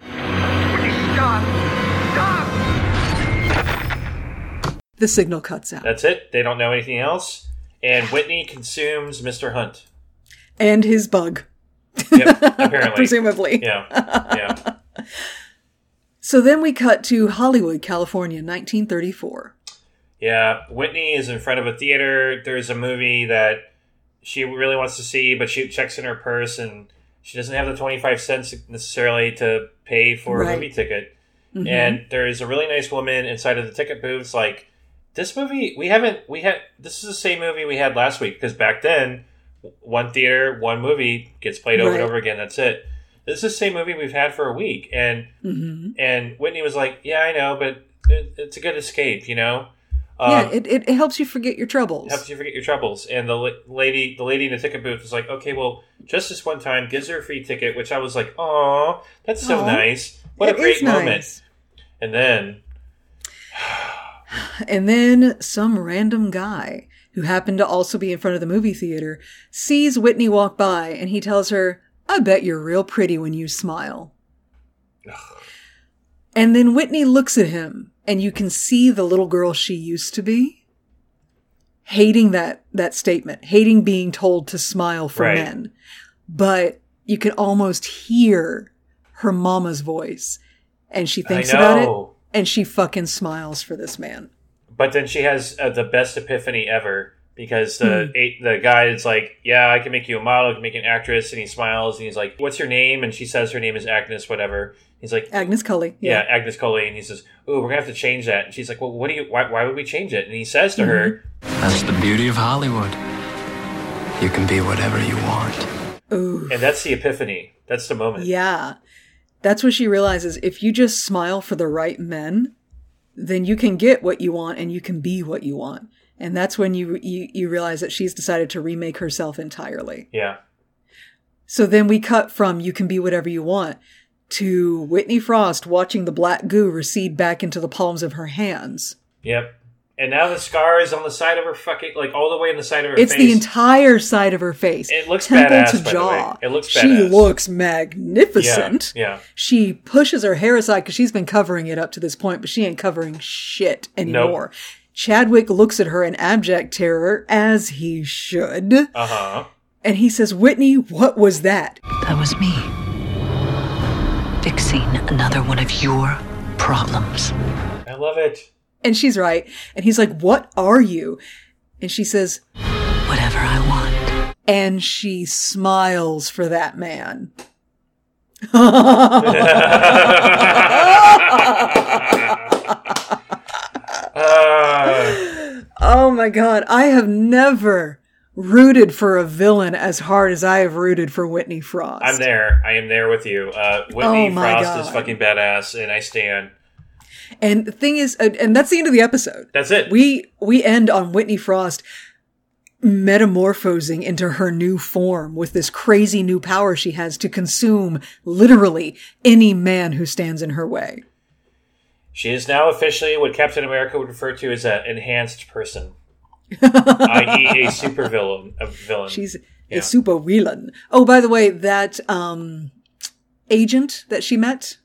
Speaker 1: the signal cuts out.
Speaker 2: That's it. They don't know anything else. And Whitney consumes Mr. Hunt.
Speaker 1: And his bug.
Speaker 2: Yep, apparently.
Speaker 1: Presumably.
Speaker 2: Yeah. Yeah.
Speaker 1: So then we cut to Hollywood, California, 1934.
Speaker 2: Yeah. Whitney is in front of a theater. There's a movie that she really wants to see, but she checks in her purse and she doesn't have the 25 cents necessarily to pay for
Speaker 1: Right.
Speaker 2: a movie ticket.
Speaker 1: Mhm.
Speaker 2: And there's a really nice woman inside of the ticket booths like, this movie, we haven't, we had, this is the same movie we had last week because back then, one theater, one movie gets played over and over again. That's it. This is the same movie we've had for a week. And
Speaker 1: Mhm.
Speaker 2: and Whitney was like, "Yeah, I know, but it, it's a good escape, you know. Um,
Speaker 1: yeah, it, it, helps you forget your troubles.
Speaker 2: helps you forget your troubles." And the la- lady, the lady in the ticket booth was like, "Okay, well, just this one time, gives her a free ticket," which I was like, "Oh, that's so
Speaker 1: Aw.
Speaker 2: nice! What
Speaker 1: It
Speaker 2: a great moment!"
Speaker 1: nice.
Speaker 2: And then,
Speaker 1: And then some random guy who happened to also be in front of the movie theater sees Whitney walk by and he tells her, I bet you're real pretty when you smile. And then Whitney looks at him and you can see the little girl she used to be hating that, that statement, hating being told to smile for
Speaker 2: Right.
Speaker 1: men. But you can almost hear her mama's voice and she thinks about it. And she fucking smiles for this man.
Speaker 2: but then she has uh, the best epiphany ever because the
Speaker 1: Hmm.
Speaker 2: eight, the guy is like, "Yeah, I can make you a model, I can make an actress," and he smiles and he's like, "What's your name?" And she says her name is Agnes, whatever. He's like,
Speaker 1: Agnes Cully.
Speaker 2: Yeah, Agnes Coley, and he says, "Oh, we're gonna have to change that." And she's like, "Well, what do you? Why, why would we change it?" And he says to her,
Speaker 4: That's the beauty of Hollywood. You can be whatever you want.
Speaker 1: Ooh.
Speaker 2: and that's the epiphany. That's the moment.
Speaker 1: Yeah. That's when she realizes. If you just smile for the right men, then you can get what you want and you can be what you want. And that's when you, you you realize that she's decided to remake herself entirely.
Speaker 2: Yeah.
Speaker 1: So then we cut from you can be whatever you want to Whitney Frost watching the black goo recede back into the palms of her hands.
Speaker 2: Yep. And now the scar is on the side of her fucking like all the way in the side of her
Speaker 1: It's
Speaker 2: face.
Speaker 1: the entire side of her face.
Speaker 2: It looks
Speaker 1: temple
Speaker 2: badass,
Speaker 1: to
Speaker 2: by the
Speaker 1: jaw.
Speaker 2: way. It looks
Speaker 1: She
Speaker 2: badass.
Speaker 1: looks magnificent.
Speaker 2: Yeah, yeah.
Speaker 1: She pushes her hair aside because she's been covering it up to this point, but she ain't covering shit anymore. Chadwick looks at her in abject terror, as he should.
Speaker 2: Uh huh.
Speaker 1: And he says, Whitney, what was that?
Speaker 10: That was me. Fixing another one of your problems.
Speaker 2: I love it.
Speaker 1: And she's right. And he's like, What are you? And she says,
Speaker 10: Whatever I want.
Speaker 1: And she smiles for that man. Oh my god, I have never rooted for a villain as hard as I have rooted for Whitney Frost.
Speaker 2: I'm there. I am there with you. Uh, Whitney
Speaker 1: Oh my
Speaker 2: Frost is fucking badass, and I stand.
Speaker 1: And the thing is, and that's the end of the episode.
Speaker 2: That's it.
Speaker 1: We we end on Whitney Frost metamorphosing into her new form with this crazy new power she has to consume literally any man who stands in her way.
Speaker 2: She is now officially what Captain America would refer to as an enhanced person, i.e., a super villain. A villain.
Speaker 1: She's
Speaker 2: Yeah.
Speaker 1: a super villain. Oh, by the way, that um agent that she met,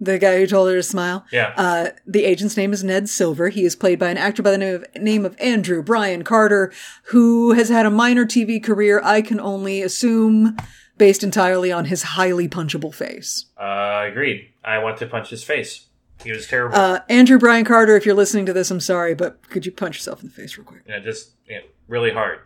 Speaker 1: the guy who told her to smile.
Speaker 2: Yeah.
Speaker 1: Uh, the agent's name is Ned Silver. He is played by an actor by the name of, name of Andrew Brian Carter, who has had a minor TV career. I can only assume based entirely on his highly punchable face.
Speaker 2: Uh, agreed. I want to punch his face. He was terrible.
Speaker 1: Uh, Andrew Brian Carter, if you're listening to this, I'm sorry, but could you punch yourself in the face real quick?
Speaker 2: yeah, just yeah, really hard.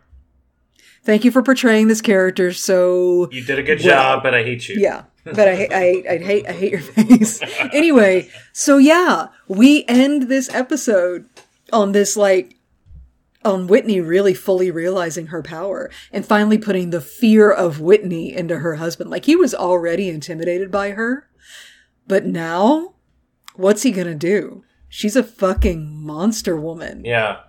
Speaker 1: Thank you for portraying this character so
Speaker 2: You did a good
Speaker 1: well.
Speaker 2: job, but I hate you.
Speaker 1: Yeah, but I, I, I hate, I hate your face. anyway, so yeah, we end this episode on this like, on Whitney really fully realizing her power and finally putting the fear of Whitney into her husband. Like he was already intimidated by her, but now, what's he gonna do? She's a fucking monster woman.
Speaker 2: Yeah.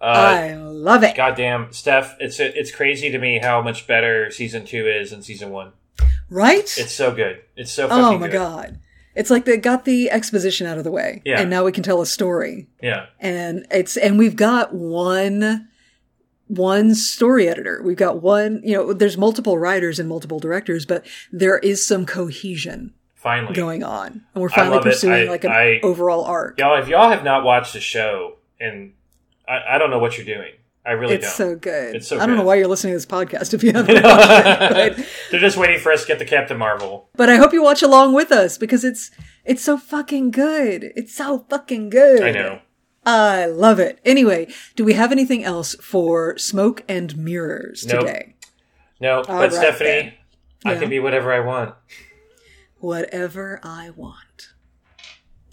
Speaker 2: Uh,
Speaker 1: I love it.
Speaker 2: Goddamn, Steph, it's it's crazy to me how much better season two is than season one.
Speaker 1: Right?
Speaker 2: It's so good. It's so fucking
Speaker 1: oh my
Speaker 2: good.
Speaker 1: god. It's like they got the exposition out of the way.
Speaker 2: Yeah.
Speaker 1: And now we can tell a story.
Speaker 2: Yeah.
Speaker 1: and it's and we've got one one story editor we've got one you know there's multiple writers and multiple directors but there is some cohesion
Speaker 2: Finally.
Speaker 1: going on and we're finally pursuing
Speaker 2: I-
Speaker 1: like an
Speaker 2: I-
Speaker 1: overall arc
Speaker 2: Y'all, if y'all have not watched the show, and I, I don't know what you're doing. I really
Speaker 1: it's
Speaker 2: don't.
Speaker 1: It's so good
Speaker 2: It's so good.
Speaker 1: i don't
Speaker 2: good.
Speaker 1: know why you're listening to this podcast if you haven't watched it
Speaker 2: They're just waiting for us to get the Captain Marvel.
Speaker 1: but i hope you watch along with us because it's it's so fucking good it's so fucking good
Speaker 2: I know.
Speaker 1: i love it anyway do we have anything else for smoke and mirrors
Speaker 2: Nope.
Speaker 1: today
Speaker 2: No, but
Speaker 1: right,
Speaker 2: Stephanie,
Speaker 1: then.
Speaker 2: I can be whatever I want.
Speaker 1: whatever I want.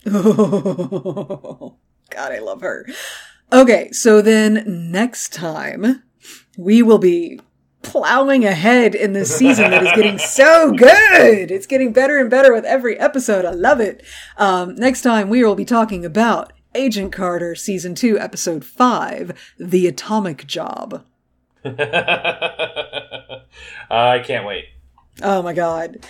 Speaker 1: Oh, God, I love her. Okay, so then next time we will be plowing ahead in this season that is getting so good. It's getting better and better with every episode. I love it. Um, next time we will be talking about Agent Carter season two, episode five, The Atomic Job.
Speaker 2: I can't wait.
Speaker 1: Oh my god.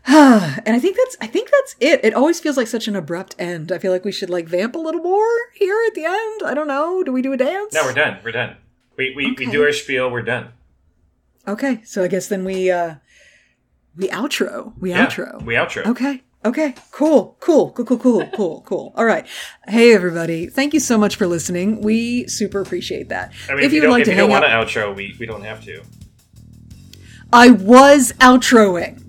Speaker 1: and I think that's I think that's it. It always feels like such an abrupt end. I feel like we should like vamp a little more here at the end. I don't know. Do we do a dance?
Speaker 2: No, we're done. We're done. We we, we do our spiel. We're done.
Speaker 1: Okay, so I guess then we uh we outro. We
Speaker 2: Yeah,
Speaker 1: outro.
Speaker 2: we outro.
Speaker 1: Okay. Okay. Cool. Cool. Cool. Cool. Cool. Cool. Cool. All right. Hey everybody. Thank you so much for listening. We super appreciate that.
Speaker 2: I mean, if,
Speaker 1: if
Speaker 2: you
Speaker 1: would like
Speaker 2: if
Speaker 1: to
Speaker 2: you don't want to outro, we we don't have to.
Speaker 1: I was outroing.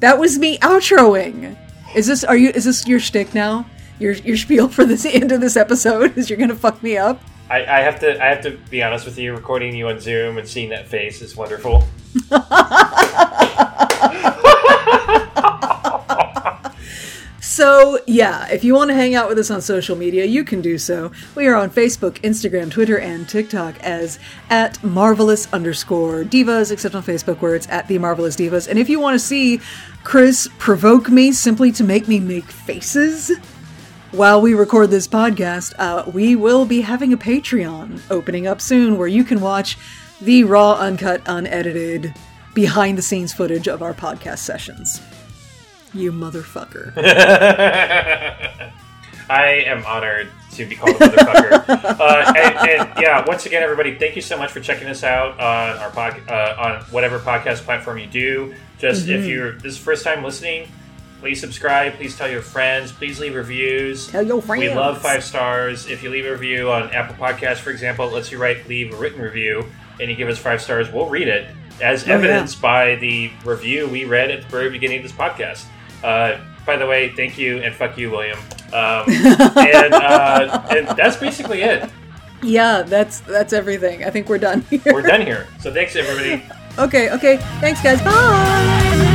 Speaker 1: That was me outroing. Is this are you is this your shtick now? Your your spiel for this end of this episode is you're gonna fuck me up?
Speaker 2: I, I have to I have to be honest with you. Recording you on Zoom and seeing that face is wonderful.
Speaker 1: So yeah, if you want to hang out with us on social media, you can do so. We are on Facebook, Instagram, Twitter, and TikTok as at marvelous underscore divas, except on Facebook where it's at the marvelous divas. And if you want to see Chris provoke me simply to make me make faces, while we record this podcast, uh, we will be having a Patreon opening up soon where you can watch the raw, uncut, unedited, behind the scenes footage of our podcast sessions. You motherfucker.
Speaker 2: I am honored to be called a motherfucker. uh, and, and, yeah, once again, everybody, thank you so much for checking us out on our pod, uh, on whatever podcast platform you do. Just mm-hmm. if you're this is first time listening, please subscribe. Please tell your friends. Please leave reviews.
Speaker 1: Tell your friends.
Speaker 2: We love five stars. If you leave a review on Apple Podcasts, for example, it lets you write leave a written review, and you give us five stars. We'll read it as oh, evidenced yeah. by the review we read at the very beginning of this podcast. Uh, by the way, thank you and fuck you, William. Um, and, uh, and that's basically it.
Speaker 1: Yeah, that's that's everything. I think we're done here.
Speaker 2: We're done here. So thanks everybody.
Speaker 1: okay, okay. Thanks guys. Bye.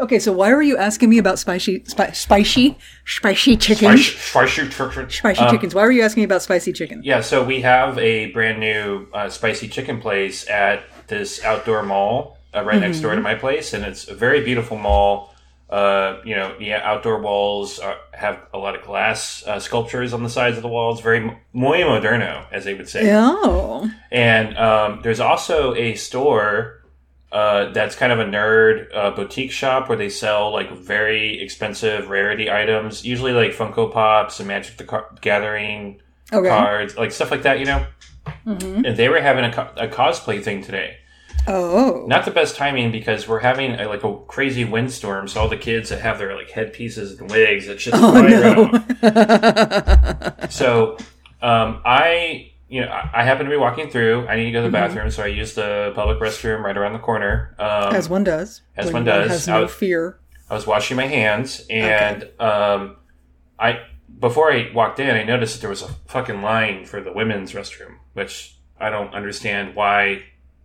Speaker 1: Okay, so why were you asking me about spicy, spi- spicy, spicy chicken?
Speaker 2: Spicy, spicy chicken.
Speaker 1: Spicy um, chickens. Why were you asking me about spicy chicken?
Speaker 2: Yeah, so we have a brand new uh, spicy chicken place at this outdoor mall uh, right mm-hmm. next door to mm-hmm. my place, and it's a very beautiful mall. Uh, you know, yeah, outdoor walls are, have a lot of glass uh, sculptures on the sides of the walls. Very muy moderno, as they would say.
Speaker 1: Oh.
Speaker 2: And um, there's also a store uh, that's kind of a nerd uh, boutique shop where they sell like very expensive rarity items, usually like Funko Pops and Magic the Car- Gathering okay. cards, like stuff like that, you know. Mm-hmm. And they were having a, co- a, cosplay thing today.
Speaker 1: Oh,
Speaker 2: not the best timing because we're having a, like a crazy windstorm, so all the kids that have their like headpieces and wigs, it's just oh, no. around. so um, I you know, I, happen to be walking through. I need to go to the mm-hmm. bathroom, so I use the public restroom right around the corner.
Speaker 1: Um, as one does.
Speaker 2: As one does.
Speaker 1: Has no I was, fear.
Speaker 2: I was washing my hands, and okay. um, I before I walked in, I noticed that there was a fucking line for the women's restroom, which I don't understand why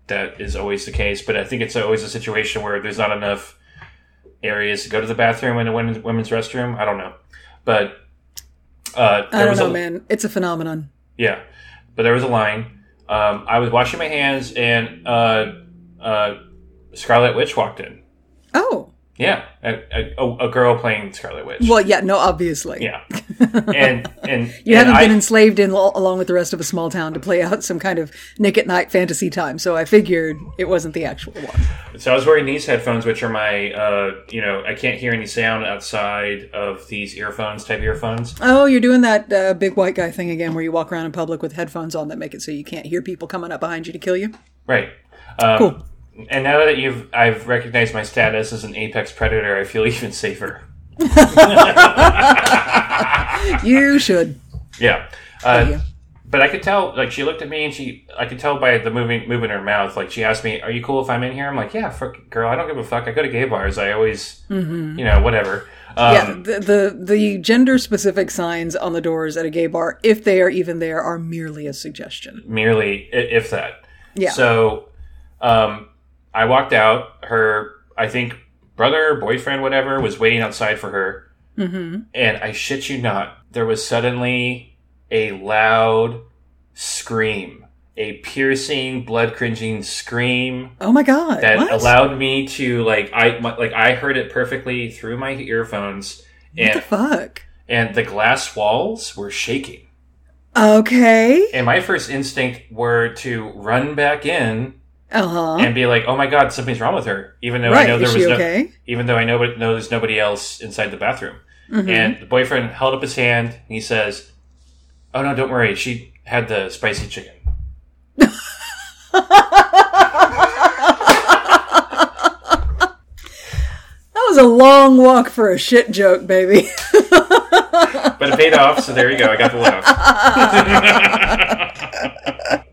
Speaker 2: that is always the case. But I think it's always a situation where there's not enough areas to go to the bathroom in a women's, women's restroom. I don't know, but uh,
Speaker 1: I don't know, a, man. It's a phenomenon.
Speaker 2: Yeah but there was a line. Um, I was washing my hands, and uh, uh, Scarlet Witch walked in.
Speaker 1: Oh.
Speaker 2: Yeah, a, a, a, girl playing Scarlet Witch.
Speaker 1: Well, yeah, no, obviously.
Speaker 2: Yeah, and and
Speaker 1: you
Speaker 2: and
Speaker 1: haven't I, been enslaved in along with the rest of a small town to play out some kind of Nick at Night fantasy time. So I figured it wasn't the actual one.
Speaker 2: So I was wearing these headphones, which are my, uh, you know, I can't hear any sound outside of these earphones, type earphones.
Speaker 1: Oh, you're doing that uh, big white guy thing again, where you walk around in public with headphones on that make it so you can't hear people coming up behind you to kill you.
Speaker 2: Right. Um, cool and now that you've I've recognized my status as an apex predator, I feel even safer.
Speaker 1: you should.
Speaker 2: Yeah. Uh, but I could tell, like, she looked at me and she, I could tell by the moving, moving her mouth, like, she asked me, Are you cool if I'm in here? I'm like, Yeah, fuck, girl, I don't give a fuck. I go to gay bars. I always, mm-hmm. you know, whatever.
Speaker 1: Um, yeah, the, the, the gender specific signs on the doors at a gay bar, if they are even there, are merely a suggestion.
Speaker 2: Merely, if that.
Speaker 1: Yeah.
Speaker 2: So, um, I walked out. Her, I think, brother, boyfriend, whatever, was waiting outside for her.
Speaker 1: Mm-hmm.
Speaker 2: And I shit you not, there was suddenly a loud scream, a piercing, blood cringing scream.
Speaker 1: Oh my god!
Speaker 2: That
Speaker 1: what?
Speaker 2: allowed me to like I like I heard it perfectly through my earphones.
Speaker 1: And, what the fuck?
Speaker 2: And the glass walls were shaking.
Speaker 1: Okay.
Speaker 2: And my first instinct were to run back in
Speaker 1: uh-huh.
Speaker 2: and be like, "Oh my god, something's wrong with her," even though right. I know there was no, okay? even though I know, know there's nobody else inside the bathroom. Mm-hmm. And the boyfriend held up his hand and he says, "Oh no, don't worry. She had the spicy chicken."
Speaker 1: that was a long walk for a shit joke, baby.
Speaker 2: but it paid off, so there you go. I got the laugh.